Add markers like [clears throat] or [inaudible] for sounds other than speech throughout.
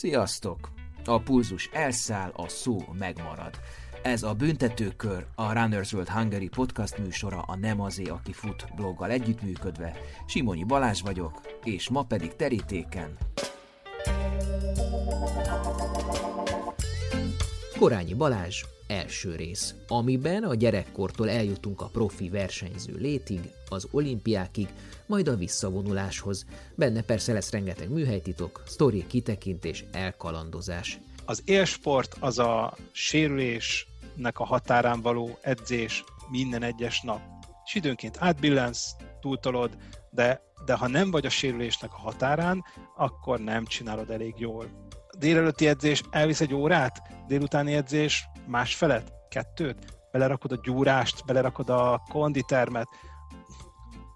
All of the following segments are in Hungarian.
Sziasztok! A pulzus elszáll, a szó megmarad. Ez a Büntetőkör, a Runners World Hungary podcast műsora a Nem azé, aki fut bloggal együttműködve. Simonyi Balázs vagyok, és ma pedig terítéken. Korányi Balázs, első rész, amiben a gyerekkortól eljutunk a profi versenyző létig, az olimpiákig, majd a visszavonuláshoz. Benne persze lesz rengeteg műhelytitok, sztori, kitekintés, elkalandozás. Az élsport az a sérülésnek a határán való edzés minden egyes nap. És időnként átbillensz, túltolod, de, de ha nem vagy a sérülésnek a határán, akkor nem csinálod elég jól. Délelőtti edzés elvisz egy órát, délutáni edzés másfelet, kettőt, belerakod a gyúrást, belerakod a konditermet,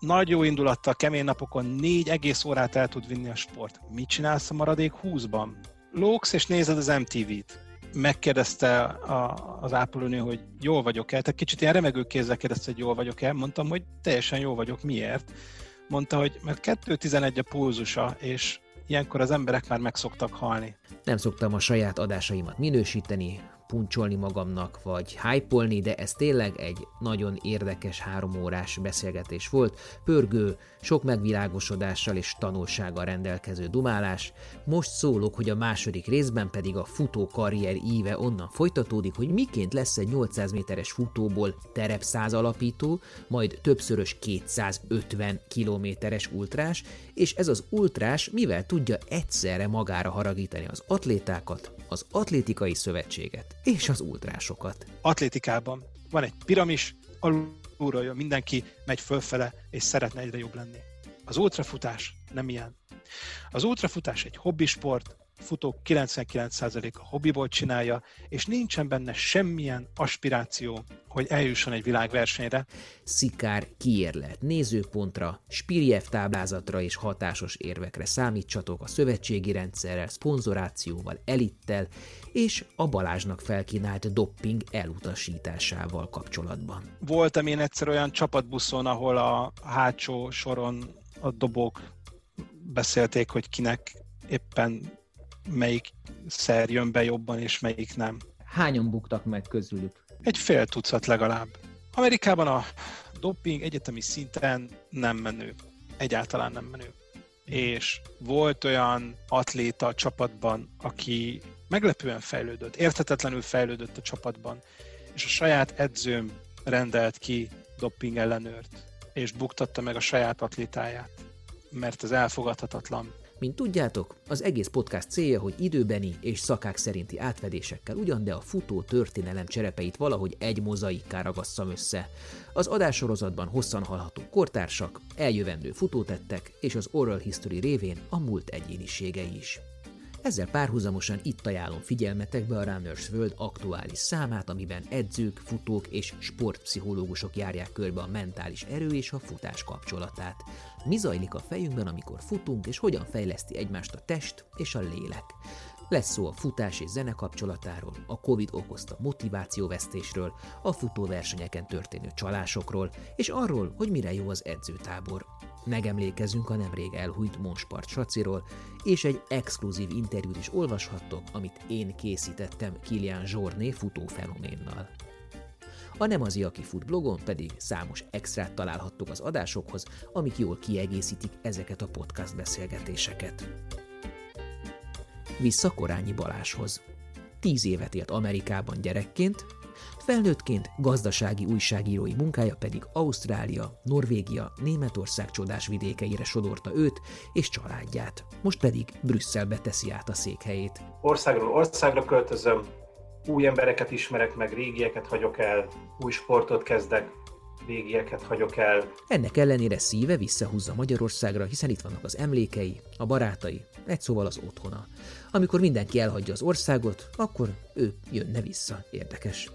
nagy jó indulattal, kemény napokon négy egész órát el tud vinni a sport. Mit csinálsz a maradék húszban? Lóksz és nézed az MTV-t. Megkérdezte a, az ápolónő, hogy jól vagyok-e. Tehát kicsit ilyen remegő kézzel kérdezte, hogy jól vagyok-e. Mondtam, hogy teljesen jól vagyok. Miért? Mondta, hogy mert 2.11 a pulzusa, és ilyenkor az emberek már meg szoktak halni. Nem szoktam a saját adásaimat minősíteni, puncsolni magamnak, vagy hypolni, de ez tényleg egy nagyon érdekes három órás beszélgetés volt, pörgő, sok megvilágosodással és tanulsággal rendelkező dumálás. Most szólok, hogy a második részben pedig a futó karrier íve onnan folytatódik, hogy miként lesz egy 800 méteres futóból terepszáz alapító, majd többszörös 250 kilométeres ultrás, és ez az ultrás mivel tudja egyszerre magára haragítani az atlétákat, az atlétikai szövetséget és az ultrásokat. Atlétikában van egy piramis, alulról jön mindenki, megy fölfele, és szeretne egyre jobb lenni. Az ultrafutás nem ilyen. Az ultrafutás egy hobbisport, futók 99%-a hobbiból csinálja, és nincsen benne semmilyen aspiráció, hogy eljusson egy világversenyre. Szikár kiérlet nézőpontra, Spirjev táblázatra és hatásos érvekre számítsatok a szövetségi rendszerrel, szponzorációval, elittel és a Balázsnak felkínált dopping elutasításával kapcsolatban. Voltam én egyszer olyan csapatbuszon, ahol a hátsó soron a dobók beszélték, hogy kinek éppen melyik szer jön be jobban, és melyik nem. Hányan buktak meg közülük? Egy fél tucat legalább. Amerikában a doping egyetemi szinten nem menő. Egyáltalán nem menő. És volt olyan atléta a csapatban, aki meglepően fejlődött, érthetetlenül fejlődött a csapatban, és a saját edzőm rendelt ki doping ellenőrt, és buktatta meg a saját atlétáját, mert ez elfogadhatatlan. Mint tudjátok, az egész podcast célja, hogy időbeni és szakák szerinti átvedésekkel ugyan, de a futó történelem cserepeit valahogy egy mozaikká ragasszam össze. Az adássorozatban hosszan hallható kortársak, eljövendő futótettek és az oral history révén a múlt egyéniségei is. Ezzel párhuzamosan itt ajánlom figyelmetekbe a Runners World aktuális számát, amiben edzők, futók és sportpszichológusok járják körbe a mentális erő és a futás kapcsolatát. Mi zajlik a fejünkben, amikor futunk, és hogyan fejleszti egymást a test és a lélek. Lesz szó a futás és zene kapcsolatáról, a Covid okozta motivációvesztésről, a futóversenyeken történő csalásokról, és arról, hogy mire jó az edzőtábor. Megemlékezünk a nemrég elhújt Monspart Saciról, és egy exkluzív interjút is olvashattok, amit én készítettem Kilian Zsorné futófenoménnal. A Nem az aki fut blogon pedig számos extrát találhattok az adásokhoz, amik jól kiegészítik ezeket a podcast beszélgetéseket. Vissza Korányi Baláshoz. Tíz évet élt Amerikában gyerekként, Felnőttként gazdasági újságírói munkája pedig Ausztrália, Norvégia, Németország csodás vidékeire sodorta őt és családját. Most pedig Brüsszelbe teszi át a székhelyét. Országról országra költözöm, új embereket ismerek meg, régieket hagyok el, új sportot kezdek, régieket hagyok el. Ennek ellenére szíve visszahúzza Magyarországra, hiszen itt vannak az emlékei, a barátai, egy szóval az otthona. Amikor mindenki elhagyja az országot, akkor ő jönne vissza. Érdekes.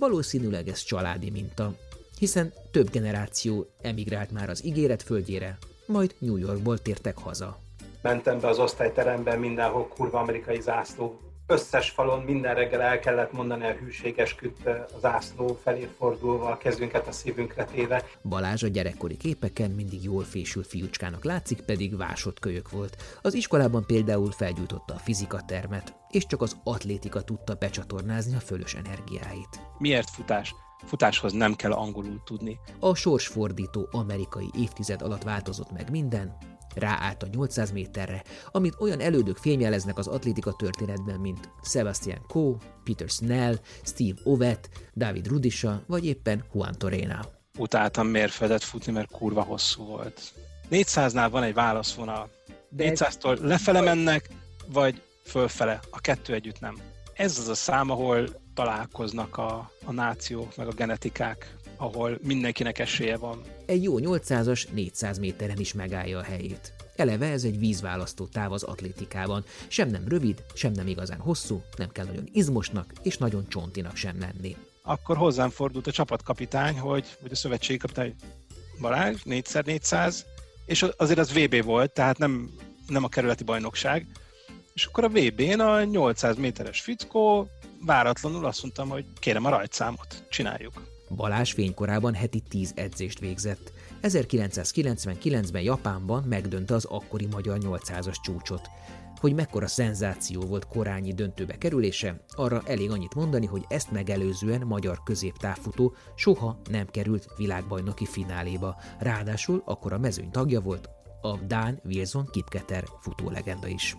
Valószínűleg ez családi minta, hiszen több generáció emigrált már az ígéret földjére, majd New Yorkból tértek haza. Mentem be az osztályteremben, mindenhol kurva amerikai zászló összes falon minden reggel el kellett mondani a hűséges küt az ászló felé fordulva, a kezünket a szívünkre téve. Balázs a gyerekkori képeken mindig jól fésült fiúcskának látszik, pedig vásott kölyök volt. Az iskolában például felgyújtotta a fizikatermet, és csak az atlétika tudta becsatornázni a fölös energiáit. Miért futás? Futáshoz nem kell angolul tudni. A sorsfordító amerikai évtized alatt változott meg minden, ráállt a 800 méterre, amit olyan elődök fényjeleznek az atlétika történetben, mint Sebastian Coe, Peter Snell, Steve Ovett, David Rudisha, vagy éppen Juan Torena. Utáltam mérföldet futni, mert kurva hosszú volt. 400-nál van egy válaszvonal. 400-tól lefele mennek, vagy fölfele. A kettő együtt nem. Ez az a szám, ahol találkoznak a, a nációk, meg a genetikák, ahol mindenkinek esélye van. Egy jó 800-as 400 méteren is megállja a helyét. Eleve ez egy vízválasztó táv az atlétikában. Sem nem rövid, sem nem igazán hosszú, nem kell nagyon izmosnak és nagyon csontinak sem lenni. Akkor hozzám fordult a csapatkapitány, hogy, vagy a szövetségi kapitány, Balázs, 4x400, és azért az VB volt, tehát nem, nem a kerületi bajnokság. És akkor a VB-n a 800 méteres fickó váratlanul azt mondtam, hogy kérem a rajtszámot, csináljuk. Balázs fénykorában heti 10 edzést végzett. 1999-ben Japánban megdönte az akkori magyar 800-as csúcsot. Hogy mekkora szenzáció volt korányi döntőbe kerülése, arra elég annyit mondani, hogy ezt megelőzően magyar középtávfutó soha nem került világbajnoki fináléba. Ráadásul akkor a mezőny tagja volt a Dán Wilson Kipketer futólegenda is.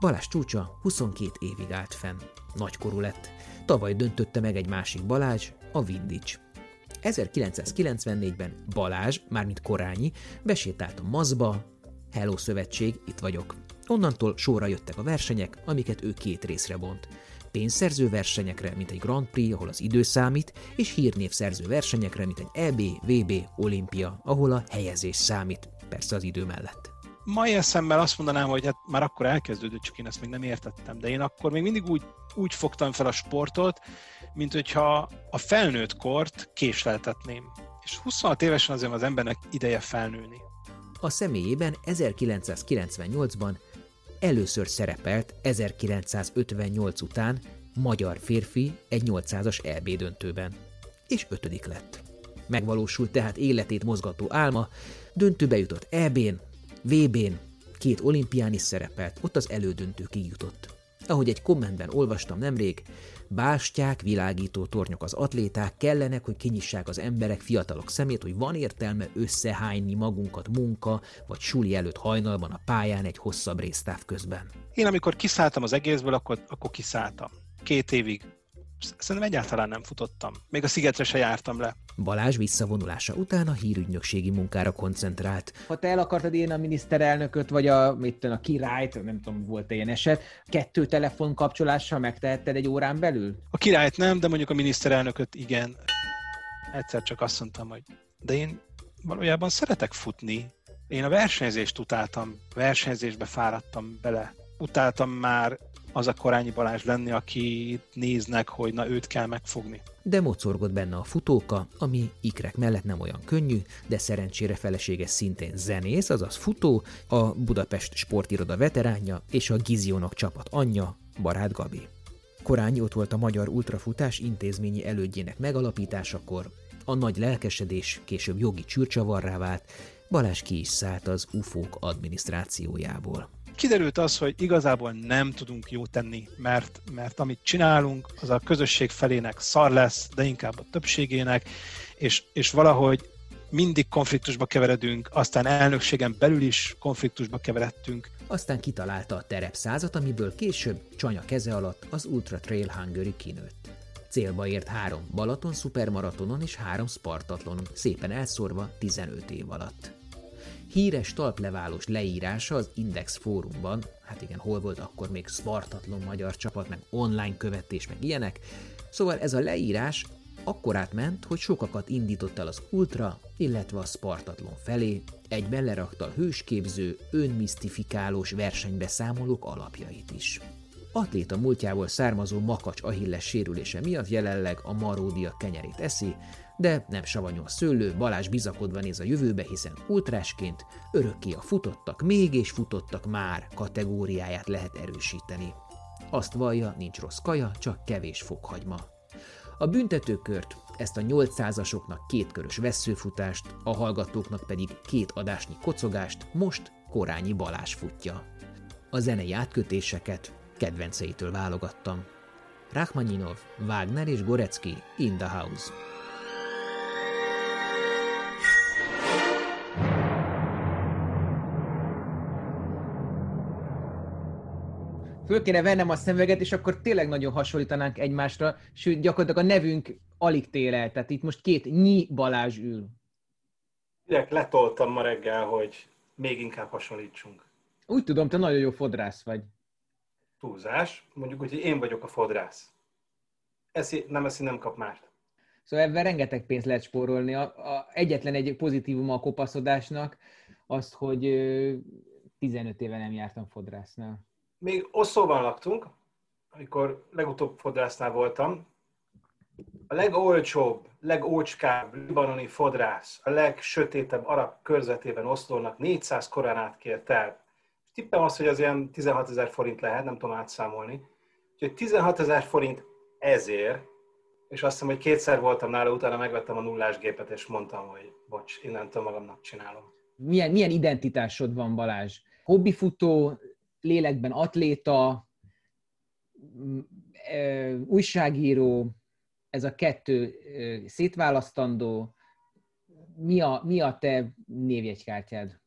Balázs csúcsa 22 évig állt fenn. Nagykorú lett. Tavaly döntötte meg egy másik Balázs, a Vindics. 1994-ben Balázs, mármint Korányi, besétált a Mazba, Hello Szövetség, itt vagyok. Onnantól sorra jöttek a versenyek, amiket ő két részre bont. Pénzszerző versenyekre, mint egy Grand Prix, ahol az idő számít, és hírnévszerző versenyekre, mint egy EB, VB, Olimpia, ahol a helyezés számít, persze az idő mellett mai eszemmel azt mondanám, hogy hát már akkor elkezdődött, csak én ezt még nem értettem, de én akkor még mindig úgy, úgy fogtam fel a sportot, mint hogyha a felnőtt kort késleltetném. És 26 évesen azért az embernek ideje felnőni. A személyében 1998-ban először szerepelt 1958 után magyar férfi egy 800-as EB döntőben, és ötödik lett. Megvalósult tehát életét mozgató álma, döntőbe jutott EB-n, VB-n, két olimpián is szerepelt, ott az elődöntőkig jutott. Ahogy egy kommentben olvastam nemrég, bástyák, világító tornyok az atléták kellenek, hogy kinyissák az emberek, fiatalok szemét, hogy van értelme összehányni magunkat munka vagy suli előtt hajnalban a pályán egy hosszabb résztáv közben. Én amikor kiszálltam az egészből, akkor, akkor kiszálltam. Két évig Szerintem egyáltalán nem futottam. Még a szigetre se jártam le. Balázs visszavonulása után a hírügynökségi munkára koncentrált. Ha te el akartad én a miniszterelnököt, vagy a, mit tudom, a királyt, nem tudom, volt-e ilyen eset, kettő telefon kapcsolással megtehetted egy órán belül? A királyt nem, de mondjuk a miniszterelnököt igen. Egyszer csak azt mondtam, hogy de én valójában szeretek futni. Én a versenyzést utáltam, versenyzésbe fáradtam bele. Utáltam már az a Korányi Balázs lenni, aki néznek, hogy na őt kell megfogni. De mocorgott benne a futóka, ami ikrek mellett nem olyan könnyű, de szerencsére felesége szintén zenész, azaz futó, a Budapest sportiroda veteránja és a Gizionok csapat anyja, Barát Gabi. Korányi ott volt a Magyar Ultrafutás intézményi elődjének megalapításakor, a nagy lelkesedés később jogi csürcsavarrá vált, Balázs ki is szállt az UFO-k adminisztrációjából kiderült az, hogy igazából nem tudunk jót tenni, mert, mert amit csinálunk, az a közösség felének szar lesz, de inkább a többségének, és, és valahogy mindig konfliktusba keveredünk, aztán elnökségen belül is konfliktusba keveredtünk. Aztán kitalálta a terepszázat, amiből később Csanya keze alatt az Ultra Trail Hungary kinőtt. Célba ért három Balaton szupermaratonon és három Spartatlonon, szépen elszórva 15 év alatt híres talpleválós leírása az Index fórumban, hát igen, hol volt akkor még Spartatlon magyar csapat, meg online követés, meg ilyenek, szóval ez a leírás akkor átment, hogy sokakat indított el az Ultra, illetve a Spartatlon felé, egyben lerakta a hősképző, önmisztifikálós versenybeszámolók alapjait is. Atléta múltjából származó makacs ahilles sérülése miatt jelenleg a maródia kenyerét eszi, de nem savanyú a szőlő, Balázs bizakodva néz a jövőbe, hiszen ultrásként örökké a futottak még és futottak már kategóriáját lehet erősíteni. Azt vallja, nincs rossz kaja, csak kevés fokhagyma. A büntetőkört, ezt a 800-asoknak kétkörös vesszőfutást, a hallgatóknak pedig két adásnyi kocogást most Korányi Balás futja. A zenei átkötéseket kedvenceitől válogattam. Rachmaninov, Wagner és Gorecki in the house. föl kéne vennem a szemüveget, és akkor tényleg nagyon hasonlítanánk egymásra, sőt, gyakorlatilag a nevünk alig tér el, tehát itt most két Nyi Balázs ül. Direkt letoltam ma reggel, hogy még inkább hasonlítsunk. Úgy tudom, te nagyon jó fodrász vagy. Túlzás. Mondjuk úgy, hogy én vagyok a fodrász. Eszi, nem eszi, nem kap mást. Szóval ebben rengeteg pénzt lehet spórolni. A, a, egyetlen egy pozitívum a kopaszodásnak, azt, hogy 15 éve nem jártam fodrásznál még Oszóban laktunk, amikor legutóbb fodrásznál voltam, a legolcsóbb, legócskább libanoni fodrász, a legsötétebb arab körzetében Oszlónak 400 koronát kért el. Tippem az, hogy az ilyen 16 ezer forint lehet, nem tudom átszámolni. Úgyhogy 16 ezer forint ezért, és azt hiszem, hogy kétszer voltam nála, utána megvettem a nullás gépet, és mondtam, hogy bocs, innentől magamnak csinálom. Milyen, milyen identitásod van, Balázs? Hobbifutó, lélekben atléta, újságíró, ez a kettő szétválasztandó. Mi a, mi a te névjegykártyád?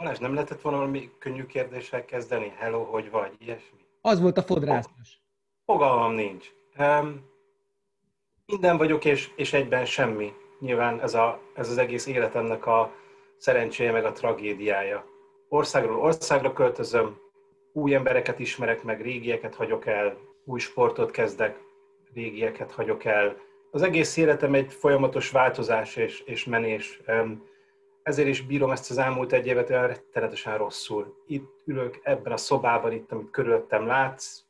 Balázs, nem lehetett volna valami könnyű kérdéssel kezdeni? Hello, hogy vagy? Ilyesmi? Az volt a fodrászos. Fogalmam nincs. Um, minden vagyok, és, és egyben semmi. Nyilván ez, a, ez az egész életemnek a szerencséje, meg a tragédiája. Országról országra költözöm, új embereket ismerek meg, régieket hagyok el, új sportot kezdek, régieket hagyok el. Az egész életem egy folyamatos változás és, és menés. Ezért is bírom ezt az elmúlt egy évet olyan rettenetesen rosszul. Itt ülök ebben a szobában, itt, amit körülöttem látsz,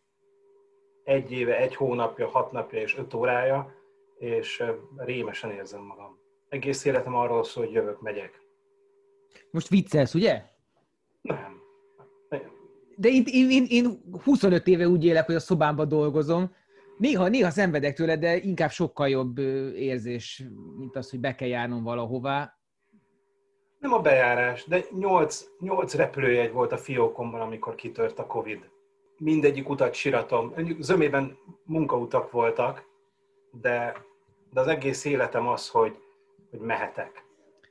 egy éve, egy hónapja, hat napja és öt órája, és rémesen érzem magam. Egész életem arról szól, hogy jövök, megyek. Most viccelsz, ugye? Nem de én, én, én, én 25 éve úgy élek, hogy a szobámban dolgozom. Néha, néha szenvedek tőle, de inkább sokkal jobb érzés, mint az, hogy be kell járnom valahová. Nem a bejárás, de 8, 8 repülőjegy volt a fiókomban, amikor kitört a Covid. Mindegyik utat siratom. Zömében munkautak voltak, de, de az egész életem az, hogy, hogy mehetek,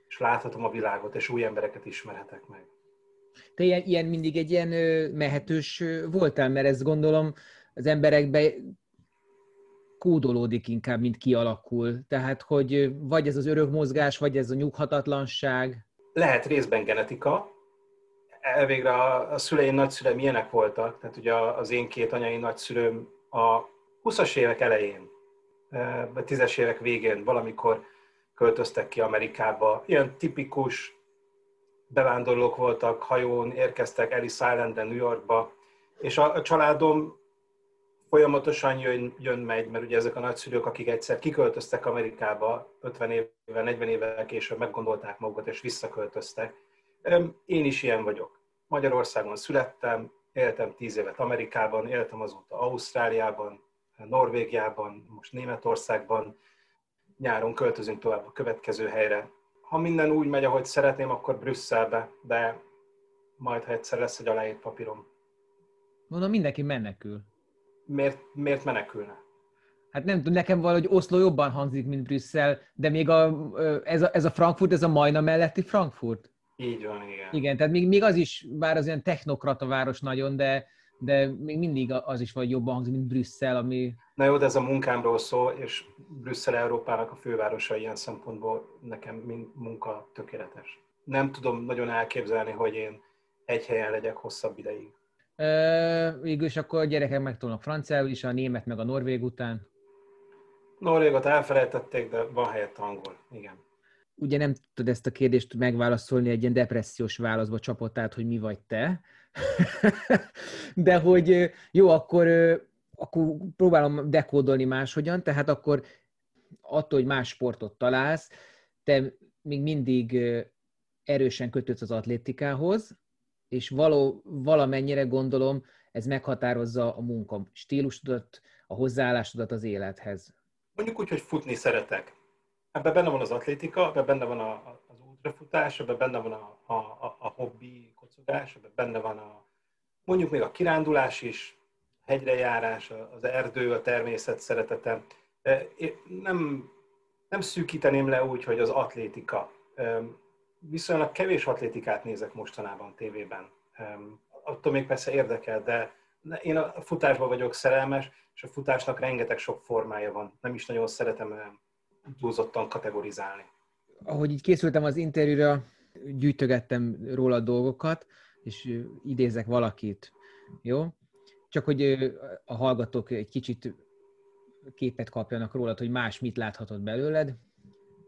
és láthatom a világot, és új embereket ismerhetek meg. Te ilyen, ilyen mindig egy ilyen mehetős voltál, mert ezt gondolom az emberekbe kódolódik inkább, mint kialakul. Tehát, hogy vagy ez az örök mozgás, vagy ez a nyughatatlanság. Lehet részben genetika. Elvégre a, a szüleim, nagyszüleim ilyenek voltak. Tehát ugye az én két anyai nagyszülőm a 20-as évek elején, vagy 10-es évek végén valamikor költöztek ki Amerikába. Ilyen tipikus bevándorlók voltak, hajón érkeztek Ellis Islanden, New Yorkba, és a, a családom folyamatosan jön, jön megy, mert ugye ezek a nagyszülők, akik egyszer kiköltöztek Amerikába, 50 évvel, 40 évvel később meggondolták magukat és visszaköltöztek. Én is ilyen vagyok. Magyarországon születtem, éltem 10 évet Amerikában, éltem azóta Ausztráliában, Norvégiában, most Németországban, nyáron költözünk tovább a következő helyre, ha minden úgy megy, ahogy szeretném, akkor Brüsszelbe, de majd, ha egyszer lesz egy aláírt papírom. Mondom, mindenki menekül. Miért, miért menekülne? Hát nem tudom, nekem valahogy Oszló jobban hangzik, mint Brüsszel, de még a, ez, a, ez a Frankfurt, ez a Majna melletti Frankfurt? Így van, igen. Igen, tehát még, még az is, bár az ilyen technokrata város nagyon, de, de még mindig az is vagy jobban hangzik, mint Brüsszel, ami... Na jó, de ez a munkámról szól, és Brüsszel Európának a fővárosa ilyen szempontból nekem mind munka tökéletes. Nem tudom nagyon elképzelni, hogy én egy helyen legyek hosszabb ideig. Végülis akkor a gyerekek megtanulnak franciául is, a német meg a norvég után. Norvégot elfelejtették, de van helyett angol, igen. Ugye nem tudod ezt a kérdést megválaszolni, egy ilyen depressziós válaszba csapott át, hogy mi vagy te, [laughs] De hogy jó, akkor, akkor próbálom dekódolni máshogyan, tehát akkor attól, hogy más sportot találsz, te még mindig erősen kötődsz az atlétikához, és való, valamennyire gondolom ez meghatározza a munka stílusodat, a hozzáállásodat az élethez? Mondjuk úgy, hogy futni szeretek. Ebben benne van az atlétika, ebben benne van a, az ultrafutás, ebben benne van a, a, a, a hobbi kocogás, ebben benne van a, mondjuk még a kirándulás is, hegyrejárás, az erdő, a természet szeretete. Én nem, nem szűkíteném le úgy, hogy az atlétika. Viszonylag kevés atlétikát nézek mostanában tévében. Attól még persze érdekel, de én a futásban vagyok szerelmes, és a futásnak rengeteg sok formája van. Nem is nagyon szeretem túlzottan kategorizálni. Ahogy így készültem az interjúra, gyűjtögettem róla dolgokat, és idézek valakit, jó? Csak hogy a hallgatók egy kicsit képet kapjanak rólad, hogy más mit láthatott belőled.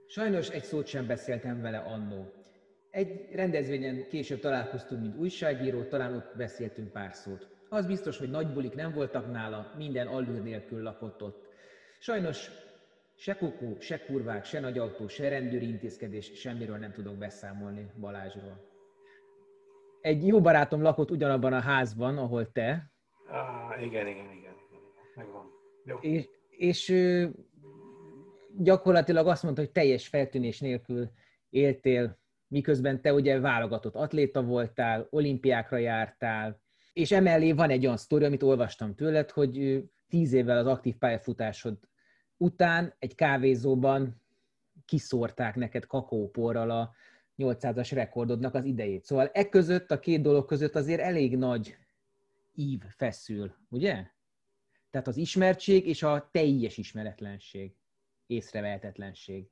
Sajnos egy szót sem beszéltem vele annó. Egy rendezvényen később találkoztunk, mint újságíró, talán ott beszéltünk pár szót. Az biztos, hogy nagy bulik nem voltak nála, minden allűr nélkül lakott ott. Sajnos se kukú, se kurvák, se nagy autó, se rendőri intézkedés, semmiről nem tudok beszámolni Balázsról. Egy jó barátom lakott ugyanabban a házban, ahol te. Ah, igen, igen, igen, igen, megvan. Jó. És, és gyakorlatilag azt mondta, hogy teljes feltűnés nélkül éltél, miközben te ugye válogatott atléta voltál, olimpiákra jártál, és emellé van egy olyan sztori, amit olvastam tőled, hogy tíz évvel az aktív pályafutásod után egy kávézóban kiszórták neked kakaóporral a 800-as rekordodnak az idejét. Szóval e között, a két dolog között azért elég nagy ív feszül, ugye? Tehát az ismertség és a teljes ismeretlenség, észrevehetetlenség.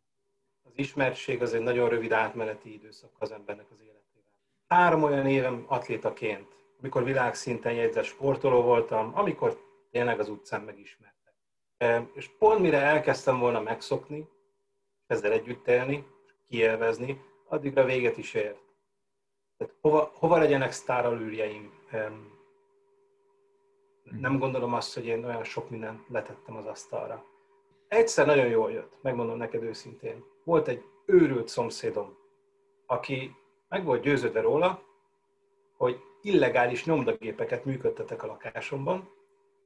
Az ismertség az egy nagyon rövid átmeneti időszak az embernek az életében. Három olyan évem atlétaként, amikor világszinten jegyzett sportoló voltam, amikor tényleg az utcán megismertek. És pont mire elkezdtem volna megszokni, ezzel együtt élni, kielvezni, addigra véget is ért. Tehát hova, hova legyenek sztáralűrjeim? Nem gondolom azt, hogy én olyan sok mindent letettem az asztalra. Egyszer nagyon jól jött, megmondom neked őszintén. Volt egy őrült szomszédom, aki meg volt győződve róla, hogy illegális nyomdagépeket működtetek a lakásomban,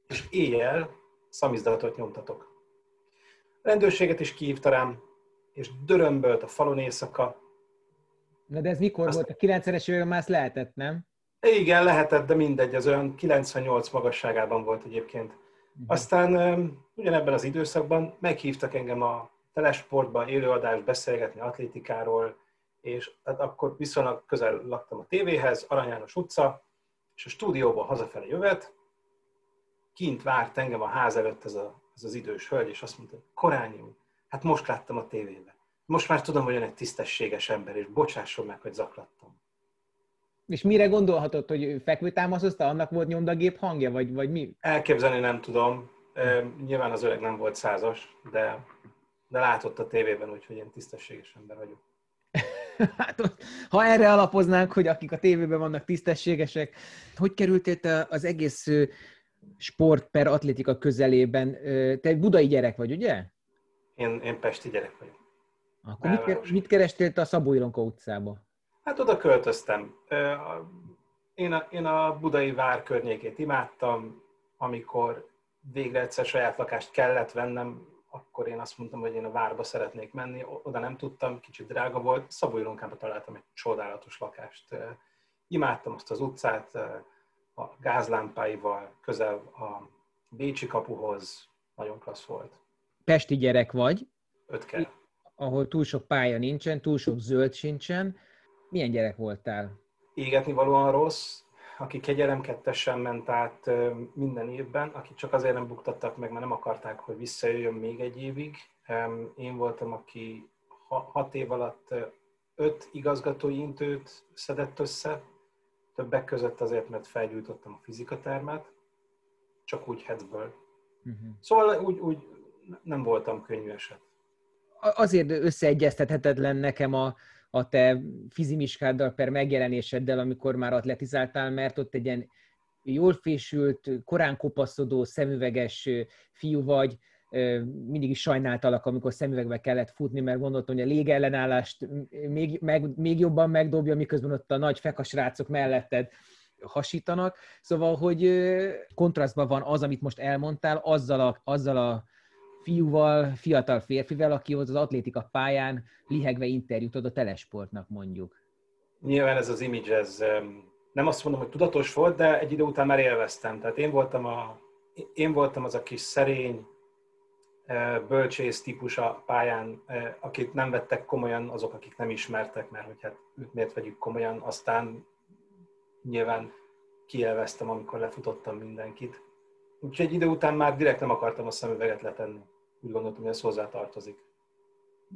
és éjjel szamizdatot nyomtatok. A rendőrséget is kihívta rám, és dörömbölt a falon éjszaka. Na de ez mikor Azt... volt? A 90-es években már lehetett, nem? Igen, lehetett, de mindegy, az olyan 98 magasságában volt egyébként. Uh-huh. Aztán ugyanebben az időszakban meghívtak engem a telesportba élőadás beszélgetni atlétikáról, és hát akkor viszonylag közel laktam a tévéhez, Arany János utca, és a stúdióba hazafele jövet, kint várt engem a ház előtt ez, a, ez az idős hölgy, és azt mondta, Korányi hát most láttam a tévébe. Most már tudom, hogy ön egy tisztességes ember, és bocsásson meg, hogy zaklattam. És mire gondolhatott, hogy fekvőtámaszozta, annak volt nyomdagép hangja, vagy, vagy mi? Elképzelni nem tudom. Nyilván az öreg nem volt százas, de, de látott a tévében, úgyhogy én tisztességes ember vagyok. [laughs] hát, ha erre alapoznánk, hogy akik a tévében vannak tisztességesek, hogy kerültél te az egész sport per atlétika közelében? Te egy budai gyerek vagy, ugye? Én, én pesti gyerek vagyok. Akkor mit, mit kerestél te a Szabó Ilonka utcába? Hát oda költöztem. Én a, én a budai vár környékét imádtam, amikor végre egyszer saját lakást kellett vennem, akkor én azt mondtam, hogy én a várba szeretnék menni, oda nem tudtam, kicsit drága volt. Szabó Ilonkába találtam egy csodálatos lakást. Imádtam azt az utcát, a gázlámpáival, közel a Bécsi kapuhoz, nagyon klassz volt. Pesti gyerek vagy. Öt kell. Ahol túl sok pálya nincsen, túl sok zöld sincsen. Milyen gyerek voltál? Égetni valóan rossz, aki kegyelemkettesen ment át minden évben, akik csak azért nem buktattak meg, mert nem akarták, hogy visszajöjjön még egy évig. Én voltam, aki hat év alatt öt igazgatói intőt szedett össze, többek között azért, mert felgyújtottam a fizikatermet, csak úgy hetzből. Uh-huh. Szóval úgy, úgy nem voltam könnyű eset. Azért összeegyeztethetetlen nekem a, a te fizimiskáddal per megjelenéseddel, amikor már atletizáltál, mert ott egy ilyen jól fésült, korán kopaszodó, szemüveges fiú vagy, mindig is sajnáltalak, amikor szemüvegbe kellett futni, mert gondoltam, hogy a légellenállást még, meg, még jobban megdobja, miközben ott a nagy fekasrácok melletted hasítanak. Szóval, hogy kontrasztban van az, amit most elmondtál, azzal a, azzal a fiúval, fiatal férfivel, aki ott az atlétika pályán lihegve interjút ad a telesportnak mondjuk. Nyilván ez az image, ez nem azt mondom, hogy tudatos volt, de egy idő után már élveztem. Tehát én voltam, a, én voltam az a kis szerény, bölcsész típus a pályán, akit nem vettek komolyan azok, akik nem ismertek, mert hogy hát őt miért vegyük komolyan, aztán nyilván kielveztem, amikor lefutottam mindenkit. Úgyhogy egy idő után már direkt nem akartam a szemüveget letenni. Úgy gondoltam, hogy ez hozzá tartozik.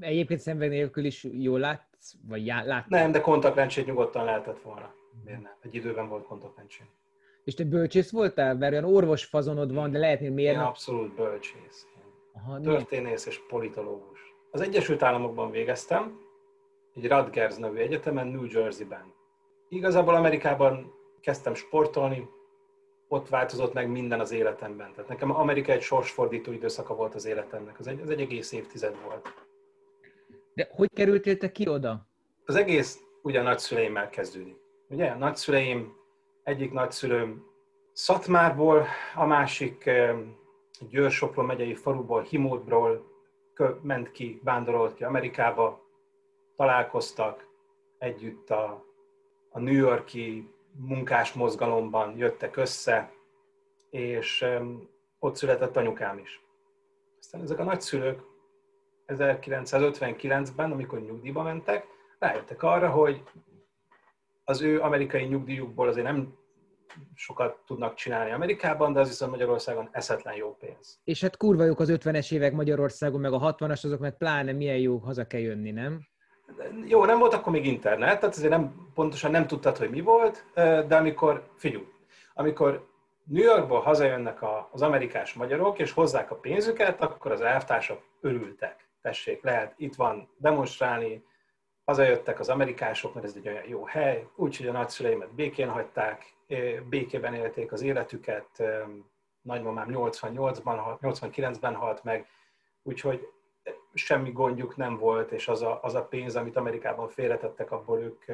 Egyébként szemüveg nélkül is jól látsz? Vagy já, lát? Nem, de kontaktlencsét nyugodtan lehetett volna. Miért nem? Egy időben volt kontaktlencsét. És te bölcsész voltál? Mert olyan orvos fazonod van, de lehetnél miért? Én abszolút bölcsész. Aha, történész és politológus. Az Egyesült Államokban végeztem, egy Rutgers nevű egyetemen, New Jersey-ben. Igazából Amerikában kezdtem sportolni, ott változott meg minden az életemben. Tehát nekem Amerika egy sorsfordító időszaka volt az életemnek. Ez egy, ez egy egész évtized volt. De hogy kerültél te ki oda? Az egész ugye a nagyszüleimmel kezdődik. Ugye, a nagyszüleim, egyik nagyszülőm Szatmárból, a másik Győr-Sopron megyei faluból, Himódból ment ki, vándorolt ki Amerikába, találkoztak együtt a, a New Yorki munkás mozgalomban, jöttek össze, és ott született anyukám is. Aztán ezek a nagyszülők 1959-ben, amikor nyugdíjba mentek, rájöttek arra, hogy az ő amerikai nyugdíjukból azért nem sokat tudnak csinálni Amerikában, de az viszont Magyarországon eszetlen jó pénz. És hát kurva jók az 50-es évek Magyarországon, meg a 60-as, azok meg pláne milyen jó, haza kell jönni, nem? Jó, nem volt akkor még internet, tehát azért nem, pontosan nem tudtad, hogy mi volt, de amikor, figyelj, amikor New Yorkból hazajönnek az amerikás magyarok, és hozzák a pénzüket, akkor az elvtársak örültek. Tessék, lehet itt van demonstrálni, hazajöttek az amerikások, mert ez egy olyan jó hely, úgyhogy a nagyszüleimet békén hagyták, békében élték az életüket, nagymamám 88-ban halt, 89-ben halt meg, úgyhogy semmi gondjuk nem volt, és az a, az a pénz, amit Amerikában félretettek, abból ők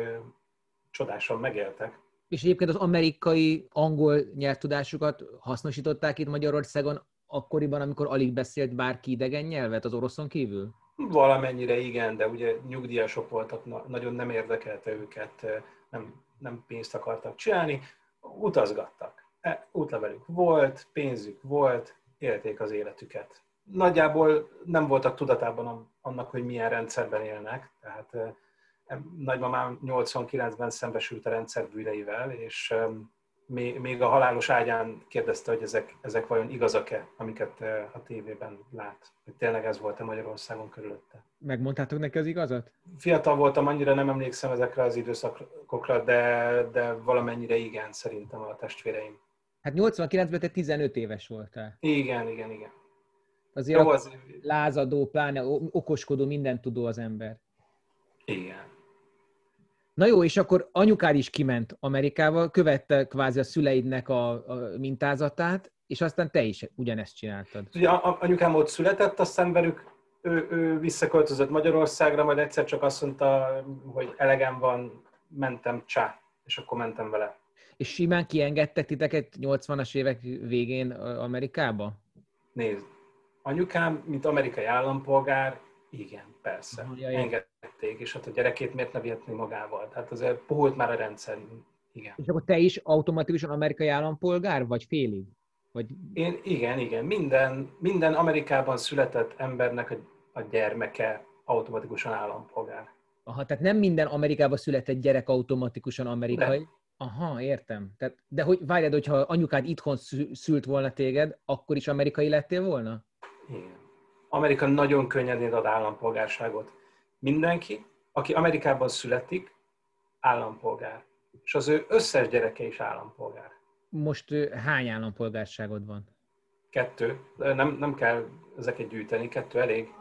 csodásan megéltek. És egyébként az amerikai angol nyelvtudásukat hasznosították itt Magyarországon akkoriban, amikor alig beszélt bárki idegen nyelvet az oroszon kívül? Valamennyire igen, de ugye nyugdíjasok voltak, nagyon nem érdekelte őket, nem, nem pénzt akartak csinálni, utazgattak. E, útlevelük volt, pénzük volt, élték az életüket. Nagyjából nem voltak tudatában annak, hogy milyen rendszerben élnek, tehát nagymamám 89-ben szembesült a rendszer bűneivel, és még a halálos ágyán kérdezte, hogy ezek, ezek vajon igazak-e, amiket a tévében lát. Hogy tényleg ez volt-e Magyarországon körülötte. Megmondtátok neki az igazat? Fiatal voltam, annyira nem emlékszem ezekre az időszakokra, de, de valamennyire igen, szerintem a testvéreim. Hát 89-ben te 15 éves voltál. Igen, igen, igen. Azért Jó, az... lázadó, pláne okoskodó, mindent tudó az ember. Igen. Na jó, és akkor anyukád is kiment Amerikába, követte kvázi a szüleidnek a, a mintázatát, és aztán te is ugyanezt csináltad. Ugye anyukám ott született, aztán velük ő, ő visszaköltözött Magyarországra, majd egyszer csak azt mondta, hogy elegem van, mentem csá, és akkor mentem vele. És simán kiengedtek titeket 80-as évek végén Amerikába? Nézd, anyukám, mint amerikai állampolgár, igen, persze. Aha, Engedték, és hát a gyerekét miért ne vihetni magával? Tehát azért puhult már a rendszer. Igen. És akkor te is automatikusan amerikai állampolgár, vagy félig? Vagy... Én, igen, igen. Minden, minden Amerikában született embernek a, a gyermeke automatikusan állampolgár. Aha, tehát nem minden Amerikában született gyerek automatikusan amerikai. Nem. Aha, értem. Tehát, de hogy várjad, hogyha anyukád itthon szült volna téged, akkor is amerikai lettél volna? Igen. Amerika nagyon könnyen ad állampolgárságot. Mindenki, aki Amerikában születik, állampolgár. És az ő összes gyereke is állampolgár. Most hány állampolgárságod van? Kettő. Nem, nem kell ezeket gyűjteni, kettő elég.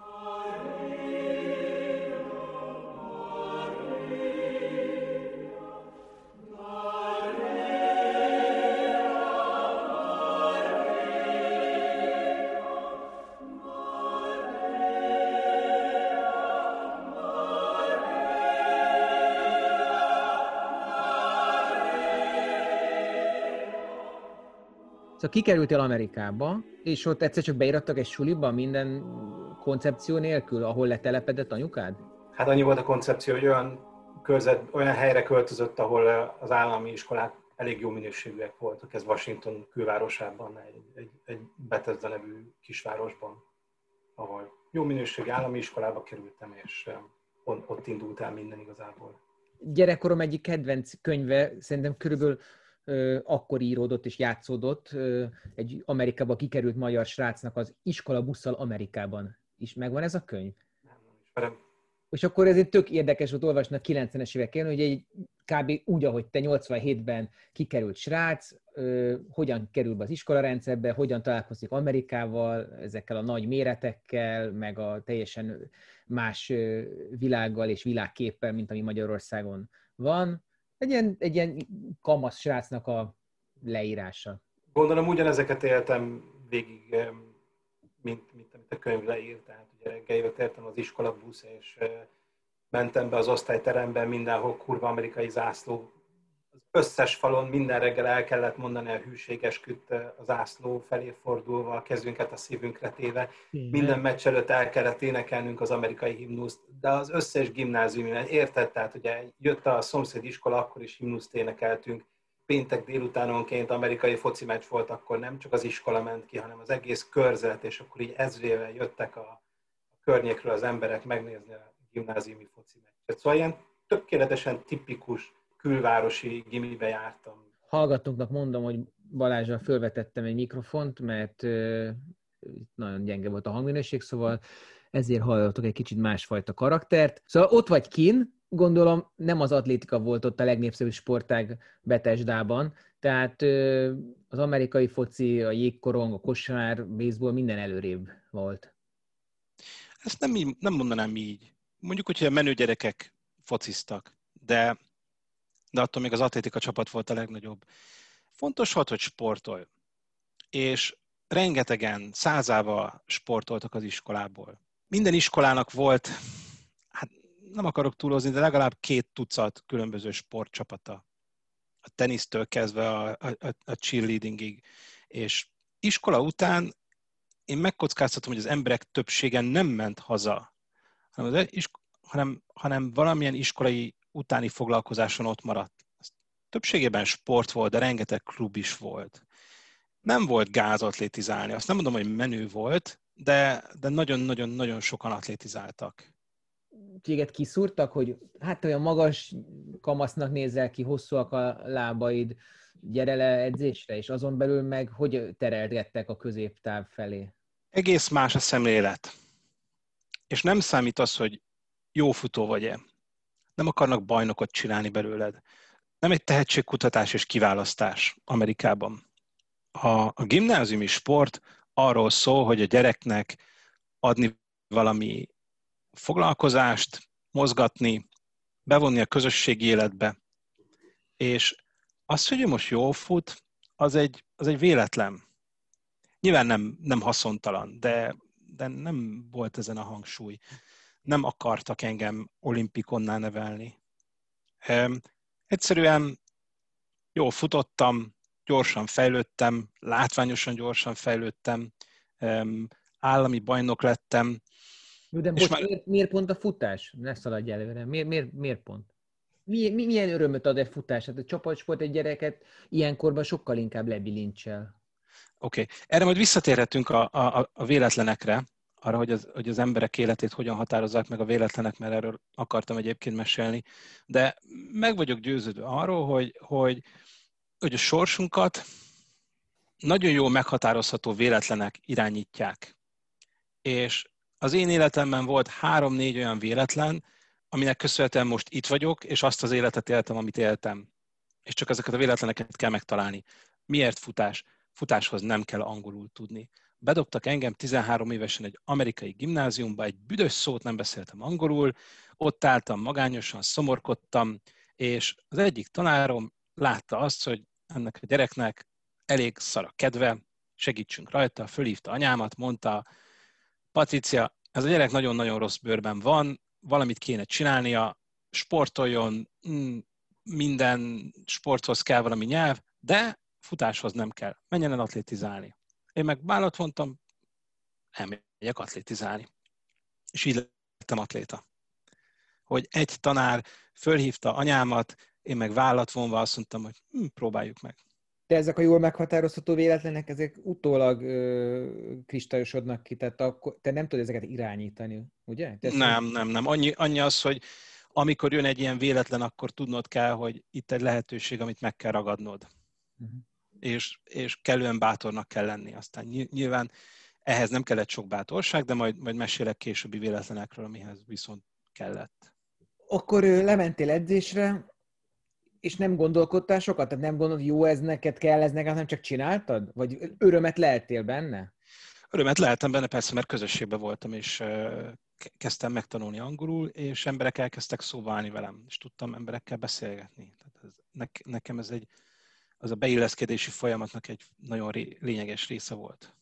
Kikerültél Amerikába, és ott egyszer csak beirattak egy suliba minden koncepció nélkül, ahol letelepedett anyukád? Hát annyi volt a koncepció, hogy olyan, körzet, olyan helyre költözött, ahol az állami iskolák elég jó minőségűek voltak. Ez Washington külvárosában, egy, egy, egy Bethesda nevű kisvárosban, ahol jó minőségű állami iskolába kerültem, és ott, ott indult el minden igazából. Gyerekkorom egyik kedvenc könyve, szerintem körülbelül akkor íródott és játszódott egy Amerikába kikerült magyar srácnak az Iskola busszal Amerikában. Is megvan ez a könyv? Nem, nem ismerem. És akkor ez egy tök érdekes volt olvasni a 90-es éveken, hogy egy kb. úgy, ahogy te 87-ben kikerült srác, ö, hogyan kerül be az iskolarendszerbe, hogyan találkozik Amerikával, ezekkel a nagy méretekkel, meg a teljesen más világgal és világképpel, mint ami Magyarországon van. Egy ilyen, egy ilyen kamasz srácnak a leírása. Gondolom ugyanezeket éltem végig, mint, mint amit a könyv leírt. Tehát ugye reggel jött értem az iskola busz, és mentem be az osztályterembe, mindenhol kurva amerikai zászló. Összes falon minden reggel el kellett mondani a hűségesküt az zászló felé fordulva, a kezünket a szívünkre téve. Igen. Minden meccs előtt el kellett énekelnünk az amerikai himnuszt, de az összes gimnázium, érted? Tehát ugye jött a szomszéd iskola, akkor is himnuszt énekeltünk. Péntek délutánonként amerikai foci meccs volt, akkor nem csak az iskola ment ki, hanem az egész körzet, és akkor így ezrével jöttek a, a környékről az emberek megnézni a gimnáziumi foci meccset. Szóval ilyen tökéletesen tipikus külvárosi gimibe jártam. Hallgatóknak mondom, hogy Balázsra fölvetettem egy mikrofont, mert nagyon gyenge volt a hangminőség, szóval ezért hallottok egy kicsit másfajta karaktert. Szóval ott vagy kin, gondolom nem az atlétika volt ott a legnépszerűbb sportág Betesdában, tehát az amerikai foci, a jégkorong, a kosár, baseball minden előrébb volt. Ezt nem, nem mondanám így mondjuk, hogyha a menő gyerekek fociztak, de, de attól még az atlétika csapat volt a legnagyobb. Fontos volt, hogy sportolj. És rengetegen, százával sportoltak az iskolából. Minden iskolának volt, hát nem akarok túlozni, de legalább két tucat különböző sportcsapata. A tenisztől kezdve a, a, a cheerleadingig. És iskola után én megkockáztatom, hogy az emberek többsége nem ment haza hanem, hanem, hanem valamilyen iskolai utáni foglalkozáson ott maradt. Többségében sport volt, de rengeteg klub is volt. Nem volt gáz atlétizálni. Azt nem mondom, hogy menő volt, de, de nagyon-nagyon-nagyon sokan atlétizáltak. Téged kiszúrtak, hogy hát olyan magas kamasznak nézel ki, hosszúak a lábaid, gyere le edzésre, és azon belül meg hogy terelgettek a középtáv felé? Egész más a szemlélet és nem számít az, hogy jó futó vagy-e. Nem akarnak bajnokot csinálni belőled. Nem egy tehetségkutatás és kiválasztás Amerikában. A, a gimnáziumi sport arról szól, hogy a gyereknek adni valami foglalkozást, mozgatni, bevonni a közösségi életbe. És az, hogy ő most jól fut, az egy, az egy véletlen. Nyilván nem, nem haszontalan, de de nem volt ezen a hangsúly. Nem akartak engem olimpikonnál nevelni. Egyszerűen jól futottam, gyorsan fejlődtem, látványosan gyorsan fejlődtem, állami bajnok lettem. De most már... miért, miért pont a futás? Ne szaladj előre. Miért, miért, miért pont? Mi, mi, milyen örömöt ad egy futás? Hát a csapatsport egy gyereket ilyenkorban sokkal inkább lebilincsel. Oké, okay. erre majd visszatérhetünk a, a, a véletlenekre, arra, hogy az, hogy az emberek életét hogyan határozzák meg a véletlenek, mert erről akartam egyébként mesélni. De meg vagyok győződve arról, hogy, hogy, hogy a sorsunkat nagyon jól meghatározható véletlenek irányítják. És az én életemben volt három-négy olyan véletlen, aminek köszönhetően most itt vagyok, és azt az életet éltem, amit éltem. És csak ezeket a véletleneket kell megtalálni. Miért futás? Futáshoz nem kell angolul tudni bedobtak engem 13 évesen egy amerikai gimnáziumba, egy büdös szót nem beszéltem angolul, ott álltam magányosan, szomorkodtam, és az egyik tanárom látta azt, hogy ennek a gyereknek elég szar a kedve, segítsünk rajta, fölhívta anyámat, mondta, Patricia, ez a gyerek nagyon-nagyon rossz bőrben van, valamit kéne csinálnia, sportoljon, mm, minden sporthoz kell valami nyelv, de futáshoz nem kell, menjen el atlétizálni. Én meg vállat vontam, elmegyek atlétizálni. És így lettem atléta. Hogy egy tanár fölhívta anyámat, én meg vállat vonva azt mondtam, hogy hm, próbáljuk meg. De ezek a jól meghatározható véletlenek, ezek utólag ö, kristályosodnak ki, tehát akkor te nem tudod ezeket irányítani, ugye? Te nem, nem, nem. Annyi, annyi az, hogy amikor jön egy ilyen véletlen, akkor tudnod kell, hogy itt egy lehetőség, amit meg kell ragadnod. Uh-huh. És, és kellően bátornak kell lenni. Aztán nyilván ehhez nem kellett sok bátorság, de majd, majd mesélek későbbi véletlenekről, amihez viszont kellett. Akkor lementél edzésre, és nem gondolkodtál sokat? Tehát nem gondolod, jó ez neked, kell ez neked, hanem csak csináltad? Vagy örömet lehettél benne? Örömet lehetem benne, persze, mert közösségben voltam, és kezdtem megtanulni angolul, és emberek elkezdtek szóválni velem, és tudtam emberekkel beszélgetni. Tehát ez, ne, nekem ez egy, az a beilleszkedési folyamatnak egy nagyon ré, lényeges része volt.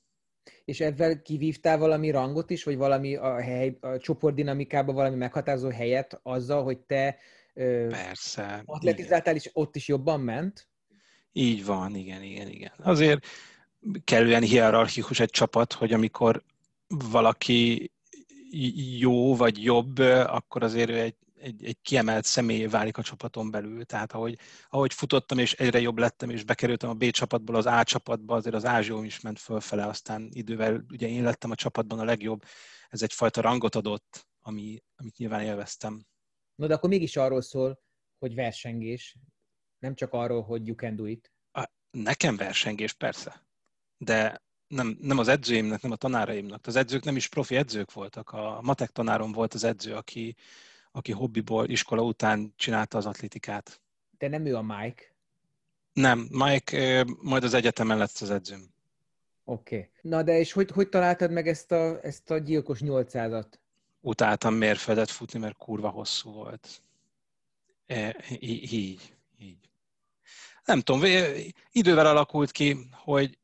És ezzel kivívtál valami rangot is, vagy valami a, hely, a csoportdinamikában valami meghatározó helyet azzal, hogy te Persze. Atletizáltál, és ott is jobban ment? Így van, igen, igen, igen. Azért kellően hierarchikus egy csapat, hogy amikor valaki jó vagy jobb, akkor azért ő egy, egy, egy kiemelt személy válik a csapaton belül. Tehát ahogy, ahogy futottam, és egyre jobb lettem, és bekerültem a B csapatból az A csapatba, azért az Ázsió is ment fölfele, aztán idővel ugye én lettem a csapatban a legjobb. Ez egyfajta rangot adott, ami, amit nyilván élveztem. No, de akkor mégis arról szól, hogy versengés, nem csak arról, hogy you can do it. A, nekem versengés, persze. De nem, nem az edzőimnek, nem a tanáraimnak. Az edzők nem is profi edzők voltak. A matek tanárom volt az edző, aki, aki hobbiból, iskola után csinálta az atlétikát. De nem ő a Mike? Nem, Mike majd az egyetemen lett az edzőm. Oké. Okay. Na de és hogy, hogy találtad meg ezt a, ezt a gyilkos 800-at? utáltam mérföldet futni, mert kurva hosszú volt. E, így, így. Nem tudom, idővel alakult ki, hogy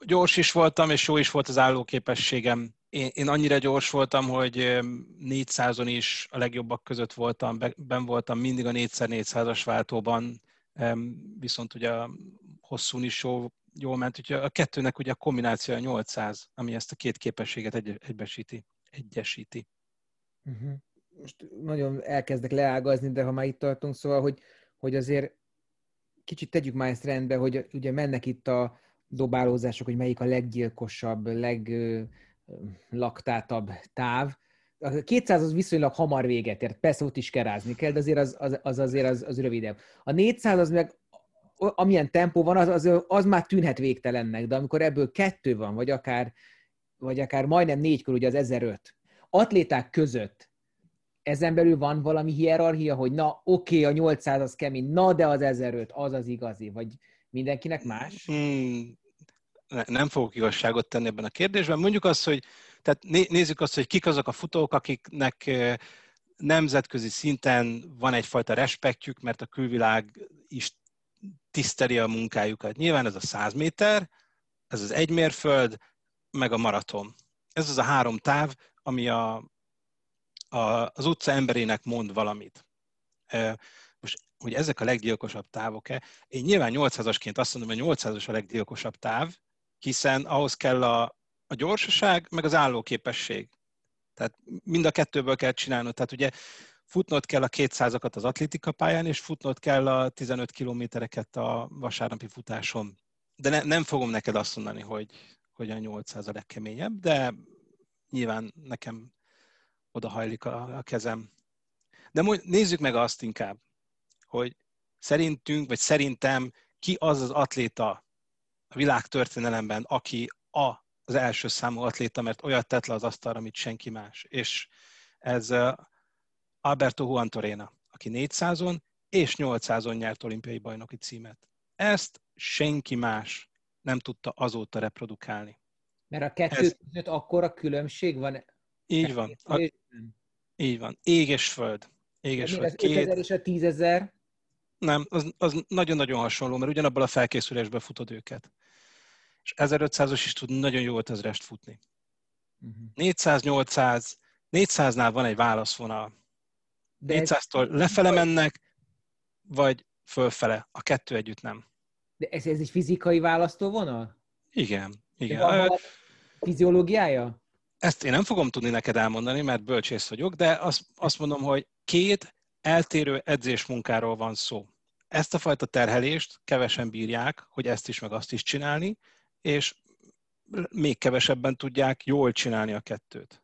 gyors is voltam, és jó is volt az állóképességem. Én, én annyira gyors voltam, hogy 400-on is a legjobbak között voltam, ben voltam mindig a 4x400-as váltóban, viszont ugye a hosszún is jó, jól ment, úgyhogy a kettőnek ugye a kombináció a 800, ami ezt a két képességet egy, egybesíti egyesíti. Uh-huh. Most nagyon elkezdek leágazni, de ha már itt tartunk, szóval, hogy, hogy azért kicsit tegyük már ezt rendbe, hogy ugye mennek itt a dobálózások, hogy melyik a leggyilkosabb, leglaktátabb táv. A 200 az viszonylag hamar véget ért, persze ott is kerázni kell, de azért az, az, az azért az, az rövidebb. A 400 az meg amilyen tempó van, az, az, az már tűnhet végtelennek, de amikor ebből kettő van, vagy akár vagy akár majdnem négykor, ugye az 1005. Atléták között ezen belül van valami hierarchia, hogy na, oké, okay, a 800 az kemény, na, de az 1005, az az igazi, vagy mindenkinek más? Hmm, nem fogok igazságot tenni ebben a kérdésben. Mondjuk azt, hogy tehát nézzük azt, hogy kik azok a futók, akiknek nemzetközi szinten van egyfajta respektjük, mert a külvilág is tiszteli a munkájukat. Nyilván ez a 100 méter, ez az egy mérföld, meg a maraton. Ez az a három táv, ami a, a, az utca emberének mond valamit. Most, hogy ezek a leggyilkosabb távok-e? Én nyilván 800-asként azt mondom, hogy 800-as a leggyilkosabb táv, hiszen ahhoz kell a, a gyorsaság, meg az állóképesség. Tehát mind a kettőből kell csinálnod. Tehát ugye futnod kell a 200-akat az atlétika pályán, és futnod kell a 15 kilométereket a vasárnapi futáson. De ne, nem fogom neked azt mondani, hogy, hogy a 800 a legkeményebb, de nyilván nekem oda hajlik a, a kezem. De nézzük meg azt inkább, hogy szerintünk, vagy szerintem ki az az atléta a világtörténelemben, aki a, az első számú atléta, mert olyat tett le az asztalra, amit senki más. És ez Alberto Juan Torena, aki 400-on és 800-on nyert olimpiai bajnoki címet. Ezt senki más nem tudta azóta reprodukálni. Mert a kettő Ez... között akkor a különbség van? Így van. A... Így van. Ég és föld. Ég és föld. Az Két... 5000 és a 10.000? Nem, az, az nagyon-nagyon hasonló, mert ugyanabban a felkészülésben futod őket. És 1500-os is tud nagyon jó 5000-est futni. Uh-huh. 400-800, 400-nál van egy válaszvonal. De 400-tól lefele mennek, vagy fölfele. A kettő együtt nem. De ez, ez egy fizikai választóvonal? Igen, igen. Van valami fiziológiája? Ezt én nem fogom tudni neked elmondani, mert bölcsész vagyok, de azt, azt mondom, hogy két eltérő edzésmunkáról van szó. Ezt a fajta terhelést kevesen bírják, hogy ezt is meg azt is csinálni, és még kevesebben tudják jól csinálni a kettőt.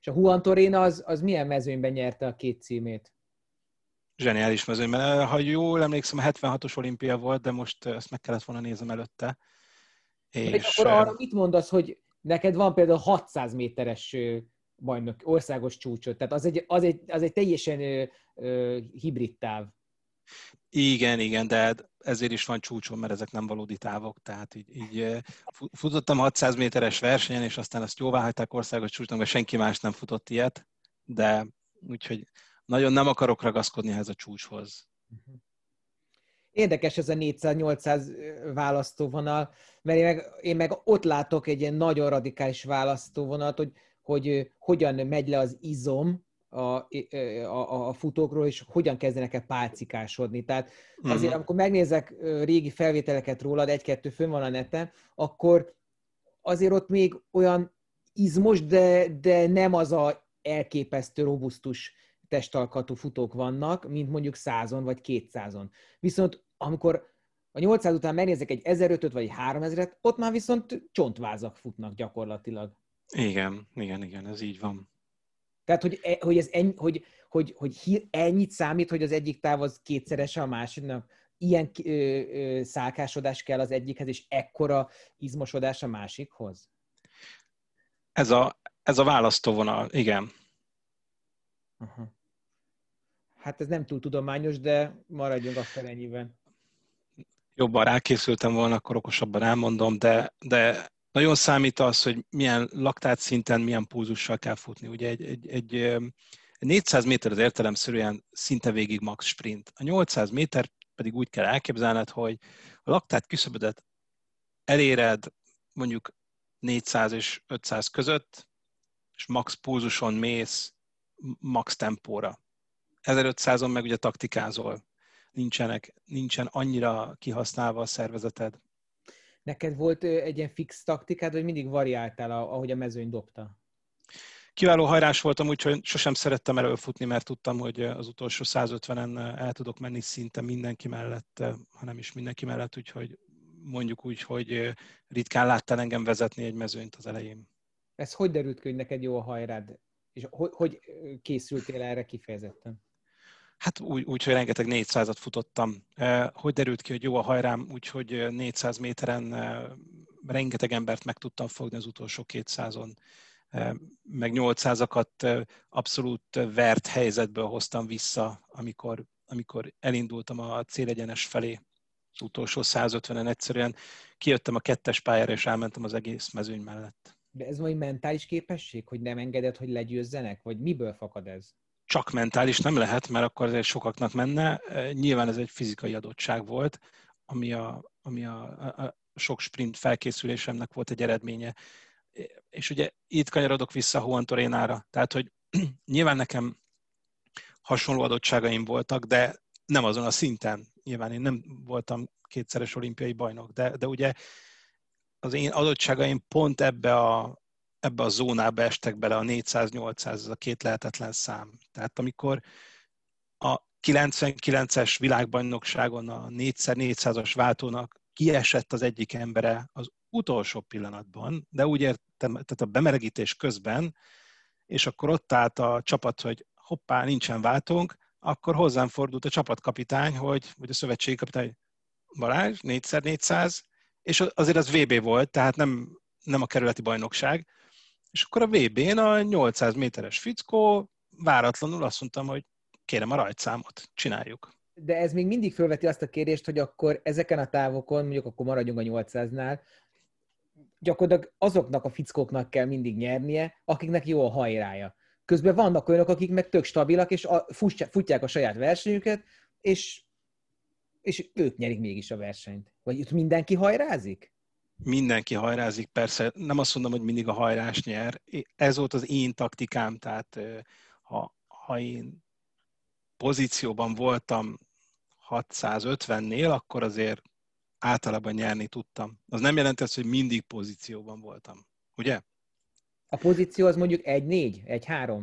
És a Juan Torina az, az milyen mezőnyben nyerte a két címét? Zseniális mezőnyben. Ha jól emlékszem, a 76-os olimpia volt, de most ezt meg kellett volna néznem előtte. És akkor arra mit mondasz, hogy neked van például 600 méteres bajnok, országos csúcsot, tehát az egy, az egy, az egy teljesen ö, ö, hibrid táv. Igen, igen, de ezért is van csúcson, mert ezek nem valódi távok, tehát így, így futottam 600 méteres versenyen, és aztán azt jóvá hagyták országos csúcson, mert senki más nem futott ilyet, de úgyhogy nagyon nem akarok ragaszkodni ehhez a csúcshoz. Érdekes ez a 400-800 választóvonal, mert én meg, én meg ott látok egy ilyen nagyon radikális választóvonalat, hogy, hogy hogyan megy le az izom, a, a, a futókról, és hogyan kezdenek el pálcikásodni. Tehát azért, uh-huh. amikor megnézek régi felvételeket rólad, egy-kettő fönn van a neten, akkor azért ott még olyan izmos, de, de nem az a elképesztő, robusztus testalkatú futók vannak, mint mondjuk százon vagy kétszázon. Viszont amikor a 800 után megnézek egy 1500 vagy egy 3000-et, ott már viszont csontvázak futnak gyakorlatilag. Igen, igen, igen, ez így van. Tehát, hogy, e, hogy, ez ennyi, hogy, hogy, hogy ennyit számít, hogy az egyik táv az kétszerese a másiknak, ilyen ö, ö, szálkásodás kell az egyikhez, és ekkora izmosodás a másikhoz? Ez a, ez a választóvonal, igen. Aha. Hát ez nem túl tudományos, de maradjunk akkor ennyiben. Jobban rákészültem volna, akkor okosabban elmondom, de, de nagyon számít az, hogy milyen laktát szinten, milyen pulzussal kell futni. Ugye egy, egy, egy 400 méter az értelemszerűen szinte végig max sprint. A 800 méter pedig úgy kell elképzelned, hogy a laktát küszöbödet eléred mondjuk 400 és 500 között, és max pulzuson mész max tempóra. 1500-on meg ugye taktikázol. Nincsenek, nincsen annyira kihasználva a szervezeted. Neked volt egy ilyen fix taktikád, vagy mindig variáltál, ahogy a mezőny dobta? Kiváló hajrás voltam, úgyhogy sosem szerettem előfutni, mert tudtam, hogy az utolsó 150-en el tudok menni szinte mindenki mellett, hanem is mindenki mellett, úgyhogy mondjuk úgy, hogy ritkán láttál engem vezetni egy mezőnyt az elején. Ez hogy derült ki, hogy neked jó a hajrád? És hogy, hogy készültél erre kifejezetten? Hát úgy, úgy, hogy rengeteg 400-at futottam. Hogy derült ki, hogy jó a hajrám, úgyhogy 400 méteren rengeteg embert meg tudtam fogni az utolsó 200-on. Meg 800-akat abszolút vert helyzetből hoztam vissza, amikor, amikor elindultam a célegyenes felé. Az utolsó 150-en egyszerűen kijöttem a kettes pályára, és elmentem az egész mezőny mellett. De ez majd mentális képesség, hogy nem engeded, hogy legyőzzenek? Vagy miből fakad ez? Csak mentális nem lehet, mert akkor azért sokaknak menne. Nyilván ez egy fizikai adottság volt, ami a, ami a, a sok sprint felkészülésemnek volt egy eredménye. És ugye itt kanyarodok vissza Juan Torénára. Tehát, hogy [clears throat] nyilván nekem hasonló adottságaim voltak, de nem azon a szinten. Nyilván én nem voltam kétszeres olimpiai bajnok, de, de ugye az én adottságaim pont ebbe a, ebbe a zónába estek bele a 400-800, ez a két lehetetlen szám. Tehát amikor a 99-es világbajnokságon a 4x400-as váltónak kiesett az egyik embere az utolsó pillanatban, de úgy értem, tehát a bemelegítés közben, és akkor ott állt a csapat, hogy hoppá, nincsen váltónk, akkor hozzám fordult a csapatkapitány, hogy, vagy a szövetségi kapitány, Balázs, 4x400, és azért az VB volt, tehát nem, nem a kerületi bajnokság, és akkor a VB-n a 800 méteres fickó váratlanul azt mondtam, hogy kérem a rajtszámot, csináljuk. De ez még mindig felveti azt a kérdést, hogy akkor ezeken a távokon, mondjuk akkor maradjunk a 800-nál, gyakorlatilag azoknak a fickóknak kell mindig nyernie, akiknek jó a hajrája. Közben vannak olyanok, akik meg tök stabilak, és a, futják a saját versenyüket, és, és ők nyerik mégis a versenyt. Vagy itt mindenki hajrázik? Mindenki hajrázik, persze nem azt mondom, hogy mindig a hajrás nyer. Ez volt az én taktikám, tehát ha, ha én pozícióban voltam 650-nél, akkor azért általában nyerni tudtam. Az nem jelenti azt, hogy mindig pozícióban voltam. Ugye? A pozíció az mondjuk 1-4, 1-3?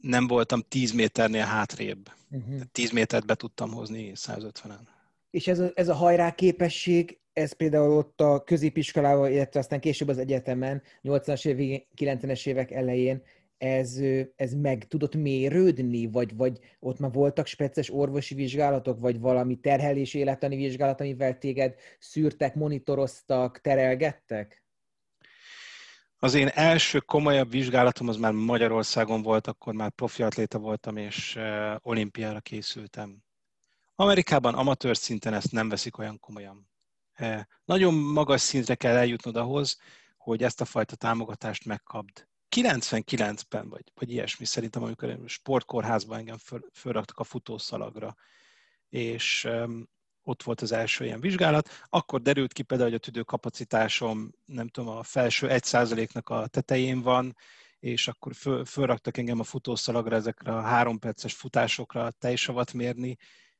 Nem voltam 10 méternél hátrébb. Uh-huh. 10 métert be tudtam hozni 150-en. És ez a, ez a hajrá képesség, ez például ott a középiskolában, illetve aztán később az egyetemen, 80-as évek, 90-es évek elején, ez, ez meg tudott mérődni, vagy, vagy ott már voltak speciális orvosi vizsgálatok, vagy valami terhelés életani vizsgálat, amivel téged szűrtek, monitoroztak, terelgettek? Az én első komolyabb vizsgálatom az már Magyarországon volt, akkor már profi atléta voltam, és olimpiára készültem. Amerikában amatőr szinten ezt nem veszik olyan komolyan. Uh, nagyon magas szintre kell eljutnod ahhoz, hogy ezt a fajta támogatást megkapd. 99-ben, vagy, vagy ilyesmi szerintem, amikor sportkórházban engem föl, fölraktak a futószalagra, és um, ott volt az első ilyen vizsgálat, akkor derült ki például, hogy a tüdőkapacitásom, nem tudom, a felső 1%-nak a tetején van, és akkor föl, fölraktak engem a futószalagra ezekre a három perces futásokra tejsavat mérni,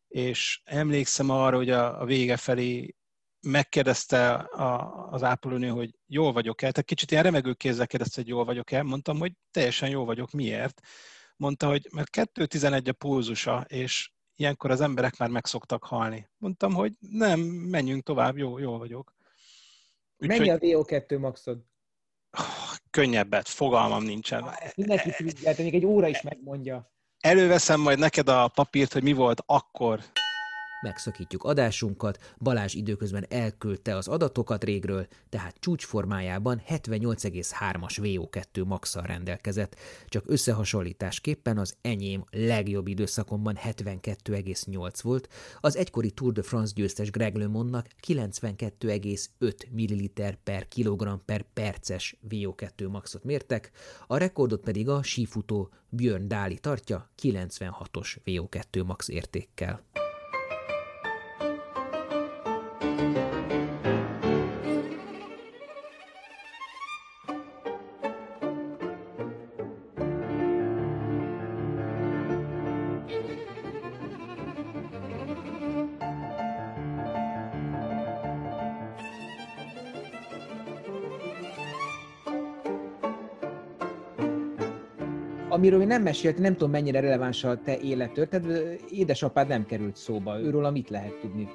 és emlékszem arra, hogy a, a vége felé megkérdezte a, az ápolónő, hogy jól vagyok-e, tehát kicsit ilyen remegő kézzel kérdezte, hogy jól vagyok-e, mondtam, hogy teljesen jól vagyok, miért? Mondta, hogy mert 2.11 a pulzusa, és ilyenkor az emberek már meg szoktak halni. Mondtam, hogy nem, menjünk tovább, jó, jól vagyok. Úgy, Mennyi a VO2 maxod? Könnyebbet, fogalmam nincsen. Mindenki tudja, még egy óra is megmondja. Előveszem majd neked a papírt, hogy mi volt akkor megszakítjuk adásunkat, Balázs időközben elküldte az adatokat régről, tehát csúcsformájában 78,3-as VO2 maxal rendelkezett, csak összehasonlításképpen az enyém legjobb időszakomban 72,8 volt, az egykori Tour de France győztes Greg LeMondnak 92,5 ml per kilogramm per perces VO2 maxot mértek, a rekordot pedig a sífutó Björn Dáli tartja 96-os VO2 max értékkel. Amiről nem mesélt, nem tudom mennyire releváns a te tehát édesapád nem került szóba, őről mit lehet tudni?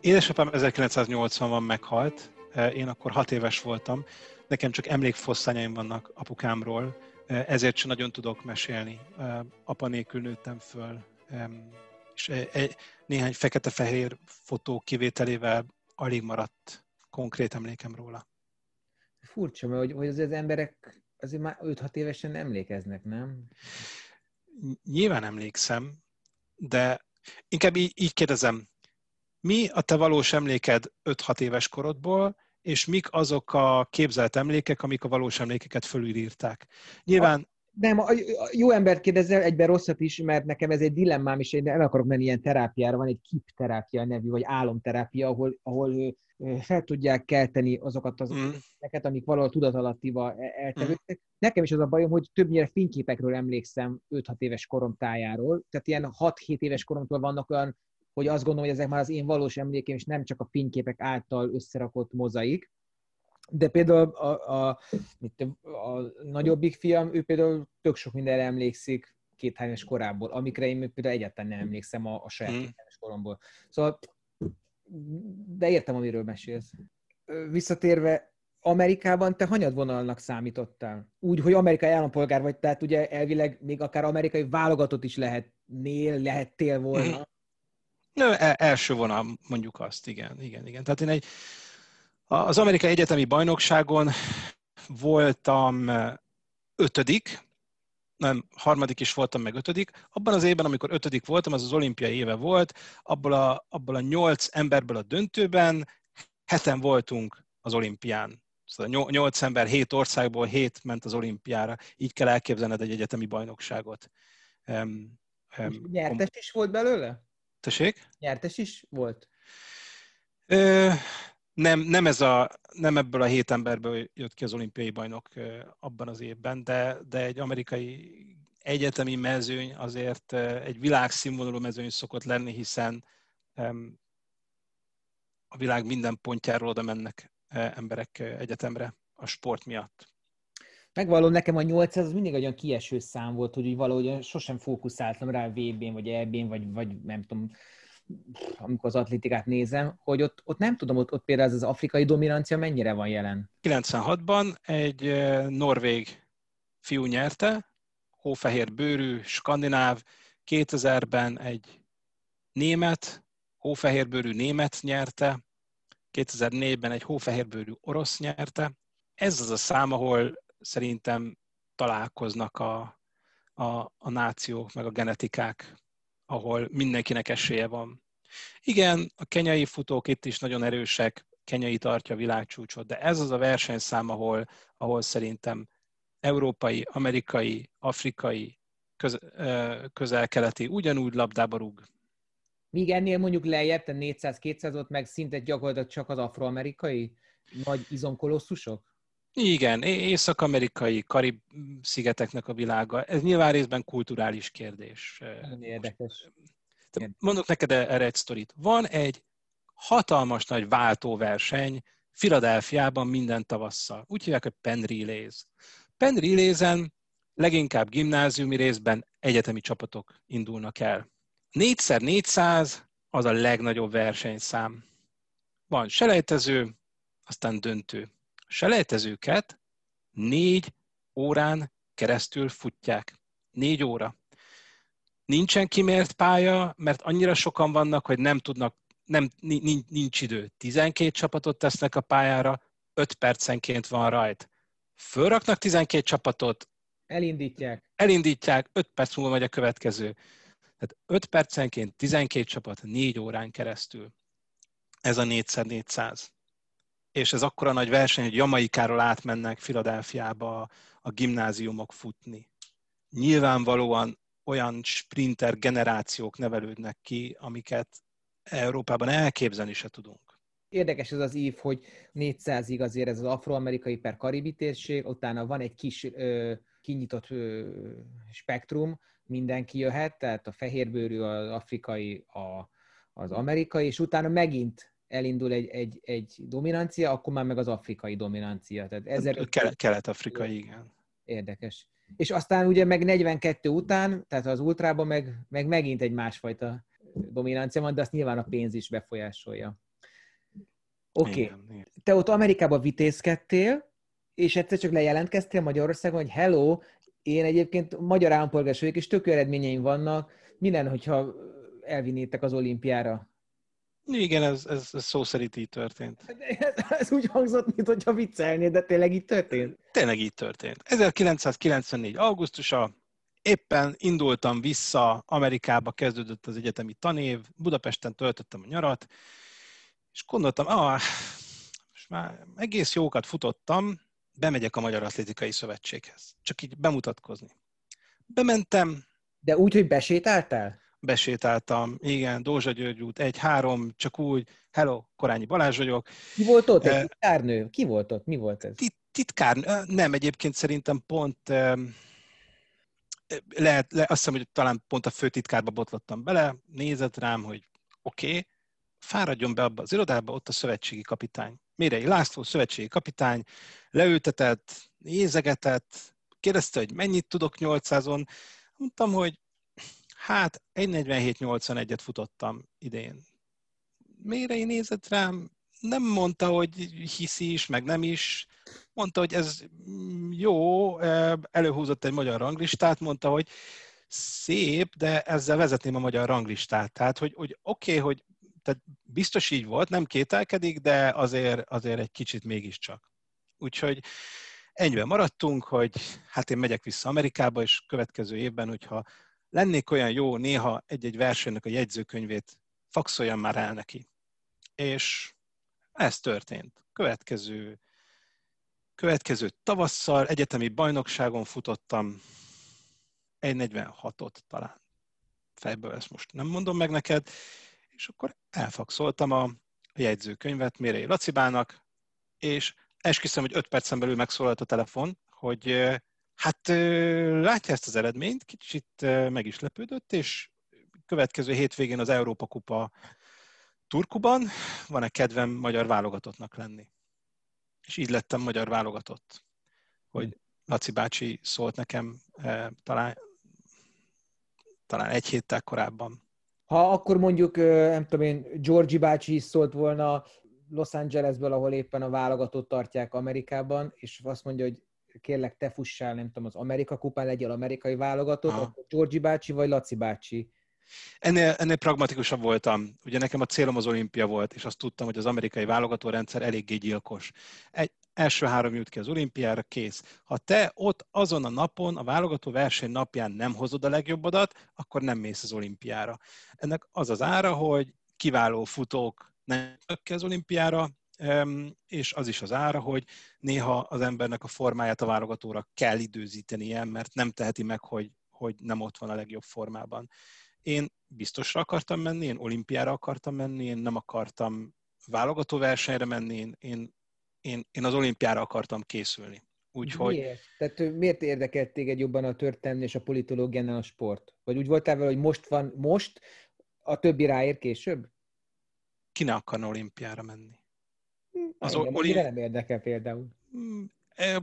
Édesapám 1980-ban meghalt, én akkor hat éves voltam, nekem csak emlékfosszányaim vannak apukámról, ezért sem nagyon tudok mesélni. Apa nélkül nőttem föl, és néhány fekete-fehér fotó kivételével alig maradt konkrét emlékem róla. Furcsa, mert hogy, hogy az emberek azért már 5-6 évesen emlékeznek, nem? Nyilván emlékszem, de inkább így, így kérdezem, mi a te valós emléked 5-6 éves korodból, és mik azok a képzelt emlékek, amik a valós emlékeket fölülírták? Nyilván... Nem, a jó ember kérdezel egyben rosszat is, mert nekem ez egy dilemmám, és én nem akarok menni ilyen terápiára, van egy kip terápia nevű, vagy álomterápia, ahol, ahol fel tudják kelteni azokat az mm. amik valahol tudatalattiba e, elterültek. Mm. Nekem is az a bajom, hogy többnyire fényképekről emlékszem 5-6 éves korom tájáról, tehát ilyen 6-7 éves koromtól vannak olyan, hogy azt gondolom, hogy ezek már az én valós emlékeim, és nem csak a fényképek által összerakott mozaik. De például a, a, mit, a nagyobbik fiam, ő például tök sok mindenre emlékszik két-három korából, amikre én például egyáltalán nem emlékszem a, a saját mm. koromból. Szóval de értem, amiről mesélsz. Visszatérve, Amerikában te hanyadvonalnak számítottál? Úgy, hogy amerikai állampolgár vagy, tehát ugye elvileg még akár amerikai válogatott is lehetnél, lehettél volna. Mm. No, első vonal, mondjuk azt, igen, igen, igen. Tehát én egy, az amerikai egyetemi bajnokságon voltam ötödik, nem, harmadik is voltam, meg ötödik. Abban az évben, amikor ötödik voltam, az az olimpiai éve volt, abból a, abból a nyolc emberből a döntőben heten voltunk az olimpián. Szóval nyolc ember, hét országból hét ment az olimpiára. Így kell elképzelned egy egyetemi bajnokságot. Um, um, Nyertes is volt belőle? Tessék? Nyertes is volt? Ö, nem, nem, ez a, nem ebből a hét emberből jött ki az olimpiai bajnok abban az évben, de, de egy amerikai egyetemi mezőny azért egy világszínvonalú mezőny szokott lenni, hiszen a világ minden pontjáról oda mennek emberek egyetemre a sport miatt. Megvaló nekem a 800 az mindig olyan kieső szám volt, hogy valahogy sosem fókuszáltam rá VB-n, vagy EB-n, vagy, vagy nem tudom, amikor az atlétikát nézem, hogy ott, ott nem tudom, ott, ott például az, afrikai dominancia mennyire van jelen? 96-ban egy norvég fiú nyerte, hófehér bőrű, skandináv, 2000-ben egy német, hófehérbőrű német nyerte, 2004-ben egy hófehérbőrű orosz nyerte. Ez az a szám, ahol szerintem találkoznak a, a, a nációk, meg a genetikák, ahol mindenkinek esélye van. Igen, a kenyai futók itt is nagyon erősek, kenyai tartja a világcsúcsot, de ez az a versenyszám, ahol, ahol szerintem európai, amerikai, afrikai, köz, közel-keleti ugyanúgy labdába rúg. Míg ennél mondjuk lejjebb, 400-200 ott meg szinte gyakorlatilag csak az afroamerikai nagy izomkolosszusok? Igen, észak-amerikai, Karib-szigeteknek a világa. Ez nyilván részben kulturális kérdés. Érdekes. Mondok neked erre egy sztorit. Van egy hatalmas nagy váltóverseny Filadelfiában minden tavasszal. Úgy hívják, hogy Penn Relays. Penn Relays-en leginkább gimnáziumi részben egyetemi csapatok indulnak el. 4x400 az a legnagyobb versenyszám. Van selejtező, aztán döntő. Selejtezőket négy órán keresztül futják. Négy óra. Nincsen kimért pálya, mert annyira sokan vannak, hogy nem tudnak, nem, nincs, nincs idő. 12 csapatot tesznek a pályára, 5 percenként van rajt. Fölraknak 12 csapatot, elindítják. Elindítják, 5 perc múlva megy a következő. Tehát 5 percenként 12 csapat 4 órán keresztül. Ez a 4x400. És ez akkora nagy verseny, hogy Jamaikáról átmennek Filadelfiába a, gimnáziumok futni. Nyilvánvalóan olyan sprinter generációk nevelődnek ki, amiket Európában elképzelni se tudunk. Érdekes ez az ív, hogy 400-ig azért ez az afroamerikai per karibi térség, utána van egy kis ö, kinyitott ö, spektrum, mindenki jöhet, tehát a fehérbőrű, az afrikai, a, az amerikai, és utána megint elindul egy, egy, egy dominancia, akkor már meg az afrikai dominancia. Tehát ezer... Kelet, kelet-afrikai, igen. Érdekes. És aztán ugye meg 42 után, tehát az ultrában meg, meg megint egy másfajta dominancia van, de azt nyilván a pénz is befolyásolja. Oké. Okay. Te ott Amerikában vitézkedtél, és egyszer csak lejelentkeztél Magyarországon, hogy hello, én egyébként magyar állampolgár vagyok, és tök eredményeim vannak. Minden, hogyha elvinnétek az olimpiára? Igen, ez, ez, ez szó szerint így történt. Ez, ez úgy hangzott, mint hogyha viccelnéd, de tényleg így történt? Tényleg így történt. 1994. augusztusa, éppen indultam vissza, Amerikába kezdődött az egyetemi tanév, Budapesten töltöttem a nyarat, és gondoltam, ah, most már egész jókat futottam, bemegyek a Magyar Atlétikai Szövetséghez. Csak így bemutatkozni. Bementem. De úgy, hogy besétáltál? Besétáltam, igen, Dózsa György út, egy-három, csak úgy, hello, Korányi Balázs vagyok. Ki volt ott? Egy uh, titkárnő? Ki volt ott? Mi volt ez? Titkár, nem, egyébként szerintem pont lehet, le, azt hiszem, hogy talán pont a főtitkárba botlottam bele, nézett rám, hogy oké, okay, fáradjon be abba az irodába, ott a szövetségi kapitány. Mérei László, szövetségi kapitány, leültetett, nézegetett, kérdezte, hogy mennyit tudok 800-on. Mondtam, hogy hát 1.47.81-et futottam idén. Mérei nézett rám, nem mondta, hogy hiszi is, meg nem is. Mondta, hogy ez jó, előhúzott egy magyar ranglistát, mondta, hogy szép, de ezzel vezetném a magyar ranglistát. Tehát, hogy, hogy oké, okay, hogy tehát biztos így volt, nem kételkedik, de azért, azért egy kicsit mégiscsak. Úgyhogy ennyiben maradtunk, hogy hát én megyek vissza Amerikába, és következő évben, hogyha lennék olyan jó, néha egy-egy versenynek a jegyzőkönyvét faxoljam már el neki. És ez történt. Következő, következő tavasszal egyetemi bajnokságon futottam, 1.46-ot talán. Fejből ezt most nem mondom meg neked, és akkor elfakszoltam a jegyzőkönyvet Mérei Lacibának, és esküszöm, hogy öt percen belül megszólalt a telefon, hogy hát látja ezt az eredményt, kicsit meg is lepődött, és következő hétvégén az Európa Kupa Turkuban van-e kedvem magyar válogatottnak lenni? És így lettem magyar válogatott. Hogy Laci bácsi szólt nekem talán, talán egy héttel korábban. Ha akkor mondjuk, nem tudom én, Georgi bácsi is szólt volna Los Angelesből, ahol éppen a válogatott tartják Amerikában, és azt mondja, hogy kérlek, te fussál, nem tudom, az Amerika kupán, legyél amerikai válogatott, Aha. akkor Georgi bácsi vagy Laci bácsi? Ennél, ennél pragmatikusabb voltam. Ugye nekem a célom az olimpia volt, és azt tudtam, hogy az amerikai válogatórendszer eléggé gyilkos. Egy, első három jut ki az olimpiára, kész. Ha te ott azon a napon, a válogató verseny napján nem hozod a legjobbadat, akkor nem mész az olimpiára. Ennek az az ára, hogy kiváló futók nem ki az olimpiára, és az is az ára, hogy néha az embernek a formáját a válogatóra kell időzítenie, mert nem teheti meg, hogy, hogy nem ott van a legjobb formában. Én biztosra akartam menni, én olimpiára akartam menni, én nem akartam válogató versenyre menni, én, én, én, én az olimpiára akartam készülni. Úgyhogy... Miért? Tehát miért érdekelt téged jobban a történelmi és a politológiánál a sport? Vagy úgy voltál vele, hogy most van, most, a többi ráér később? Ki ne akarna olimpiára menni? Az engem, olim... nem érdekel például. Hm, e...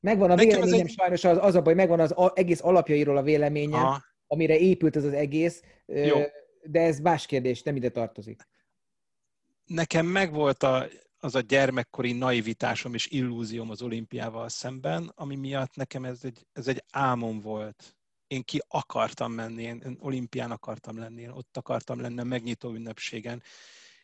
Megvan a Nekem véleményem egy... sajnos, az, az a baj, megvan az a, egész alapjairól a véleményem, Aha. amire épült ez az egész, Jó. de ez más kérdés, nem ide tartozik. Nekem megvolt a, az a gyermekkori naivitásom és illúzióm az olimpiával szemben, ami miatt nekem ez egy, ez egy álmom volt. Én ki akartam menni, én, én olimpián akartam lenni, én ott akartam lenni a megnyitó ünnepségen,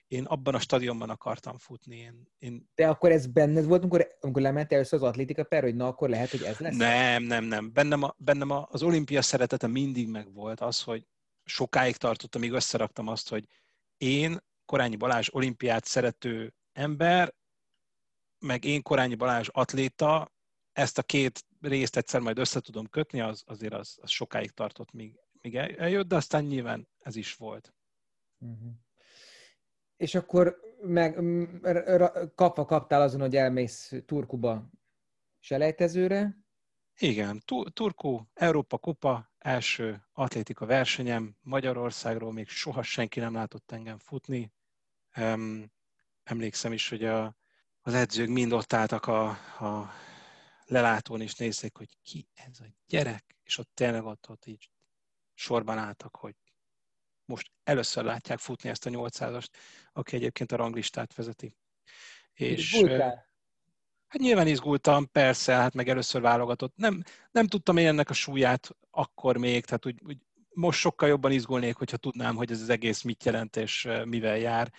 én abban a stadionban akartam futni. Én, én... De akkor ez benned volt, amikor, amikor lement először az atlétika per, hogy na akkor lehet, hogy ez lesz? Nem, nem, nem. Bennem, a, bennem a, az olimpia szeretete mindig megvolt, az, hogy sokáig tartottam, amíg összeraktam azt, hogy én, Korányi Balázs olimpiát szerető ember, meg én Korányi Balázs atléta, ezt a két részt egyszer majd össze tudom kötni, az, azért az, az sokáig tartott, míg, míg eljött, de aztán nyilván ez is volt. Uh-huh és akkor meg, kapva kaptál azon, hogy elmész Turkuba selejtezőre. Igen, Turku, Európa Kupa, első atlétika versenyem Magyarországról, még soha senki nem látott engem futni. Emlékszem is, hogy a, az edzők mind ott álltak a, a lelátón, és nézték, hogy ki ez a gyerek, és ott tényleg ott, ott így sorban álltak, hogy most először látják futni ezt a 800-ast, aki egyébként a ranglistát vezeti. És, Bulgár. Hát nyilván izgultam, persze, hát meg először válogatott. Nem, nem tudtam én ennek a súlyát akkor még, tehát úgy, úgy most sokkal jobban izgulnék, hogyha tudnám, hogy ez az egész mit jelent és mivel jár.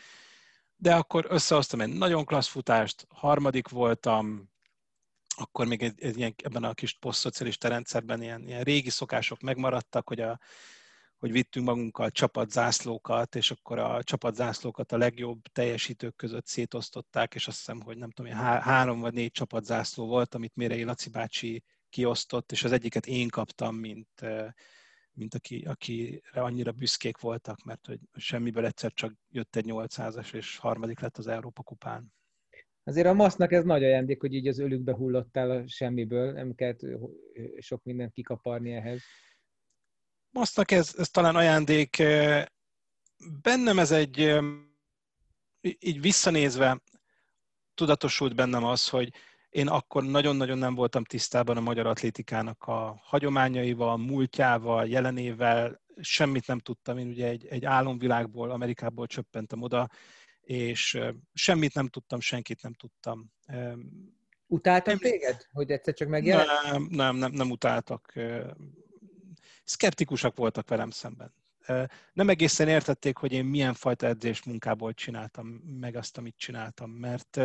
De akkor összehoztam egy nagyon klassz futást, harmadik voltam, akkor még egy, egy ilyen, ebben a kis posztszocialista rendszerben ilyen, ilyen régi szokások megmaradtak, hogy a hogy vittünk magunkkal csapatzászlókat, és akkor a csapatzászlókat a legjobb teljesítők között szétosztották, és azt hiszem, hogy nem tudom, há- három vagy négy csapatzászló volt, amit Mérei Laci bácsi kiosztott, és az egyiket én kaptam, mint, mint aki, akire annyira büszkék voltak, mert hogy semmiből egyszer csak jött egy 800-as, és harmadik lett az Európa kupán. Azért a masznak ez nagy ajándék, hogy így az ölükbe hullottál a semmiből, nem kellett sok mindent kikaparni ehhez. Masznak ez, ez talán ajándék. Bennem ez egy, így visszanézve tudatosult bennem az, hogy én akkor nagyon-nagyon nem voltam tisztában a magyar atlétikának a hagyományaival, múltjával, jelenével, semmit nem tudtam. Én ugye egy, egy álomvilágból, Amerikából csöppentem oda, és semmit nem tudtam, senkit nem tudtam. Utáltak téged, hogy egyszer csak megjelent? Nem, nem, nem, nem utáltak szkeptikusak voltak velem szemben. Nem egészen értették, hogy én milyen fajta edzés munkából csináltam meg azt, amit csináltam, mert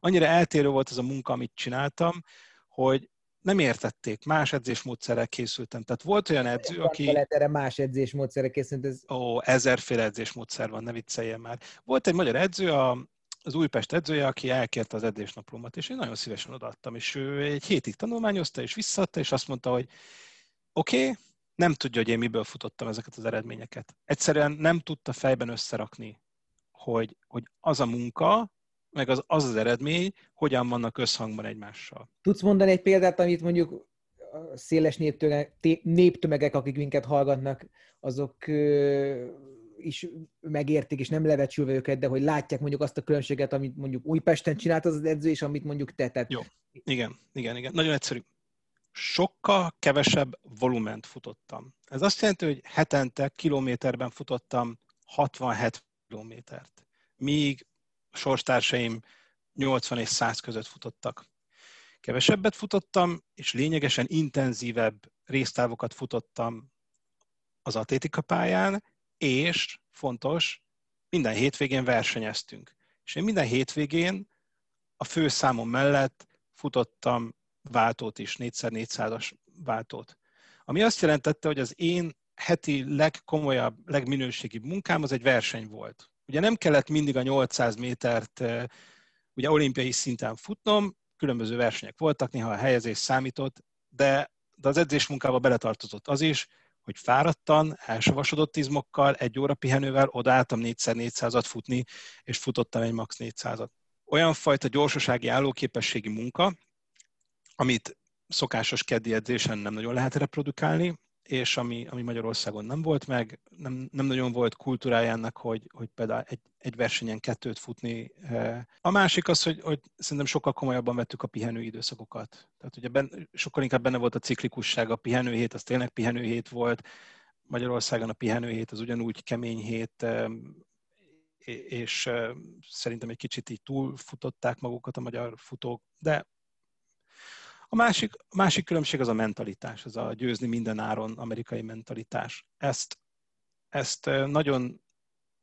annyira eltérő volt az a munka, amit csináltam, hogy nem értették, más edzésmódszerrel készültem. Tehát volt olyan edző, aki... Lehet erre más edzésmódszerrel készült? Ez... Ó, ezerféle edzésmódszer van, ne vicceljen már. Volt egy magyar edző, a, az Újpest edzője, aki elkérte az edzésnaplómat, és én nagyon szívesen odaadtam, és ő egy hétig tanulmányozta, és visszaadta, és azt mondta, hogy oké, okay, nem tudja, hogy én miből futottam ezeket az eredményeket. Egyszerűen nem tudta fejben összerakni, hogy, hogy az a munka, meg az, az az eredmény, hogyan vannak összhangban egymással. Tudsz mondani egy példát, amit mondjuk a széles néptömegek, néptömegek akik minket hallgatnak, azok is megértik, és nem levecsülve őket, de hogy látják mondjuk azt a különbséget, amit mondjuk Újpesten csinált az, edző, és amit mondjuk te. Tehát... Jó, igen, igen, igen. Nagyon egyszerű. Sokkal kevesebb volument futottam. Ez azt jelenti, hogy hetente kilométerben futottam 67 kilométert, míg sorstársaim 80 és 100 között futottak. Kevesebbet futottam, és lényegesen intenzívebb résztávokat futottam az atlétika pályán, és fontos, minden hétvégén versenyeztünk. És én minden hétvégén a fő számom mellett futottam váltót is, 4x400-as váltót. Ami azt jelentette, hogy az én heti legkomolyabb, legminőségibb munkám az egy verseny volt. Ugye nem kellett mindig a 800 métert ugye olimpiai szinten futnom, különböző versenyek voltak, néha a helyezés számított, de, de az edzés munkába beletartozott az is, hogy fáradtan, elsavasodott izmokkal, egy óra pihenővel odaálltam 4x400-at futni, és futottam egy max 400-at. Olyan fajta gyorsasági állóképességi munka, amit szokásos keddi edzésen nem nagyon lehet reprodukálni, és ami, ami Magyarországon nem volt meg, nem, nem nagyon volt kultúrája ennek, hogy, hogy például egy, egy versenyen kettőt futni. Eh. A másik az, hogy, hogy szerintem sokkal komolyabban vettük a pihenő időszakokat. Tehát ugye ben, sokkal inkább benne volt a ciklikusság, a pihenőhét, az tényleg pihenőhét volt. Magyarországon a pihenőhét az ugyanúgy kemény hét, és eh, szerintem egy kicsit így túlfutották magukat a magyar futók, de a másik, a másik különbség az a mentalitás, az a győzni minden áron amerikai mentalitás. Ezt, ezt nagyon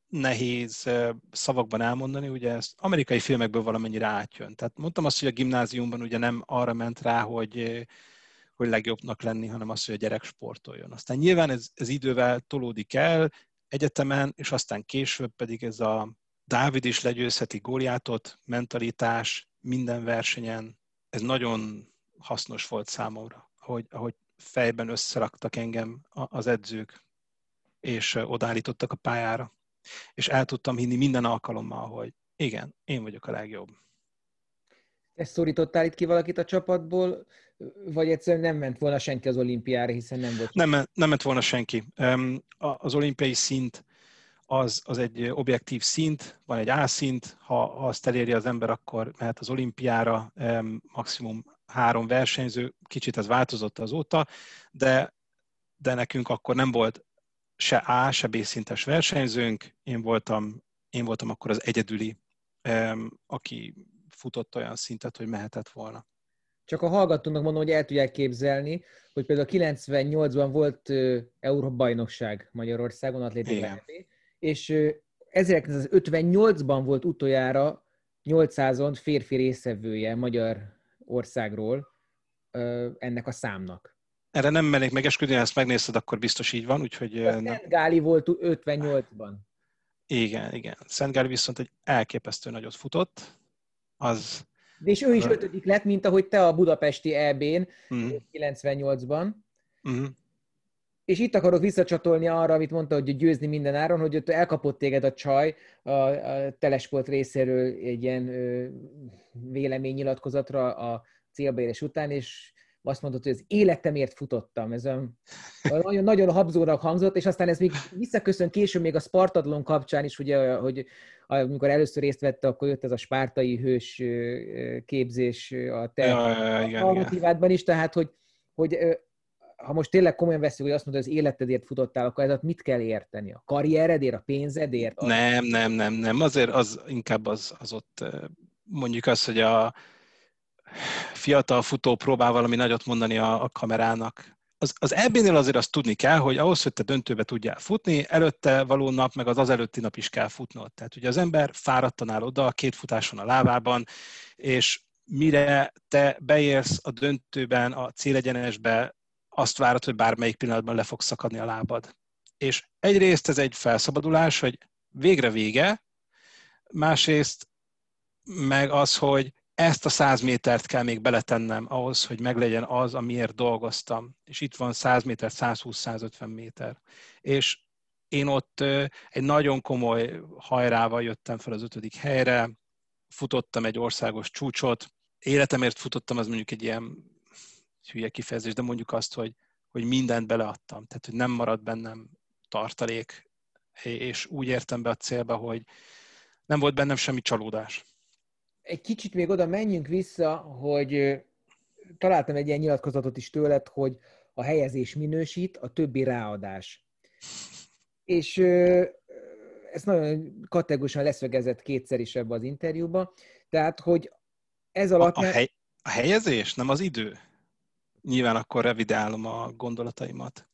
nehéz szavakban elmondani, ugye ezt amerikai filmekből valamennyire átjön. Tehát mondtam azt, hogy a gimnáziumban ugye nem arra ment rá, hogy, hogy legjobbnak lenni, hanem azt, hogy a gyerek sportoljon. Aztán nyilván ez, ez idővel tolódik el egyetemen, és aztán később pedig ez a Dávid is legyőzheti Góliátot, mentalitás minden versenyen, ez nagyon hasznos volt számomra, hogy, ahogy fejben összeraktak engem az edzők, és odállítottak a pályára. És el tudtam hinni minden alkalommal, hogy igen, én vagyok a legjobb. Ezt szorítottál itt ki valakit a csapatból, vagy egyszerűen nem ment volna senki az olimpiára, hiszen nem volt... Nem, nem ment volna senki. Az olimpiai szint az, az egy objektív szint, van egy A szint, ha azt eléri az ember, akkor mehet az olimpiára, maximum három versenyző, kicsit ez változott azóta, de, de nekünk akkor nem volt se A, se B szintes versenyzőnk, én voltam, én voltam akkor az egyedüli, aki futott olyan szintet, hogy mehetett volna. Csak a hallgatónak mondom, hogy el tudják képzelni, hogy például 98-ban volt Európa-bajnokság Magyarországon, atlétikában, és 1958-ban volt utoljára 800-on férfi részevője magyar országról ennek a számnak. Erre nem mennék megesküdni, ha ezt megnézted, akkor biztos így van, úgyhogy... Szent Gáli volt 58-ban. Igen, igen. Szent Gáli viszont egy elképesztő nagyot futott. Az... De és ő is ötödik lett, mint ahogy te a budapesti EB-n mm. 98-ban. Mm. És itt akarok visszacsatolni arra, amit mondta, hogy győzni minden áron, hogy ott elkapott téged a csaj a, a Telesport részéről egy ilyen ö, véleménynyilatkozatra a célbeérés után, és azt mondott, hogy az életemért futottam. Ez nagyon, nagyon habzónak hangzott, és aztán ez még visszaköszön később még a Spartatlon kapcsán is, ugye, hogy amikor először részt vette, akkor jött ez a spártai hős képzés a te ja, ja, ja, is, tehát hogy, hogy ha most tényleg komolyan veszük, hogy azt mondod, hogy az életedért futottál, akkor ez mit kell érteni? A karrieredért, a pénzedért? Az... Nem, nem, nem, nem. Azért az inkább az, az ott mondjuk az, hogy a fiatal futó próbál valami nagyot mondani a, a kamerának. Az, az EB-nél azért azt tudni kell, hogy ahhoz, hogy te döntőbe tudjál futni, előtte való nap, meg az az előtti nap is kell futnod. Tehát ugye az ember fáradtan áll oda, két futáson a lábában, és mire te beérsz a döntőben, a célegyenesbe, azt várod, hogy bármelyik pillanatban le fog szakadni a lábad. És egyrészt ez egy felszabadulás, hogy végre vége, másrészt meg az, hogy ezt a 100 métert kell még beletennem ahhoz, hogy meglegyen az, amiért dolgoztam. És itt van 100 méter, 120-150 méter. És én ott egy nagyon komoly hajrával jöttem fel az ötödik helyre, futottam egy országos csúcsot, életemért futottam, az mondjuk egy ilyen hülye kifejezés, de mondjuk azt, hogy, hogy mindent beleadtam, tehát hogy nem marad bennem tartalék és úgy értem be a célba, hogy nem volt bennem semmi csalódás. Egy kicsit még oda menjünk vissza, hogy találtam egy ilyen nyilatkozatot is tőled, hogy a helyezés minősít, a többi ráadás. És ezt nagyon kategorikusan leszögezett kétszer is ebbe az interjúba. Tehát, hogy ez alatt... A, a, hely, a helyezés, nem az idő? Nyilván akkor revidálom a gondolataimat.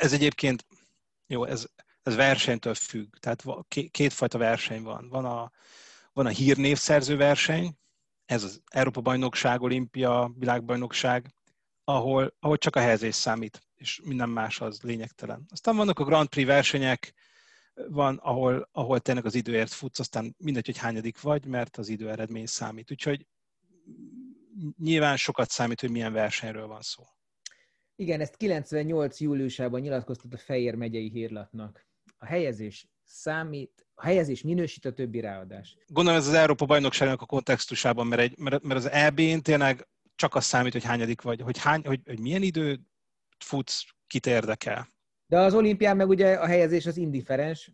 Ez egyébként, jó, ez, ez versenytől függ. Tehát kétfajta verseny van. Van a, van a hírnévszerző verseny, ez az Európa bajnokság, olimpia, világbajnokság, ahol, ahol csak a helyezés számít, és minden más az lényegtelen. Aztán vannak a Grand Prix versenyek, van, ahol, ahol tényleg az időért futsz, aztán mindegy, hogy hányadik vagy, mert az idő eredmény számít. Úgyhogy nyilván sokat számít, hogy milyen versenyről van szó. Igen, ezt 98. júliusában nyilatkoztat a Fejér megyei hírlatnak. A helyezés számít, a helyezés minősít a többi ráadás. Gondolom ez az Európa bajnokságnak a kontextusában, mert, egy, mert, mert az EB-n tényleg csak az számít, hogy hányadik vagy, hogy, hány, hogy, hogy milyen idő futsz, kit érdekel. De az olimpián meg ugye a helyezés az indiferens.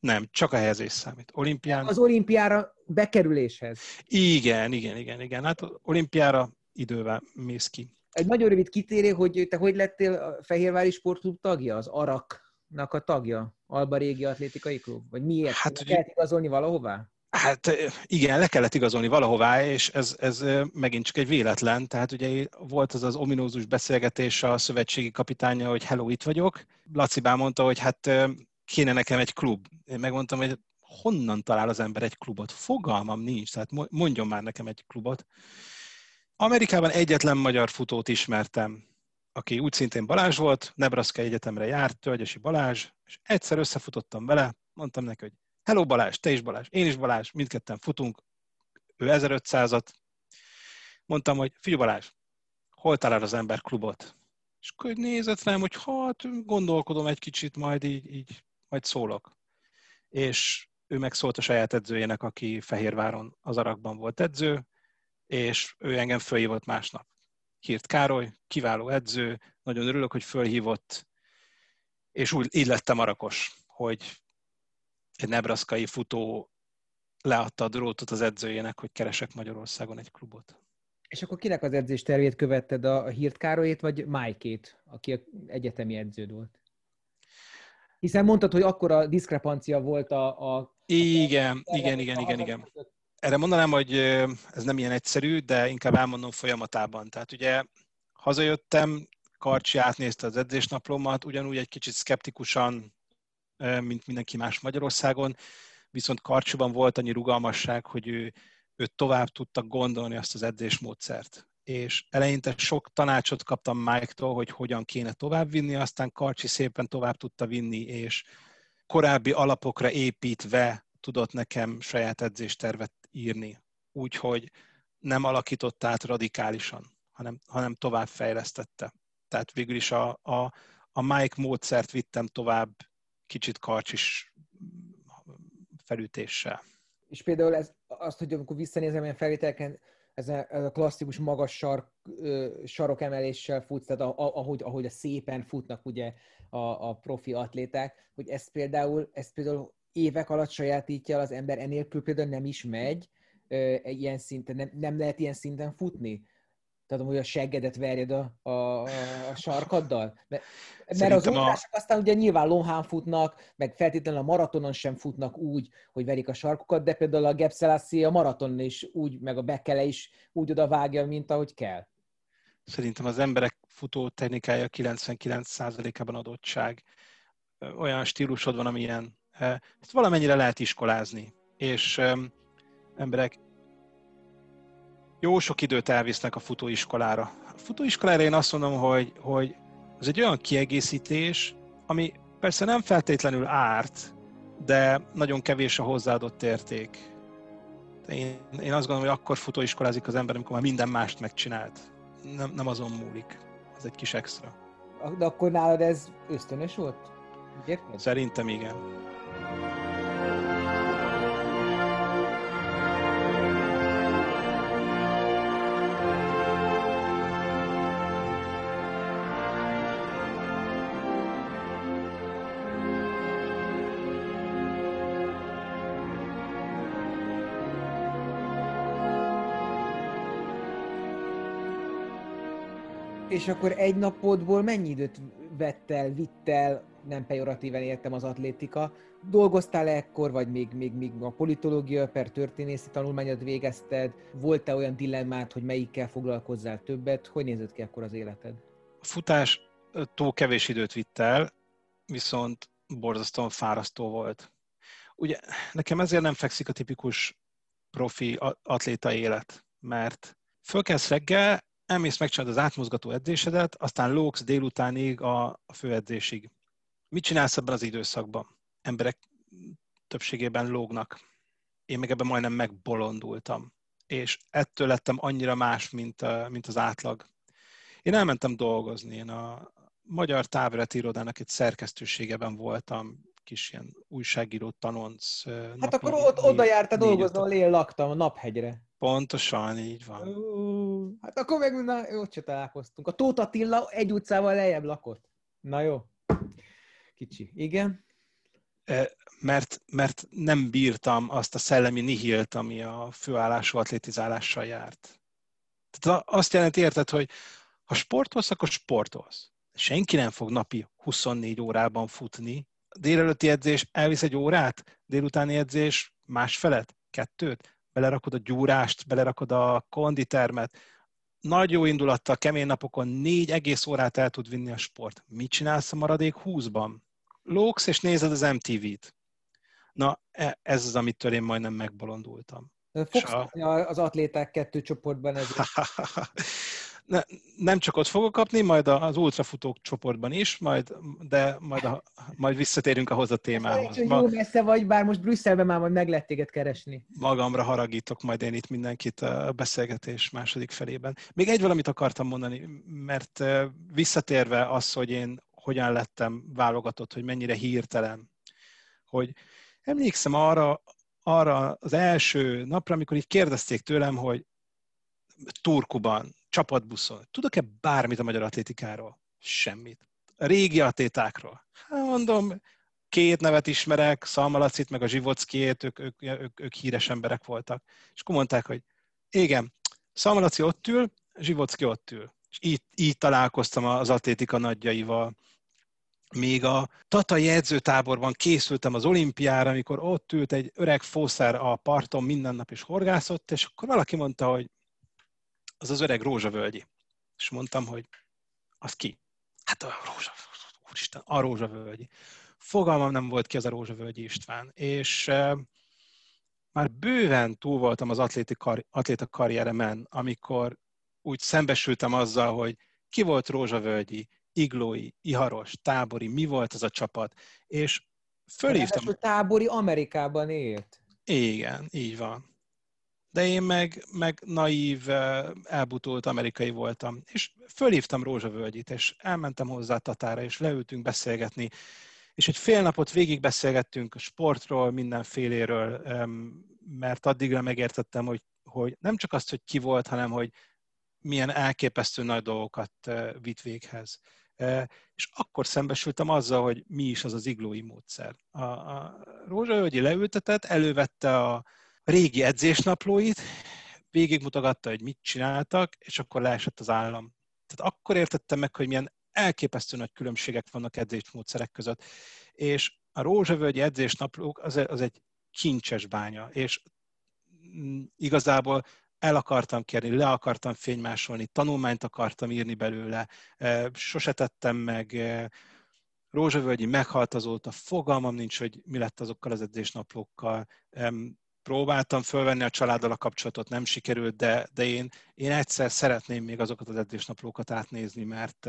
Nem, csak a helyezés számít. Olimpián... Az olimpiára bekerüléshez. Igen, igen, igen, igen. Hát olimpiára idővel mész ki. Egy nagyon rövid kitérő, hogy te hogy lettél a Fehérvári Sportklub tagja, az Araknak a tagja, Alba Régi Atlétikai Klub? Vagy miért? Hát, hogy... Lehet igazolni valahová? Hát igen, le kellett igazolni valahová, és ez, ez megint csak egy véletlen. Tehát ugye volt az az ominózus beszélgetés a szövetségi kapitánya, hogy hello, itt vagyok. Laci mondta, hogy hát kéne nekem egy klub. Én megmondtam, hogy honnan talál az ember egy klubot? Fogalmam nincs, tehát mondjon már nekem egy klubot. Amerikában egyetlen magyar futót ismertem, aki úgy szintén Balázs volt, Nebraska Egyetemre járt, Tölgyesi Balázs, és egyszer összefutottam vele, mondtam neki, hogy hello Balázs, te is Balázs, én is Balázs, mindketten futunk, ő 1500-at. Mondtam, hogy figyelj Balázs, hol talál az ember klubot? És akkor nézett rám, hogy hát gondolkodom egy kicsit, majd így, így majd szólok. És ő megszólt a saját edzőjének, aki Fehérváron az Arakban volt edző, és ő engem fölhívott másnap. Hírt Károly, kiváló edző, nagyon örülök, hogy fölhívott, és úgy így lettem arakos, hogy egy nebraszkai futó leadta a drótot az edzőjének, hogy keresek Magyarországon egy klubot. És akkor kinek az edzés tervét követted, a Hírt Károlyét, vagy Mike-ét, aki egyetemi edződ volt? Hiszen mondtad, hogy akkor a diszkrepancia volt a... a igen, a igen, igen, igen, igen. Erre mondanám, hogy ez nem ilyen egyszerű, de inkább elmondom folyamatában. Tehát ugye hazajöttem, Karcsi átnézte az edzésnaplómat, ugyanúgy egy kicsit szkeptikusan mint mindenki más Magyarországon, viszont Karcsiban volt annyi rugalmasság, hogy ő, ő tovább tudta gondolni azt az edzésmódszert. És eleinte sok tanácsot kaptam Mike-tól, hogy hogyan kéne továbbvinni, aztán Karcsi szépen tovább tudta vinni, és korábbi alapokra építve tudott nekem saját edzéstervet írni. Úgyhogy nem alakított át radikálisan, hanem, hanem tovább fejlesztette. Tehát végül is a, a, a Mike módszert vittem tovább kicsit karcsis felütéssel. És például ez, azt, hogy amikor visszanézem ilyen felvételken, ez a, ez a klasszikus magas sark, sarokemeléssel futsz, tehát a, a, ahogy, ahogy a szépen futnak ugye a, a profi atléták, hogy ezt például, ezt például évek alatt sajátítja az ember, enélkül például nem is megy, ilyen szinten, nem, nem lehet ilyen szinten futni tehát hogy a seggedet verjed a, a, a sarkaddal? Mert, mert az ugrások a... aztán ugye nyilván lomhán futnak, meg feltétlenül a maratonon sem futnak úgy, hogy verik a sarkokat, de például a Gepselassie a maratonon is úgy, meg a Bekele is úgy oda vágja, mint ahogy kell. Szerintem az emberek futó technikája 99%-ában adottság. Olyan stílusod van, amilyen. Ezt valamennyire lehet iskolázni. És emberek jó sok időt elvisznek a futóiskolára. A futóiskolára én azt mondom, hogy, hogy ez egy olyan kiegészítés, ami persze nem feltétlenül árt, de nagyon kevés a hozzáadott érték. Én, én azt gondolom, hogy akkor futóiskolázik az ember, amikor már minden mást megcsinált. Nem, nem azon múlik. Ez egy kis extra. De akkor nálad ez ösztönös volt? Érted? Szerintem igen. És akkor egy napodból mennyi időt vett el, vitt el, nem pejoratíven értem az atlétika, dolgoztál -e ekkor, vagy még, még, még a politológia per történészi tanulmányot végezted? Volt-e olyan dilemmát, hogy melyikkel foglalkozzál többet? Hogy nézett ki akkor az életed? A futás túl kevés időt vitt el, viszont borzasztóan fárasztó volt. Ugye nekem ezért nem fekszik a tipikus profi atléta élet, mert fölkelsz reggel, elmész megcsinálod az átmozgató edzésedet, aztán lóksz délutánig a, a főedzésig. Mit csinálsz ebben az időszakban? Emberek többségében lógnak. Én meg ebben majdnem megbolondultam. És ettől lettem annyira más, mint, mint az átlag. Én elmentem dolgozni. Én a Magyar Távirati Irodának egy szerkesztőségeben voltam, kis ilyen újságíró tanonc. Hát akkor ott oda járta dolgozni, ahol én laktam, a Naphegyre. Pontosan, így van. Hát akkor meg na, ott se találkoztunk. A Tóth Attila egy utcával lejjebb lakott. Na jó. Kicsi. Igen? Mert, mert nem bírtam azt a szellemi nihilt, ami a főállású atlétizálással járt. Tehát azt jelenti, érted, hogy ha sportolsz, akkor sportolsz. Senki nem fog napi 24 órában futni. Délelőtti edzés elvisz egy órát, délutáni edzés másfelet, kettőt, belerakod a gyúrást, belerakod a konditermet, nagy jó indulattal, kemény napokon négy egész órát el tud vinni a sport. Mit csinálsz a maradék húszban? Lóksz és nézed az MTV-t. Na, e, ez az, amitől én majdnem megbolondultam. Fogsz a... az atléták kettő csoportban ez? [laughs] ne, nem csak ott fogok kapni, majd az ultrafutók csoportban is, majd, de majd, a, majd visszatérünk ahhoz a témához. Jó Ma, messze vagy, bár most Brüsszelben már majd meg lehet téged keresni. Magamra haragítok majd én itt mindenkit a beszélgetés második felében. Még egy valamit akartam mondani, mert visszatérve az, hogy én hogyan lettem válogatott, hogy mennyire hirtelen, hogy emlékszem arra, arra az első napra, amikor így kérdezték tőlem, hogy Turkuban, csapatbuszon, tudok-e bármit a magyar atlétikáról? Semmit. A régi atlétákról? Hát mondom, két nevet ismerek, Szalmalacit, meg a Zsivockiét, ők, ők, ők, ők híres emberek voltak. És akkor mondták, hogy igen, Szalmalaci ott ül, Zsivocki ott ül. És így, így találkoztam az atlétika nagyjaival. Még a Tatai edzőtáborban készültem az olimpiára, amikor ott ült egy öreg fószer a parton minden nap is horgászott, és akkor valaki mondta, hogy az az öreg rózsavölgyi. És mondtam, hogy az ki? Hát a rózsa, úristen, a rózsavölgyi. Fogalmam nem volt ki az a rózsavölgyi István. És már bőven túl voltam az kar, atléta karrieremen, amikor úgy szembesültem azzal, hogy ki volt rózsavölgyi, iglói, iharos, tábori, mi volt az a csapat, és fölhívtam. A tábori Amerikában élt. Igen, így van de én meg, meg naív, elbutult amerikai voltam. És fölhívtam Rózsavölgyit, és elmentem hozzá Tatára, és leültünk beszélgetni, és egy fél napot végig beszélgettünk sportról, mindenféléről, mert addigra megértettem, hogy, hogy nem csak azt, hogy ki volt, hanem hogy milyen elképesztő nagy dolgokat vitt véghez. És akkor szembesültem azzal, hogy mi is az az iglói módszer. A, a Rózsavölgyi leültetett, elővette a, régi edzésnaplóit, végigmutogatta, hogy mit csináltak, és akkor leesett az állam. Tehát akkor értettem meg, hogy milyen elképesztő nagy különbségek vannak edzésmódszerek között. És a rózsavölgyi edzésnaplók az, az egy kincses bánya, és mm, igazából el akartam kérni, le akartam fénymásolni, tanulmányt akartam írni belőle, e, sose tettem meg, e, Rózsavölgyi meghalt azóta, fogalmam nincs, hogy mi lett azokkal az edzésnaplókkal próbáltam fölvenni a családdal a kapcsolatot, nem sikerült, de, de én, én egyszer szeretném még azokat az edzésnaplókat átnézni, mert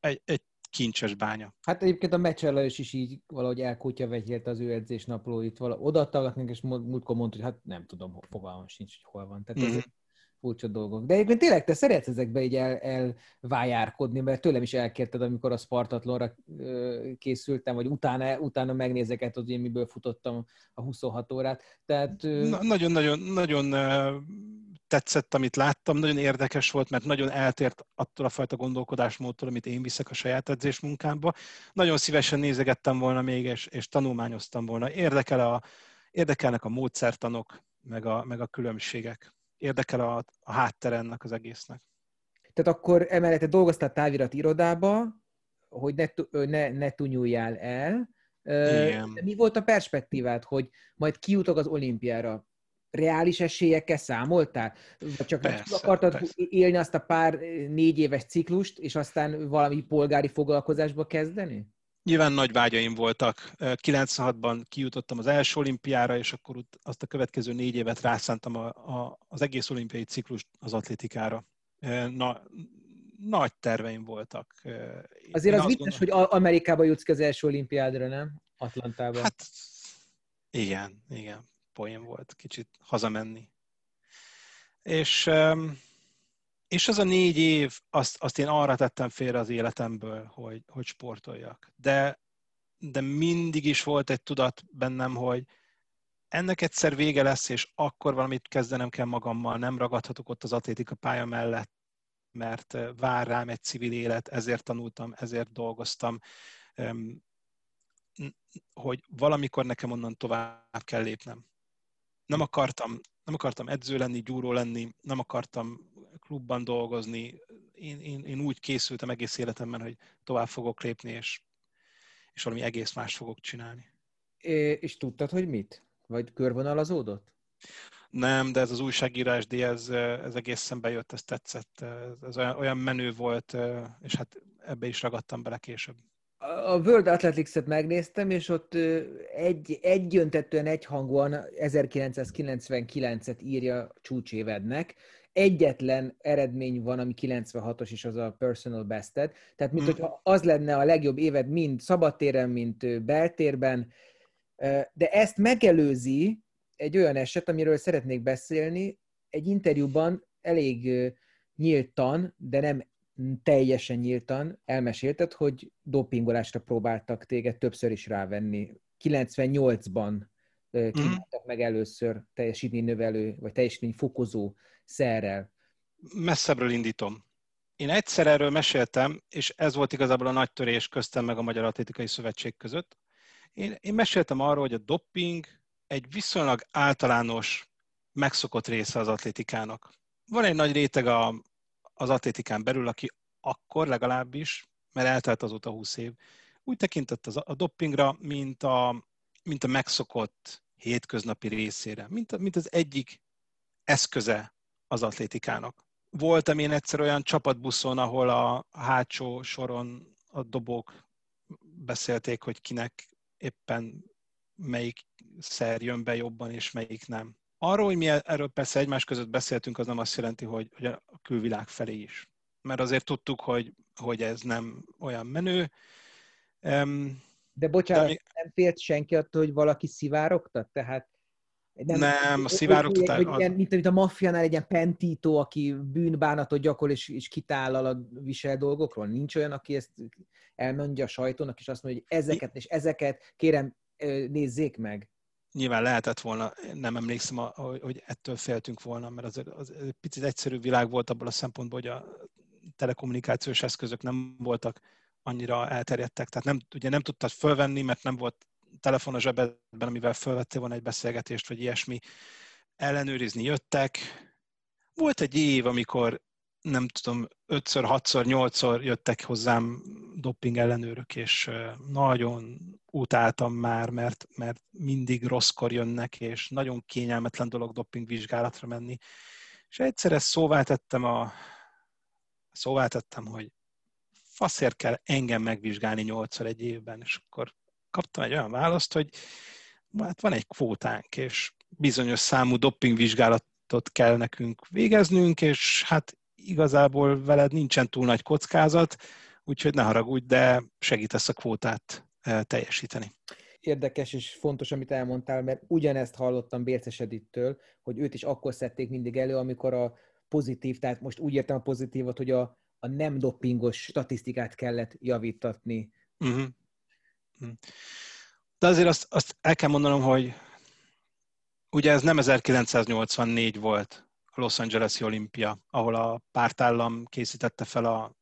egy, egy kincses bánya. Hát egyébként a Meccsella is, így valahogy elkutya vegyélte az ő edzésnaplóit, vala, odaadtak nekünk, és múltkor mondta, hogy hát nem tudom, fogalmam sincs, hogy hol van. Tehát mm-hmm. ez furcsa dolgok. De egyébként tényleg te szeretsz ezekbe így el, elvájárkodni, mert tőlem is elkérted, amikor a Spartatlonra készültem, vagy utána, utána megnézeket, hogy én miből futottam a 26 órát. Tehát... Nagyon-nagyon nagyon tetszett, amit láttam, nagyon érdekes volt, mert nagyon eltért attól a fajta gondolkodásmódtól, amit én viszek a saját edzésmunkámba. Nagyon szívesen nézegettem volna még, és, és tanulmányoztam volna. Érdekel a, érdekelnek a módszertanok, meg a, meg a különbségek érdekel a, a háttere ennek az egésznek. Tehát akkor emellett dolgoztál távirati irodába, hogy ne, ne, ne tunyuljál el. Igen. Mi volt a perspektívád, hogy majd kijutok az olimpiára? Reális esélyekkel számoltál? Vagy csak persze, akartad persze. élni azt a pár négy éves ciklust, és aztán valami polgári foglalkozásba kezdeni? Nyilván nagy vágyaim voltak. 96-ban kijutottam az első olimpiára, és akkor azt a következő négy évet rászántam a, a, az egész olimpiai ciklust az atlétikára. Na, nagy terveim voltak. Azért Én az vicces, gondolom... hogy Amerikába jutsz az első olimpiádra, nem? Atlantában. Hát igen, igen. Poén volt kicsit hazamenni. És, és az a négy év, azt, azt én arra tettem félre az életemből, hogy, hogy sportoljak. De, de mindig is volt egy tudat bennem, hogy ennek egyszer vége lesz, és akkor valamit kezdenem kell magammal, nem ragadhatok ott az atlétika pálya mellett, mert vár rám egy civil élet, ezért tanultam, ezért dolgoztam, hogy valamikor nekem onnan tovább kell lépnem. Nem akartam, nem akartam edző lenni, gyúró lenni, nem akartam klubban dolgozni. Én, én, én úgy készültem egész életemben, hogy tovább fogok lépni, és, és valami egész más fogok csinálni. É, és tudtad, hogy mit? Vagy körvonalazódott? Nem, de ez az újságírás díj, ez, ez egészen bejött, ez tetszett. Ez olyan, olyan menő volt, és hát ebbe is ragadtam bele később. A World Athletics-et megnéztem, és ott egy, egyöntetően egyhangúan 1999-et írja csúcsévednek. Egyetlen eredmény van, ami 96-os, és az a personal bested. Tehát, mint mm. hogyha az lenne a legjobb éved mind szabadtéren, mint beltérben, de ezt megelőzi egy olyan eset, amiről szeretnék beszélni. Egy interjúban elég nyíltan, de nem teljesen nyíltan elmesélted, hogy dopingolásra próbáltak téged többször is rávenni. 98-ban mhm. kínáltak meg először teljesítmény növelő, vagy teljesítmény fokozó szerrel. Messzebbről indítom. Én egyszer erről meséltem, és ez volt igazából a nagy törés köztem meg a Magyar Atlétikai Szövetség között. Én, én meséltem arról, hogy a doping egy viszonylag általános, megszokott része az atlétikának. Van egy nagy réteg a, az atlétikán belül, aki akkor legalábbis, mert eltelt azóta 20 év, úgy tekintett az, a doppingra, mint a, mint a megszokott hétköznapi részére, mint, mint az egyik eszköze az atlétikának. Voltam én egyszer olyan csapatbuszon, ahol a hátsó soron a dobók beszélték, hogy kinek éppen melyik szer jön be jobban, és melyik nem. Arról, hogy mi erről persze egymás között beszéltünk, az nem azt jelenti, hogy, hogy a külvilág felé is. Mert azért tudtuk, hogy, hogy ez nem olyan menő. Um, de bocsánat, de még... nem félt senki attól, hogy valaki szivárogtat? Tehát nem, nem a szivárogtatás... Hogy, hogy, mint, mint a maffiánál egy ilyen pentító, aki bűnbánatot gyakorol és, és kitállal a visel dolgokról. Nincs olyan, aki ezt elmondja a sajtónak, és azt mondja, hogy ezeket és ezeket kérem nézzék meg. Nyilván lehetett volna, nem emlékszem, hogy ettől féltünk volna, mert az, az egy picit egyszerű világ volt abból a szempontból, hogy a telekommunikációs eszközök nem voltak annyira elterjedtek, tehát nem, ugye nem tudtad fölvenni, mert nem volt telefon a zsebedben, amivel fölvettél volna egy beszélgetést, vagy ilyesmi. Ellenőrizni jöttek. Volt egy év, amikor nem tudom, ötször, hatszor, nyolcszor jöttek hozzám doping ellenőrök, és nagyon utáltam már, mert, mert mindig rosszkor jönnek, és nagyon kényelmetlen dolog doping vizsgálatra menni. És egyszer ezt szóvá tettem, a, szóvá tettem, hogy faszért kell engem megvizsgálni nyolcszor egy évben, és akkor kaptam egy olyan választ, hogy hát van egy kvótánk, és bizonyos számú dopingvizsgálatot kell nekünk végeznünk, és hát igazából veled nincsen túl nagy kockázat, úgyhogy ne haragudj, de segítesz a kvótát eh, teljesíteni. Érdekes és fontos, amit elmondtál, mert ugyanezt hallottam Bérces Edittől, hogy őt is akkor szedték mindig elő, amikor a pozitív, tehát most úgy értem a pozitívat, hogy a, a nem dopingos statisztikát kellett javítatni. Uh-huh. De azért azt, azt el kell mondanom, hogy ugye ez nem 1984 volt, a Los Angeles-i olimpia, ahol a pártállam készítette fel a,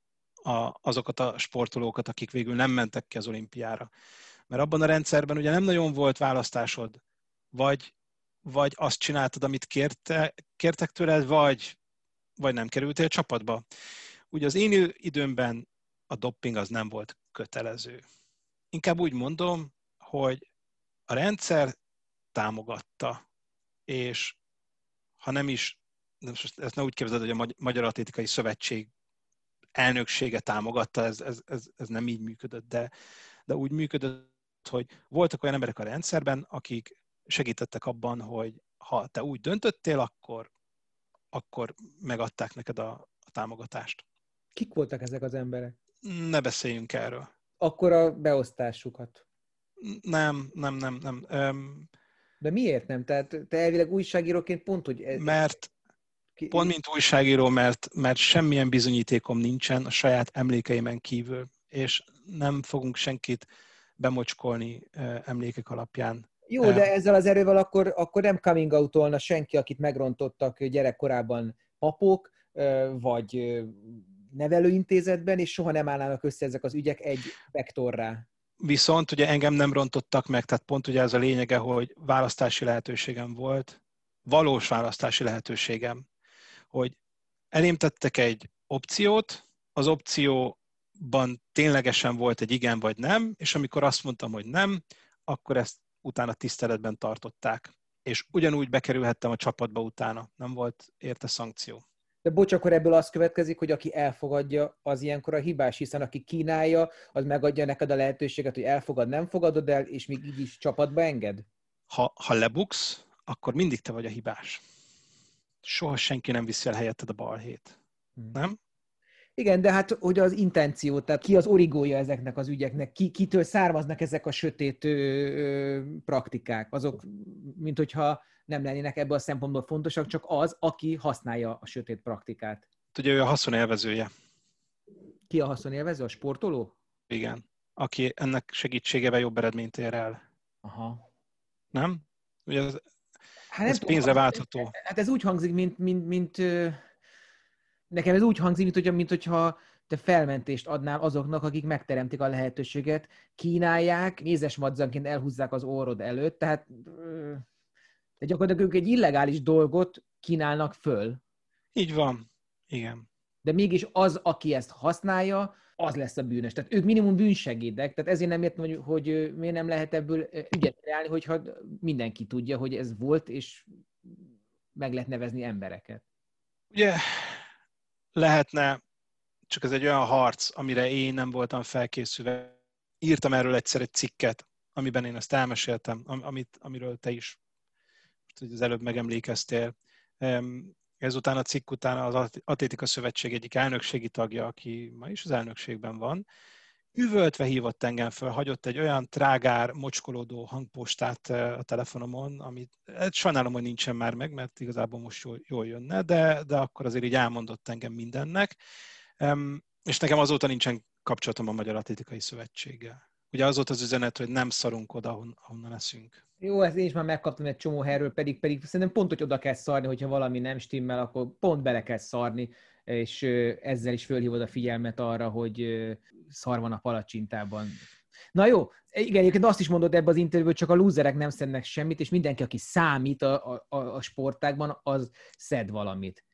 a, azokat a sportolókat, akik végül nem mentek ki az olimpiára. Mert abban a rendszerben ugye nem nagyon volt választásod, vagy, vagy azt csináltad, amit kérte, kértek tőled, vagy, vagy nem kerültél csapatba. Ugye az én időmben a dopping az nem volt kötelező. Inkább úgy mondom, hogy a rendszer támogatta, és ha nem is, ezt ne úgy képzeld, hogy a Magyar Atlétikai Szövetség elnöksége támogatta, ez, ez, ez, ez nem így működött, de, de úgy működött, hogy voltak olyan emberek a rendszerben, akik segítettek abban, hogy ha te úgy döntöttél, akkor, akkor megadták neked a, a támogatást. Kik voltak ezek az emberek? Ne beszéljünk erről. Akkor a beosztásukat. Nem, nem, nem, nem. Um, De miért nem? Tehát te elvileg újságíróként pont, hogy... Ez... Mert pont mint újságíró, mert, mert semmilyen bizonyítékom nincsen a saját emlékeimen kívül, és nem fogunk senkit bemocskolni emlékek alapján. Jó, de ezzel az erővel akkor, akkor nem coming out senki, akit megrontottak gyerekkorában papok, vagy nevelőintézetben, és soha nem állnának össze ezek az ügyek egy vektorrá. Viszont ugye engem nem rontottak meg, tehát pont ugye ez a lényege, hogy választási lehetőségem volt, valós választási lehetőségem, hogy elém tettek egy opciót, az opcióban ténylegesen volt egy igen vagy nem, és amikor azt mondtam, hogy nem, akkor ezt utána tiszteletben tartották. És ugyanúgy bekerülhettem a csapatba utána, nem volt érte szankció. De bocs, akkor ebből az következik, hogy aki elfogadja, az ilyenkor a hibás, hiszen aki kínálja, az megadja neked a lehetőséget, hogy elfogad, nem fogadod el, és még így is csapatba enged? Ha, ha lebuksz, akkor mindig te vagy a hibás. Soha senki nem viszi el helyetted a balhét. Hmm. Nem? Igen, de hát hogy az intenció, tehát ki az origója ezeknek az ügyeknek, ki, kitől származnak ezek a sötét ö, ö, praktikák, azok, mint hogyha nem lennének ebből a szempontból fontosak, csak az, aki használja a sötét praktikát. Ugye ő a haszonélvezője. Ki a haszonélvező? A sportoló? Igen. Aki ennek segítségével jobb eredményt ér el. Aha. Nem? Ugye ez, hát ez pénzre váltható. Hát ez úgy hangzik, mint, mint, mint, mint nekem ez úgy hangzik, mint, hogy, mint hogyha te felmentést adnál azoknak, akik megteremtik a lehetőséget, kínálják, mézes madzanként elhúzzák az orrod előtt, tehát de gyakorlatilag ők egy illegális dolgot kínálnak föl. Így van, igen. De mégis az, aki ezt használja, az lesz a bűnös. Tehát ők minimum bűnsegédek, tehát ezért nem értem, hogy, hogy miért nem lehet ebből ügyet kreálni, hogyha mindenki tudja, hogy ez volt, és meg lehet nevezni embereket. Ugye lehetne, csak ez egy olyan harc, amire én nem voltam felkészülve. Írtam erről egyszer egy cikket, amiben én ezt elmeséltem, amit, amiről te is az előbb megemlékeztél. Ezután a cikk után az Atlétika Szövetség egyik elnökségi tagja, aki ma is az elnökségben van, üvöltve hívott engem föl, hagyott egy olyan trágár, mocskolódó hangpostát a telefonomon, amit hát sajnálom, hogy nincsen már meg, mert igazából most jól, jól jönne, de, de akkor azért így elmondott engem mindennek. És nekem azóta nincsen kapcsolatom a Magyar Atlétikai Szövetséggel. Ugye az volt az üzenet, hogy nem szarunk oda, ahonnan leszünk. Jó, ezt én is már megkaptam egy csomó helyről, pedig, pedig szerintem pont, hogy oda kell szarni, hogyha valami nem stimmel, akkor pont bele kell szarni, és ezzel is fölhívod a figyelmet arra, hogy szar van a palacsintában. Na jó, igen, egyébként azt is mondod ebbe az interjúban, csak a lúzerek nem szednek semmit, és mindenki, aki számít a, a, a sportákban, az szed valamit.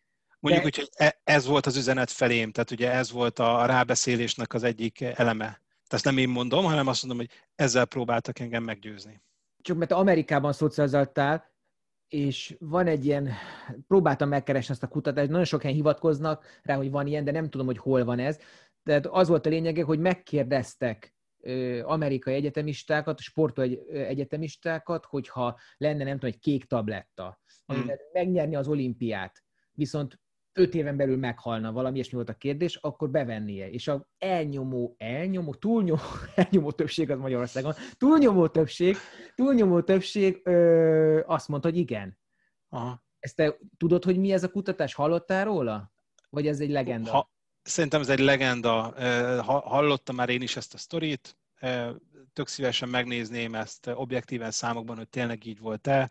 Mondjuk De... úgy, hogy e, ez volt az üzenet felém, tehát ugye ez volt a rábeszélésnek az egyik eleme. Tehát ezt nem én mondom, hanem azt mondom, hogy ezzel próbáltak engem meggyőzni. Csak mert Amerikában szocializáltál, és van egy ilyen, próbáltam megkeresni ezt a kutatást, nagyon sok helyen hivatkoznak rá, hogy van ilyen, de nem tudom, hogy hol van ez. Tehát az volt a lényege, hogy megkérdeztek amerikai egyetemistákat, sportoló egyetemistákat, hogyha lenne, nem tudom, egy kék tabletta, amivel hmm. megnyerni az olimpiát, viszont öt éven belül meghalna, valami ilyesmi volt a kérdés, akkor bevennie. És a elnyomó, elnyomó, túlnyomó, [laughs] elnyomó többség az Magyarországon, túlnyomó többség, túlnyomó többség ö, azt mondta, hogy igen. Aha. Ezt te tudod, hogy mi ez a kutatás? Hallottál róla? Vagy ez egy legenda? Ha, szerintem ez egy legenda. Hallottam már én is ezt a sztorit, tök szívesen megnézném ezt objektíven számokban, hogy tényleg így volt-e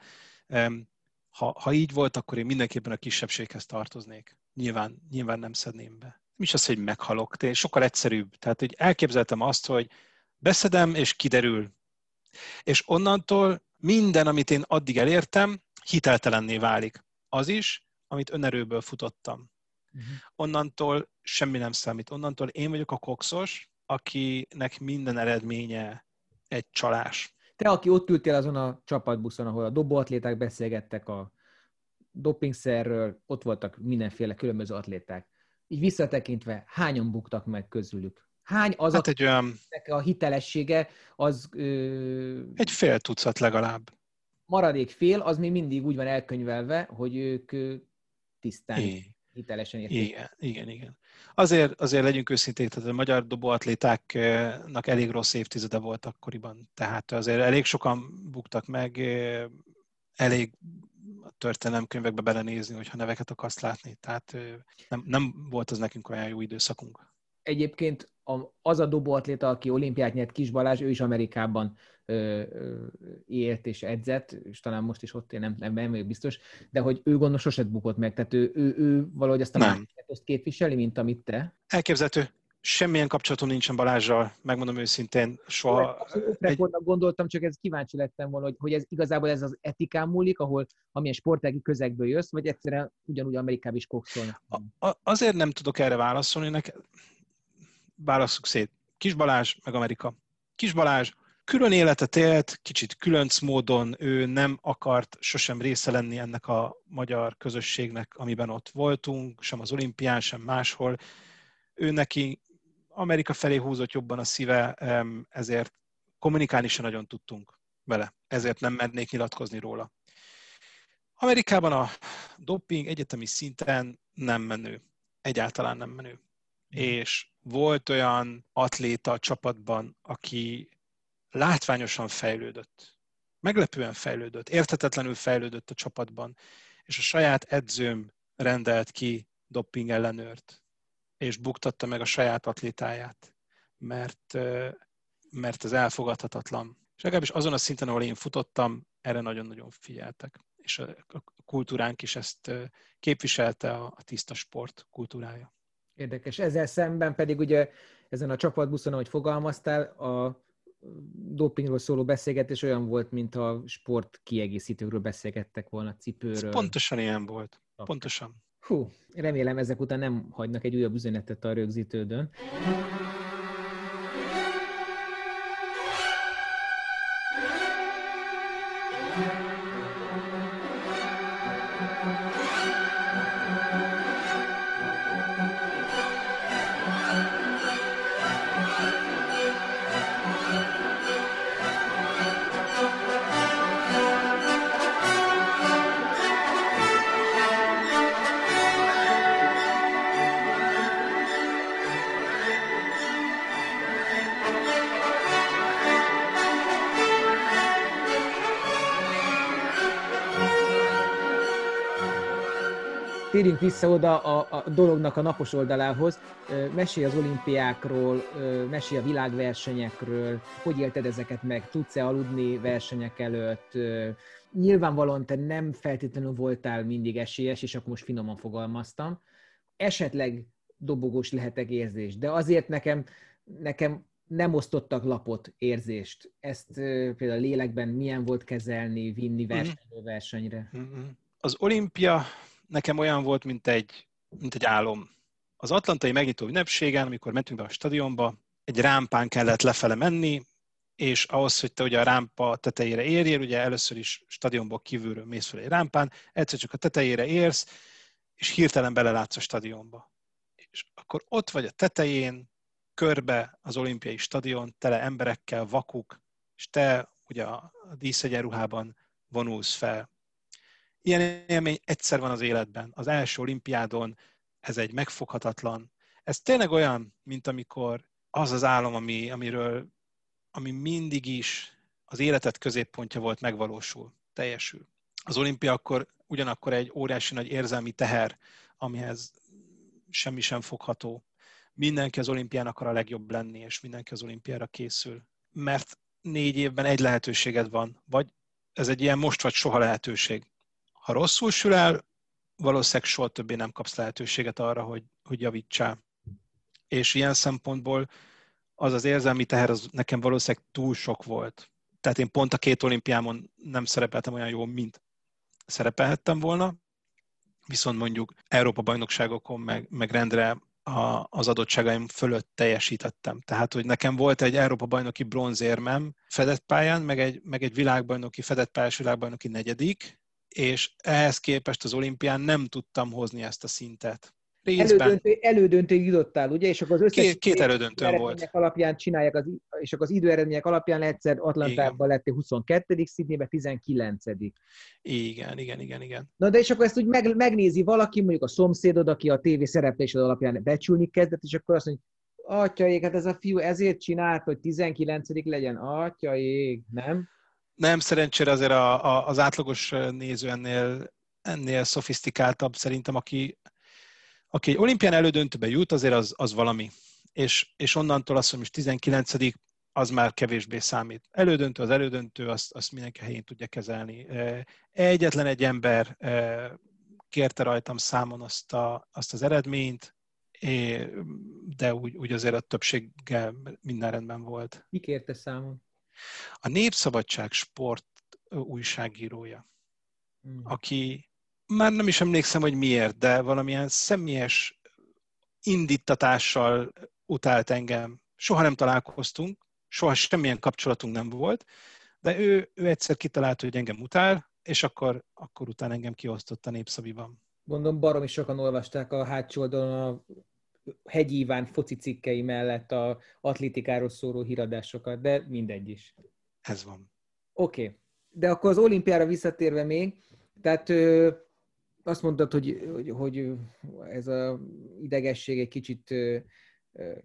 ha, ha így volt, akkor én mindenképpen a kisebbséghez tartoznék. Nyilván, nyilván nem szedném be. Nem is az, hogy meghalok, de sokkal egyszerűbb. Tehát, hogy elképzeltem azt, hogy beszedem, és kiderül. És onnantól minden, amit én addig elértem, hiteltelenné válik. Az is, amit önerőből futottam. Uh-huh. Onnantól semmi nem számít. Onnantól én vagyok a kokszos, akinek minden eredménye egy csalás. Te, aki ott ültél azon a csapatbuszon, ahol a dobóatléták beszélgettek a dopingszerről, ott voltak mindenféle különböző atléták. Így visszatekintve, hányan buktak meg közülük? Hány az, hát egy olyan... a hitelessége, az... Ö... Egy fél tucat legalább. Maradék fél, az még mindig úgy van elkönyvelve, hogy ők tisztán, é. Hitelesen érték. Igen, igen, igen. Azért, azért legyünk őszinték, tehát a magyar dobóatlétáknak elég rossz évtizede volt akkoriban. Tehát azért elég sokan buktak meg, elég a történelemkönyvekbe belenézni, hogyha neveket akarsz látni. Tehát nem, nem volt az nekünk olyan jó időszakunk. Egyébként az a dobóatléta, aki olimpiát nyert Kis Balázs, ő is Amerikában élt és edzett, és talán most is ott én nem, nem, nem vagyok biztos, de hogy ő gondos sosem bukott meg, tehát ő, ő, ő valahogy azt a másikat képviseli, mint amit te. Elképzelhető. Semmilyen kapcsolatom nincsen Balázsral, megmondom őszintén, soha. Egy... gondoltam, csak ez kíváncsi lettem volna, hogy, hogy ez igazából ez az etikán múlik, ahol amilyen sportági közegből jössz, vagy egyszerűen ugyanúgy Amerikában is kokszolnak. azért nem tudok erre válaszolni, nek válasszuk szét. Kis Balázs, meg Amerika. Kis Balázs külön életet élt, kicsit különc módon, ő nem akart sosem része lenni ennek a magyar közösségnek, amiben ott voltunk, sem az olimpián, sem máshol. Ő neki Amerika felé húzott jobban a szíve, ezért kommunikálni sem nagyon tudtunk vele, ezért nem mernék nyilatkozni róla. Amerikában a doping egyetemi szinten nem menő, egyáltalán nem menő. Mm. És volt olyan atléta a csapatban, aki látványosan fejlődött. Meglepően fejlődött, értetetlenül fejlődött a csapatban, és a saját edzőm rendelt ki dopping ellenőrt, és buktatta meg a saját atlétáját, mert, mert ez elfogadhatatlan. És legalábbis azon a szinten, ahol én futottam, erre nagyon-nagyon figyeltek. És a, kultúránk is ezt képviselte a tiszta sport kultúrája. Érdekes. Ezzel szemben pedig ugye ezen a csapatbuszon, ahogy fogalmaztál, a dopingról szóló beszélgetés olyan volt, mint a sport kiegészítőkről beszélgettek volna, cipőről. Ez pontosan ilyen volt. Okay. Pontosan. Hú, remélem ezek után nem hagynak egy újabb üzenetet a rögzítődön. Vissza oda a, a dolognak a napos oldalához. Mesélj az olimpiákról, mesélj a világversenyekről, hogy élted ezeket meg, tudsz-e aludni versenyek előtt? Nyilvánvalóan te nem feltétlenül voltál mindig esélyes, és akkor most finoman fogalmaztam. Esetleg dobogós lehetek érzés, de azért nekem, nekem nem osztottak lapot, érzést. Ezt például lélekben milyen volt kezelni, vinni mhm. versenyről versenyre? Mhm. Az olimpia nekem olyan volt, mint egy, mint egy álom. Az atlantai megnyitó ünnepségen, amikor mentünk be a stadionba, egy rámpán kellett lefele menni, és ahhoz, hogy te ugye a rámpa tetejére érjél, ugye először is stadionból kívülről mész fel egy rámpán, egyszer csak a tetejére érsz, és hirtelen belelátsz a stadionba. És akkor ott vagy a tetején, körbe az olimpiai stadion, tele emberekkel, vakuk, és te ugye a díszegyenruhában vonulsz fel. Ilyen élmény egyszer van az életben. Az első olimpiádon ez egy megfoghatatlan. Ez tényleg olyan, mint amikor az az álom, ami, amiről, ami mindig is az életed középpontja volt, megvalósul, teljesül. Az olimpia akkor ugyanakkor egy óriási nagy érzelmi teher, amihez semmi sem fogható. Mindenki az olimpián akar a legjobb lenni, és mindenki az olimpiára készül. Mert négy évben egy lehetőséged van, vagy ez egy ilyen most vagy soha lehetőség. Ha rosszul sül el, valószínűleg soha többé nem kapsz lehetőséget arra, hogy, hogy javítsál. És ilyen szempontból az az érzelmi teher az nekem valószínűleg túl sok volt. Tehát én pont a két olimpiámon nem szerepeltem olyan jól, mint szerepelhettem volna, viszont mondjuk Európa-bajnokságokon meg, meg rendre a, az adottságaim fölött teljesítettem. Tehát, hogy nekem volt egy Európa-bajnoki bronzérmem fedett pályán, meg egy, meg egy világbajnoki, fedett pályás világbajnoki negyedik, és ehhez képest az olimpián nem tudtam hozni ezt a szintet. Részben. Elődöntő, elődöntőig jutottál, ugye? És akkor az összes két, két elődöntőm volt. alapján csinálják, az, és akkor az időeredmények alapján egyszer Atlantában lettél 22 Sydneybe 19 Igen, igen, igen, igen. Na de és akkor ezt úgy meg, megnézi valaki, mondjuk a szomszédod, aki a tévé szereplésed alapján becsülni kezdett, és akkor azt mondja, atyaik, hát ez a fiú ezért csinált, hogy 19 legyen, atyaik, nem? Nem, szerencsére azért a, a, az átlagos néző ennél, ennél szofisztikáltabb szerintem, aki, aki egy olimpián elődöntőbe jut, azért az, az valami. És, és onnantól azt hogy 19 az már kevésbé számít. Elődöntő az elődöntő, azt, azt mindenki helyén tudja kezelni. Egyetlen egy ember kérte rajtam számon azt, a, azt az eredményt, de úgy, úgy azért a többséggel minden rendben volt. Ki kérte számon? A Népszabadság sport újságírója, hmm. aki már nem is emlékszem, hogy miért, de valamilyen személyes indítatással utált engem. Soha nem találkoztunk, soha semmilyen kapcsolatunk nem volt, de ő, ő egyszer kitalálta, hogy engem utál, és akkor, akkor utána engem kiosztott a Népszabiban. Gondolom baromi sokan olvasták a hátsó oldalon a Hegyi Iván foci cikkei mellett a atlétikáról szóló híradásokat, de mindegy is. Ez van. Oké, okay. de akkor az olimpiára visszatérve még, tehát ö, azt mondtad, hogy, hogy, hogy ez a idegesség egy kicsit, ö,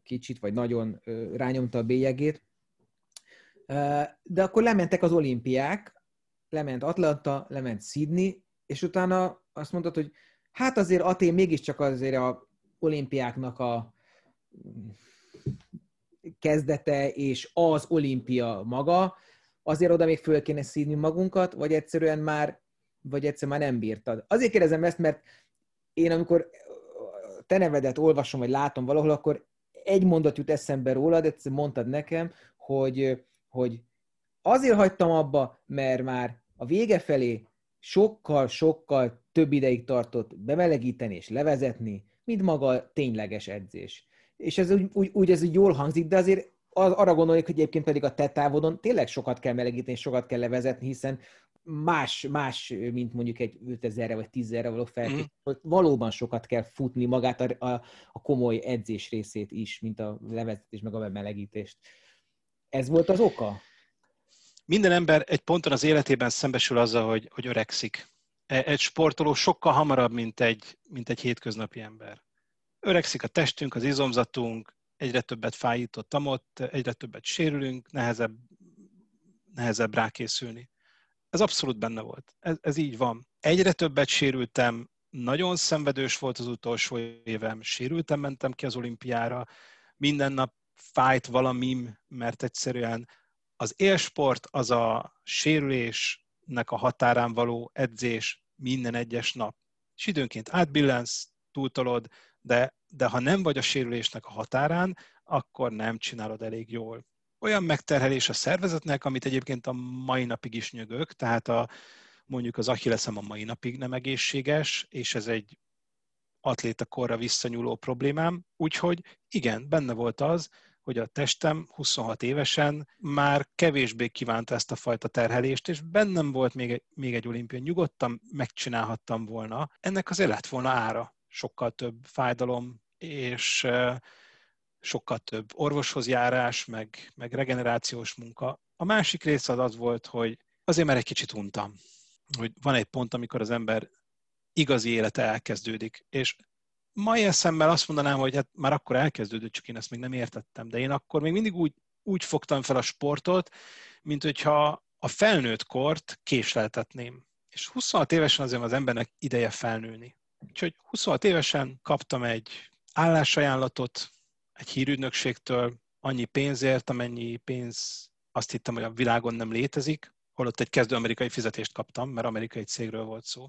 kicsit vagy nagyon ö, rányomta a bélyegét, de akkor lementek az olimpiák, lement Atlanta, lement Sydney, és utána azt mondtad, hogy hát azért Atén mégiscsak azért a olimpiáknak a kezdete, és az olimpia maga, azért oda még föl kéne szívni magunkat, vagy egyszerűen már, vagy egyszerűen már nem bírtad. Azért kérdezem ezt, mert én amikor te nevedet olvasom, vagy látom valahol, akkor egy mondat jut eszembe rólad, egyszer mondtad nekem, hogy, hogy azért hagytam abba, mert már a vége felé sokkal-sokkal több ideig tartott bemelegíteni és levezetni, mint maga tényleges edzés. És ez úgy, úgy, úgy ez úgy jól hangzik, de azért arra gondoljuk, hogy egyébként pedig a te távodon tényleg sokat kell melegíteni, sokat kell levezetni, hiszen más, más mint mondjuk egy 5000-re vagy 10-re való felkészülés, mm. valóban sokat kell futni magát a, a, a komoly edzés részét is, mint a levezetés meg a bemelegítést. Ez volt az oka? Minden ember egy ponton az életében szembesül azzal, hogy, hogy öregszik. E, egy sportoló sokkal hamarabb, mint egy, mint egy hétköznapi ember. Öregszik a testünk, az izomzatunk, egyre többet fájított tamot, egyre többet sérülünk, nehezebb, nehezebb rákészülni. Ez abszolút benne volt. Ez, ez így van. Egyre többet sérültem, nagyon szenvedős volt az utolsó évem, sérültem, mentem ki az olimpiára, minden nap fájt valamim, mert egyszerűen az élsport az a sérülésnek a határán való edzés minden egyes nap. És időnként átbillensz, túltolod, de, de ha nem vagy a sérülésnek a határán, akkor nem csinálod elég jól. Olyan megterhelés a szervezetnek, amit egyébként a mai napig is nyögök, tehát a, mondjuk az Achilleszem a mai napig nem egészséges, és ez egy atléta korra visszanyúló problémám. Úgyhogy igen, benne volt az, hogy a testem 26 évesen már kevésbé kívánta ezt a fajta terhelést, és bennem volt még még egy olimpia, nyugodtan megcsinálhattam volna. Ennek azért lett volna ára, sokkal több fájdalom, és sokkal több orvoshoz járás, meg, meg regenerációs munka. A másik része az az volt, hogy azért mert egy kicsit untam, hogy van egy pont, amikor az ember igazi élete elkezdődik, és mai eszemmel azt mondanám, hogy hát már akkor elkezdődött, csak én ezt még nem értettem, de én akkor még mindig úgy, úgy fogtam fel a sportot, mint hogyha a felnőtt kort késleltetném. És 26 évesen azért az embernek ideje felnőni. Úgyhogy 26 évesen kaptam egy állásajánlatot egy hírügynökségtől, annyi pénzért, amennyi pénz azt hittem, hogy a világon nem létezik, holott egy kezdő amerikai fizetést kaptam, mert amerikai cégről volt szó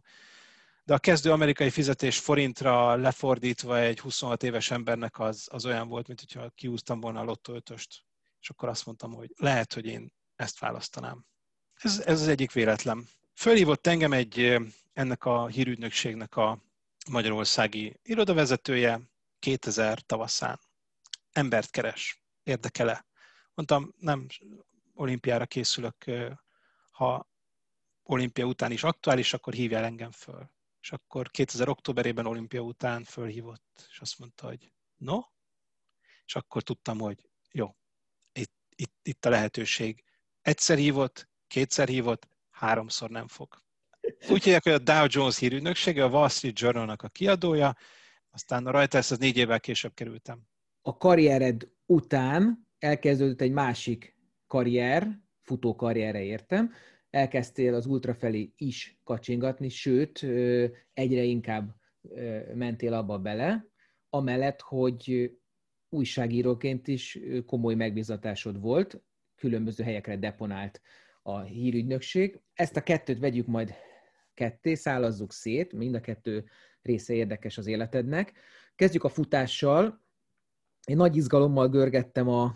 de a kezdő amerikai fizetés forintra lefordítva egy 26 éves embernek az, az olyan volt, mint hogyha kiúztam volna a lottó ötöst. És akkor azt mondtam, hogy lehet, hogy én ezt választanám. Ez, ez az egyik véletlen. Fölhívott engem egy ennek a hírügynökségnek a magyarországi irodavezetője 2000 tavaszán. Embert keres, érdekele. Mondtam, nem olimpiára készülök, ha olimpia után is aktuális, akkor hívjál engem föl. És akkor 2000 októberében olimpia után fölhívott, és azt mondta, hogy no, és akkor tudtam, hogy jó, itt, itt, itt a lehetőség. Egyszer hívott, kétszer hívott, háromszor nem fog. Úgy hívják, hogy a Dow Jones hírügynöksége, a Wall Street Journal-nak a kiadója, aztán rajta ezt az négy évvel később kerültem. A karriered után elkezdődött egy másik karrier, futó karrierre értem, elkezdtél az ultra felé is kacsingatni, sőt, egyre inkább mentél abba bele, amellett, hogy újságíróként is komoly megbízatásod volt, különböző helyekre deponált a hírügynökség. Ezt a kettőt vegyük majd ketté, szállazzuk szét, mind a kettő része érdekes az életednek. Kezdjük a futással. Én nagy izgalommal görgettem a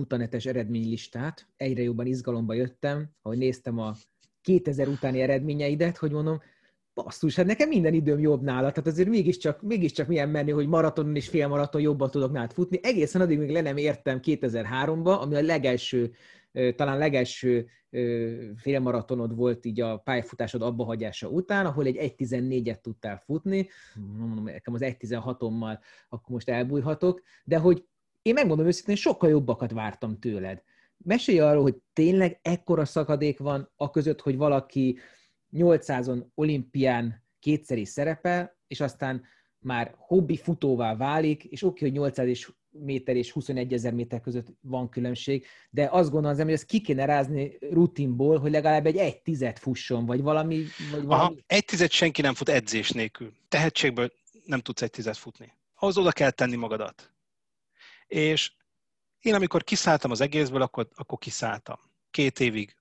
futanetes eredménylistát, egyre jobban izgalomba jöttem, ahogy néztem a 2000 utáni eredményeidet, hogy mondom, basszus, hát nekem minden időm jobb nála, tehát azért mégiscsak, mégiscsak milyen menni, hogy maratonon és félmaraton jobban tudok nálad futni. Egészen addig még le nem értem 2003-ba, ami a legelső, talán legelső félmaratonod volt így a pályafutásod abbahagyása után, ahol egy 1.14-et tudtál futni, mondom, nekem az 1.16-ommal akkor most elbújhatok, de hogy én megmondom őszintén, sokkal jobbakat vártam tőled. Mesélj arról, hogy tényleg ekkora szakadék van a között, hogy valaki 800-on olimpián kétszer is szerepel, és aztán már hobbi futóvá válik, és oké, hogy 800 és méter és 21 ezer méter között van különbség, de azt gondolom, hogy ezt ki kéne rázni rutinból, hogy legalább egy egy tizet fusson, vagy valami... Vagy valami... Aha, egy tizet senki nem fut edzés nélkül. Tehetségből nem tudsz egy tizet futni. Ahhoz oda kell tenni magadat. És én amikor kiszálltam az egészből, akkor, akkor kiszálltam. Két évig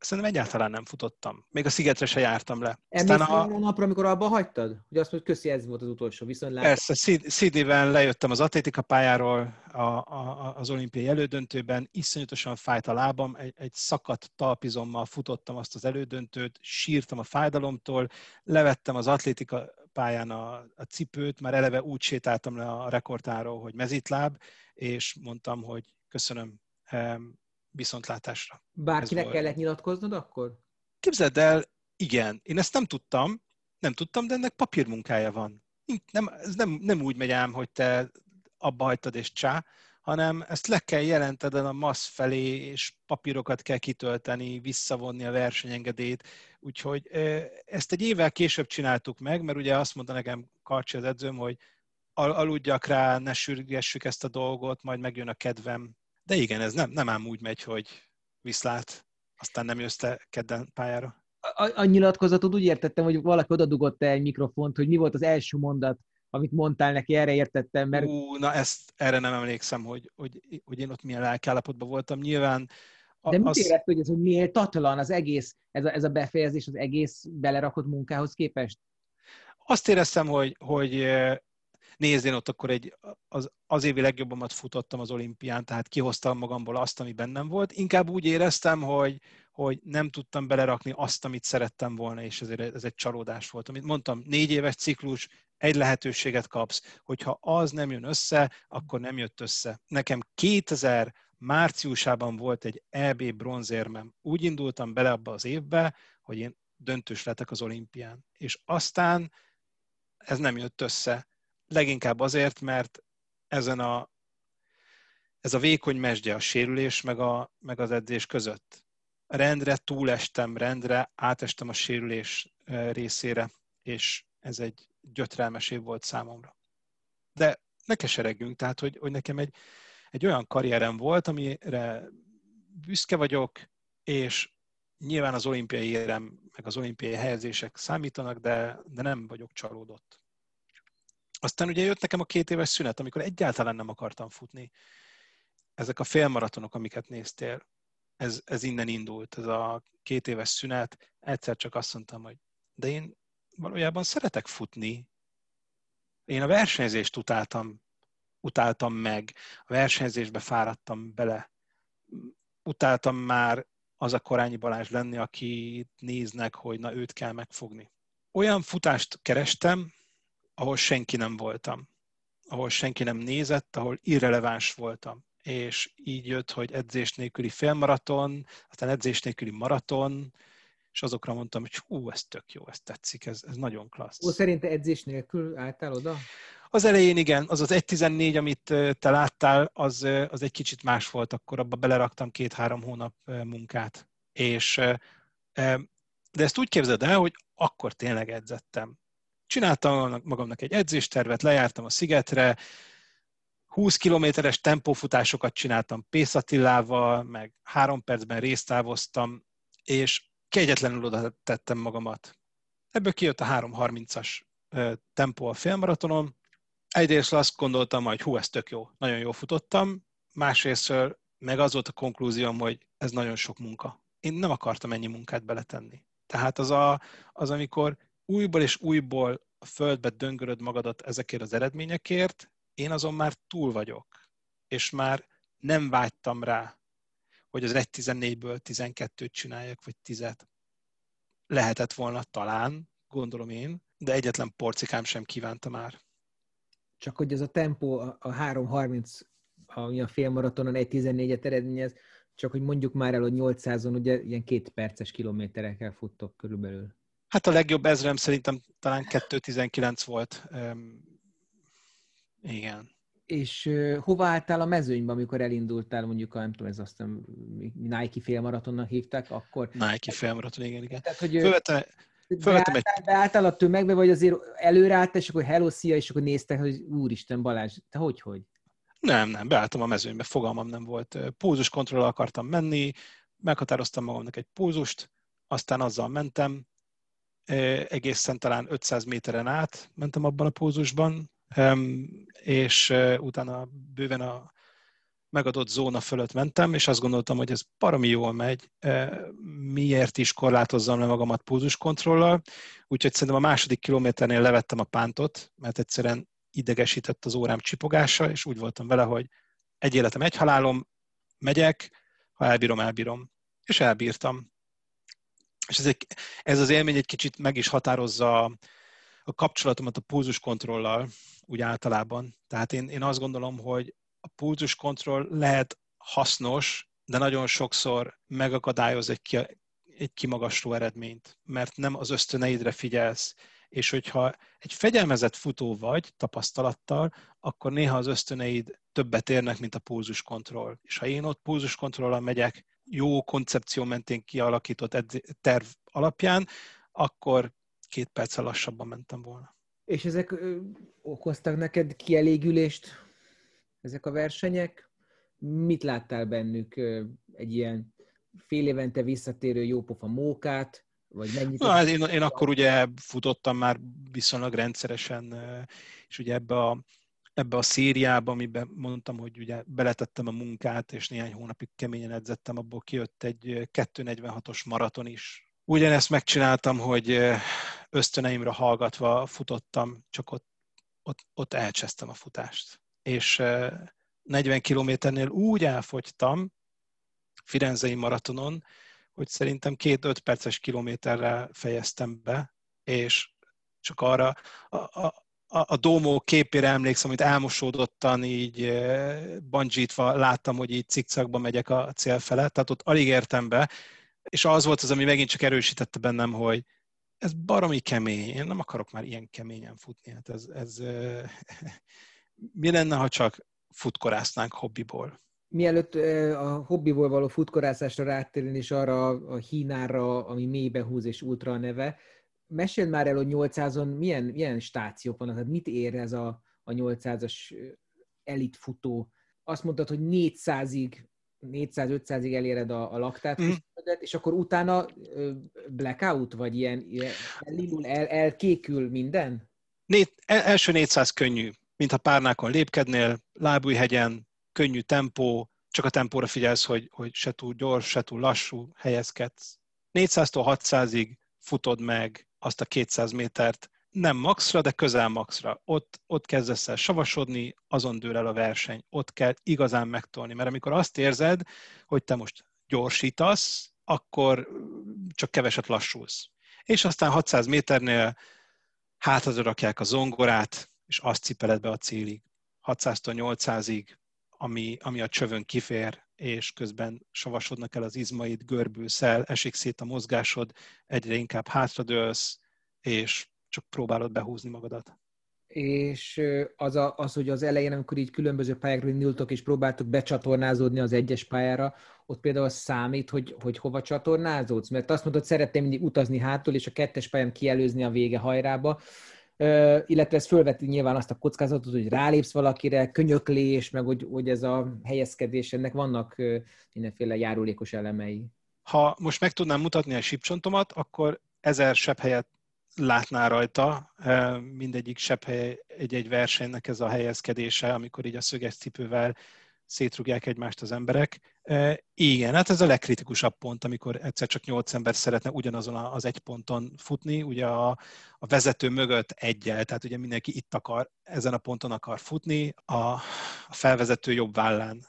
szerintem egyáltalán nem futottam. Még a szigetre se jártam le. Aztán a... a napra, amikor abba hagytad? Hogy azt mondod, köszi, ez volt az utolsó, viszont Persze, CD-ben lejöttem az atlétika pályáról a, a, az olimpiai elődöntőben, iszonyatosan fájt a lábam, egy, egy szakadt talpizommal futottam azt az elődöntőt, sírtam a fájdalomtól, levettem az atlétika pályán a, a cipőt, már eleve úgy sétáltam le a rekordtáról, hogy mezitláb, és mondtam, hogy köszönöm, viszontlátásra. Bárkinek kellett nyilatkoznod akkor? Képzeld el, igen. Én ezt nem tudtam, nem tudtam, de ennek papírmunkája van. Nem, ez nem, nem úgy megy ám, hogy te abba hagytad és csá, hanem ezt le kell jelented a MASZ felé, és papírokat kell kitölteni, visszavonni a versenyengedélyt. Úgyhogy ezt egy évvel később csináltuk meg, mert ugye azt mondta nekem Karcsi az edzőm, hogy aludjak rá, ne sürgessük ezt a dolgot, majd megjön a kedvem de igen, ez nem, nem ám úgy megy, hogy viszlát, aztán nem jössz te kedden pályára. A, a nyilatkozatod úgy értettem, hogy valaki oda dugott el egy mikrofont, hogy mi volt az első mondat, amit mondtál neki, erre értettem, mert... Ú, na ezt, erre nem emlékszem, hogy, hogy, hogy én ott milyen lelkállapotban voltam. Nyilván a, De mit az... érett, hogy ez hogy méltatlan az egész, ez a, ez a befejezés az egész belerakott munkához képest? Azt éreztem, hogy, hogy nézd, én ott akkor egy, az, az évi legjobbamat futottam az olimpián, tehát kihoztam magamból azt, ami bennem volt. Inkább úgy éreztem, hogy, hogy nem tudtam belerakni azt, amit szerettem volna, és ezért ez egy csalódás volt. Amit mondtam, négy éves ciklus, egy lehetőséget kapsz, hogyha az nem jön össze, akkor nem jött össze. Nekem 2000 márciusában volt egy EB bronzérmem. Úgy indultam bele abba az évbe, hogy én döntős lettek az olimpián. És aztán ez nem jött össze. Leginkább azért, mert ezen a, ez a vékony mesdje, a sérülés meg, a, meg az edzés között. Rendre túlestem, rendre átestem a sérülés részére, és ez egy gyötrelmes év volt számomra. De ne keseregjünk, tehát, hogy, hogy nekem egy, egy olyan karrierem volt, amire büszke vagyok, és nyilván az olimpiai érem, meg az olimpiai helyezések számítanak, de, de nem vagyok csalódott. Aztán ugye jött nekem a két éves szünet, amikor egyáltalán nem akartam futni. Ezek a félmaratonok, amiket néztél, ez, ez innen indult, ez a két éves szünet. Egyszer csak azt mondtam, hogy de én valójában szeretek futni. Én a versenyzést utáltam, utáltam meg, a versenyzésbe fáradtam bele. Utáltam már az a Korányi Balázs lenni, aki néznek, hogy na őt kell megfogni. Olyan futást kerestem, ahol senki nem voltam, ahol senki nem nézett, ahol irreleváns voltam. És így jött, hogy edzés nélküli félmaraton, aztán edzés nélküli maraton, és azokra mondtam, hogy hú, ez tök jó, ez tetszik, ez, ez nagyon klassz. Ó, szerinte edzés nélkül álltál oda? Az elején igen, az az 1.14, amit te láttál, az, az egy kicsit más volt, akkor abba beleraktam két-három hónap munkát. És, de ezt úgy képzeld el, hogy akkor tényleg edzettem. Csináltam magamnak egy edzéstervet, lejártam a szigetre, 20 kilométeres tempófutásokat csináltam Pészatillával, meg három percben résztávoztam, és kegyetlenül oda tettem magamat. Ebből kijött a 3.30-as tempó a félmaratonon. Egyrészt azt gondoltam, hogy hú, ez tök jó, nagyon jól futottam, másrészt meg az volt a konklúzióm, hogy ez nagyon sok munka. Én nem akartam ennyi munkát beletenni. Tehát az, a, az amikor újból és újból a földbe döngöröd magadat ezekért az eredményekért, én azon már túl vagyok, és már nem vágytam rá, hogy az 1.14-ből 12-t csináljak, vagy 10 -et. Lehetett volna talán, gondolom én, de egyetlen porcikám sem kívánta már. Csak hogy ez a tempó, a 3.30, ami a félmaratonon 1.14-et eredményez, csak hogy mondjuk már el, hogy 800-on ugye ilyen két perces kilométerekkel futtok körülbelül. Hát a legjobb ezrem szerintem talán 2.19 volt. igen. És uh, hova álltál a mezőnyben, amikor elindultál, mondjuk, a, nem tudom, ez azt a Nike félmaratonnak hívták, akkor... Nike félmaraton, igen, igen. Tehát, hogy Fölvette, Fölvettem beálltál, egy... beálltál a tömegbe, vagy azért előreálltál, és akkor hello, szia, és akkor néztek, hogy úristen Balázs, te hogy, hogy? Nem, nem, beálltam a mezőnybe, fogalmam nem volt. Pózus kontrollal akartam menni, meghatároztam magamnak egy pózust, aztán azzal mentem, egészen talán 500 méteren át mentem abban a pózusban, és utána bőven a megadott zóna fölött mentem, és azt gondoltam, hogy ez parami jól megy, miért is korlátozzam le magamat pulzuskontrollal, úgyhogy szerintem a második kilométernél levettem a pántot, mert egyszerűen idegesített az órám csipogása, és úgy voltam vele, hogy egy életem, egy halálom, megyek, ha elbírom, elbírom. És elbírtam. És ez, egy, ez az élmény egy kicsit meg is határozza a, kapcsolatomat a pulzuskontrollal, úgy általában. Tehát én, én azt gondolom, hogy a pulzuskontroll lehet hasznos, de nagyon sokszor megakadályoz egy, ki, egy kimagasló eredményt, mert nem az ösztöneidre figyelsz, és hogyha egy fegyelmezett futó vagy tapasztalattal, akkor néha az ösztöneid többet érnek, mint a pulzuskontroll. És ha én ott pulzuskontrollal megyek, jó koncepció mentén kialakított terv alapján, akkor két perccel lassabban mentem volna. És ezek ö, okoztak neked kielégülést, ezek a versenyek? Mit láttál bennük? Egy ilyen fél évente visszatérő jópofa mókát, vagy mennyit? Na, hát én, én akkor ugye futottam már viszonylag rendszeresen, és ugye ebbe a, ebbe a szériába, amiben mondtam, hogy ugye beletettem a munkát, és néhány hónapig keményen edzettem, abból kijött egy 2.46-os maraton is. Ugyanezt megcsináltam, hogy ösztöneimre hallgatva futottam, csak ott, ott, ott elcsesztem a futást. És 40 kilométernél úgy elfogytam Firenzei maratonon, hogy szerintem két-öt perces kilométerre fejeztem be, és csak arra a, a, a Domó képére emlékszem, amit elmosódottan így bandzsítva láttam, hogy így cikcakba megyek a cél felett, tehát ott alig értem be, és az volt az, ami megint csak erősítette bennem, hogy ez baromi kemény, én nem akarok már ilyen keményen futni, hát ez, ez [laughs] mi lenne, ha csak futkorásznánk hobbiból? Mielőtt a hobbiból való futkorászásra rátérni, és arra a hínára, ami mélybe húz és ultra a neve, meséld már el, hogy 800-on milyen, milyen stációk vannak, tehát mit ér ez a, a 800-as elit futó? Azt mondtad, hogy 400-ig 400-500-ig eléred a, a laktát, mm. és akkor utána blackout, vagy ilyen, ilyen elindul, el, elkékül minden? Né, első 400 könnyű, mintha párnákon lépkednél, lábújhegyen, könnyű tempó, csak a tempóra figyelsz, hogy, hogy se túl gyors, se túl lassú, helyezkedsz. 400-tól 600-ig futod meg azt a 200 métert, nem maxra, de közel maxra. Ott, ott kezdesz el savasodni, azon dől el a verseny. Ott kell igazán megtolni, mert amikor azt érzed, hogy te most gyorsítasz, akkor csak keveset lassulsz. És aztán 600 méternél hátadra rakják a zongorát, és azt cipeled be a célig. 600-tól 800-ig, ami, ami a csövön kifér, és közben savasodnak el az izmaid, görbülsz el, esik szét a mozgásod, egyre inkább hátradőlsz, és csak próbálod behúzni magadat. És az, a, az, hogy az elején, amikor így különböző pályákról indultok, és próbáltok becsatornázódni az egyes pályára, ott például számít, hogy, hogy hova csatornázódsz? Mert azt mondod, szeretném mindig utazni hátul, és a kettes pályán kielőzni a vége hajrába, illetve ez fölveti nyilván azt a kockázatot, hogy rálépsz valakire, könyöklés, meg hogy, hogy ez a helyezkedés, ennek vannak mindenféle járulékos elemei. Ha most meg tudnám mutatni a sípcsontomat, akkor ezer sebb helyet látná rajta, mindegyik sebb hely egy-egy versenynek ez a helyezkedése, amikor így a szöges cipővel szétrugják egymást az emberek. Igen, hát ez a legkritikusabb pont, amikor egyszer csak nyolc ember szeretne ugyanazon az egy ponton futni, ugye a, a vezető mögött egyel, tehát ugye mindenki itt akar, ezen a ponton akar futni, a, a felvezető jobb vállán.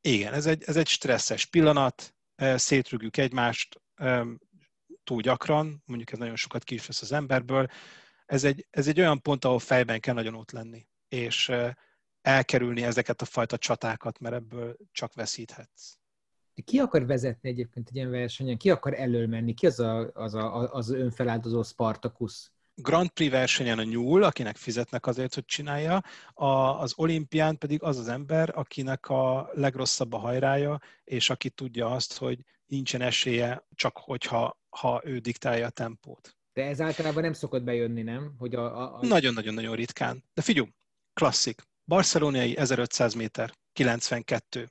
Igen, ez egy, ez egy stresszes pillanat, szétrugjuk egymást túl gyakran, mondjuk ez nagyon sokat ki az emberből, ez egy, ez egy olyan pont, ahol fejben kell nagyon ott lenni, és elkerülni ezeket a fajta csatákat, mert ebből csak veszíthetsz. Ki akar vezetni egyébként egy ilyen versenyen? Ki akar elől menni? Ki az a, az, a, az önfeláldozó Spartacus? Grand Prix versenyen a nyúl, akinek fizetnek azért, hogy csinálja, a, az olimpián pedig az az ember, akinek a legrosszabb a hajrája, és aki tudja azt, hogy nincsen esélye, csak hogyha ha ő diktálja a tempót. De ez általában nem szokott bejönni, nem? Hogy a, a, a... Nagyon-nagyon-nagyon ritkán. De figyelj, klasszik. Barcelonai 1500 méter, 92.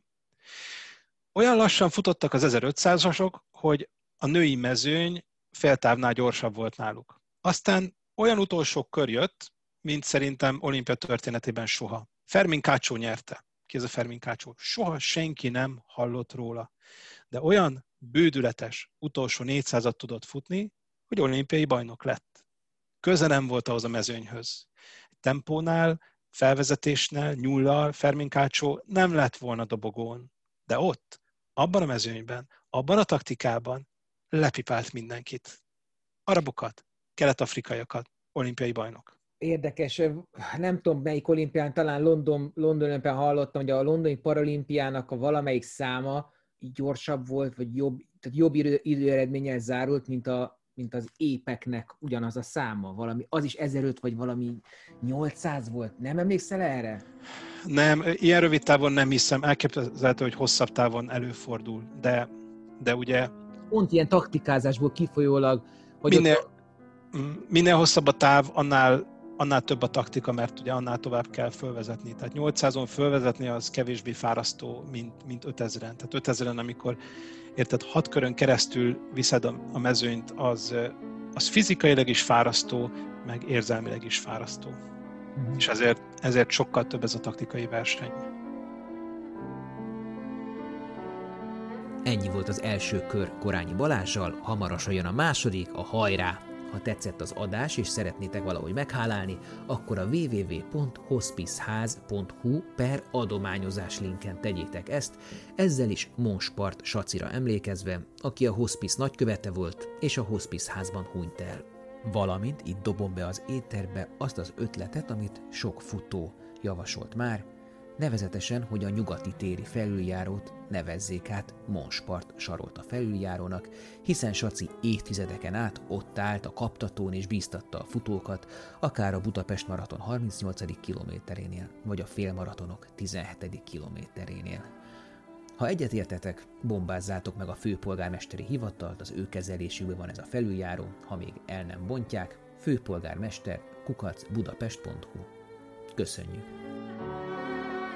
Olyan lassan futottak az 1500-asok, hogy a női mezőny féltávnál gyorsabb volt náluk. Aztán olyan utolsó kör jött, mint szerintem olimpia történetében soha. Fermin Kácsó nyerte. Ki ez a Fermin Kácsó? Soha senki nem hallott róla. De olyan bődületes utolsó 400-at tudott futni, hogy olimpiai bajnok lett. Köze nem volt ahhoz a mezőnyhöz. Tempónál felvezetésnél, nyullal, Ferminkácsó nem lett volna dobogón. De ott, abban a mezőnyben, abban a taktikában lepipált mindenkit. Arabokat, kelet-afrikaiakat, olimpiai bajnok. Érdekes, nem tudom melyik olimpián, talán London, London hallottam, hogy a londoni paralimpiának a valamelyik száma gyorsabb volt, vagy jobb, tehát jobb idő, időeredménnyel zárult, mint a mint az épeknek ugyanaz a száma, valami, az is 1005 vagy valami 800 volt, nem emlékszel erre? Nem, ilyen rövid távon nem hiszem, elképzelhető, hogy hosszabb távon előfordul, de, de ugye... Pont ilyen taktikázásból kifolyólag, hogy minél, ott... minél hosszabb a táv, annál, annál több a taktika, mert ugye annál tovább kell fölvezetni. Tehát 800-on fölvezetni az kevésbé fárasztó, mint, mint 5000-en. Tehát 5000-en, amikor érted, hat körön keresztül viszed a mezőnyt, az, az fizikailag is fárasztó, meg érzelmileg is fárasztó. Uh-huh. És ezért, ezért sokkal több ez a taktikai verseny. Ennyi volt az első kör Korányi Balázsjal, hamarosan jön a második, a hajrá! Ha tetszett az adás és szeretnétek valahogy meghálálni, akkor a www.hospiceház.hu per adományozás linken tegyétek ezt, ezzel is Monspart Sacira emlékezve, aki a hospice nagykövete volt, és a hospice házban hunyt el. Valamint itt dobom be az éterbe azt az ötletet, amit sok futó javasolt már, nevezetesen, hogy a nyugati téri felüljárót nevezzék át Monspart sarolta felüljárónak, hiszen Saci évtizedeken át ott állt a kaptatón és bíztatta a futókat, akár a Budapest maraton 38. kilométerénél, vagy a félmaratonok 17. kilométerénél. Ha egyetértetek, bombázzátok meg a főpolgármesteri hivatalt, az ő kezelésükben van ez a felüljáró, ha még el nem bontják, főpolgármester kukac budapest.hu. Köszönjük!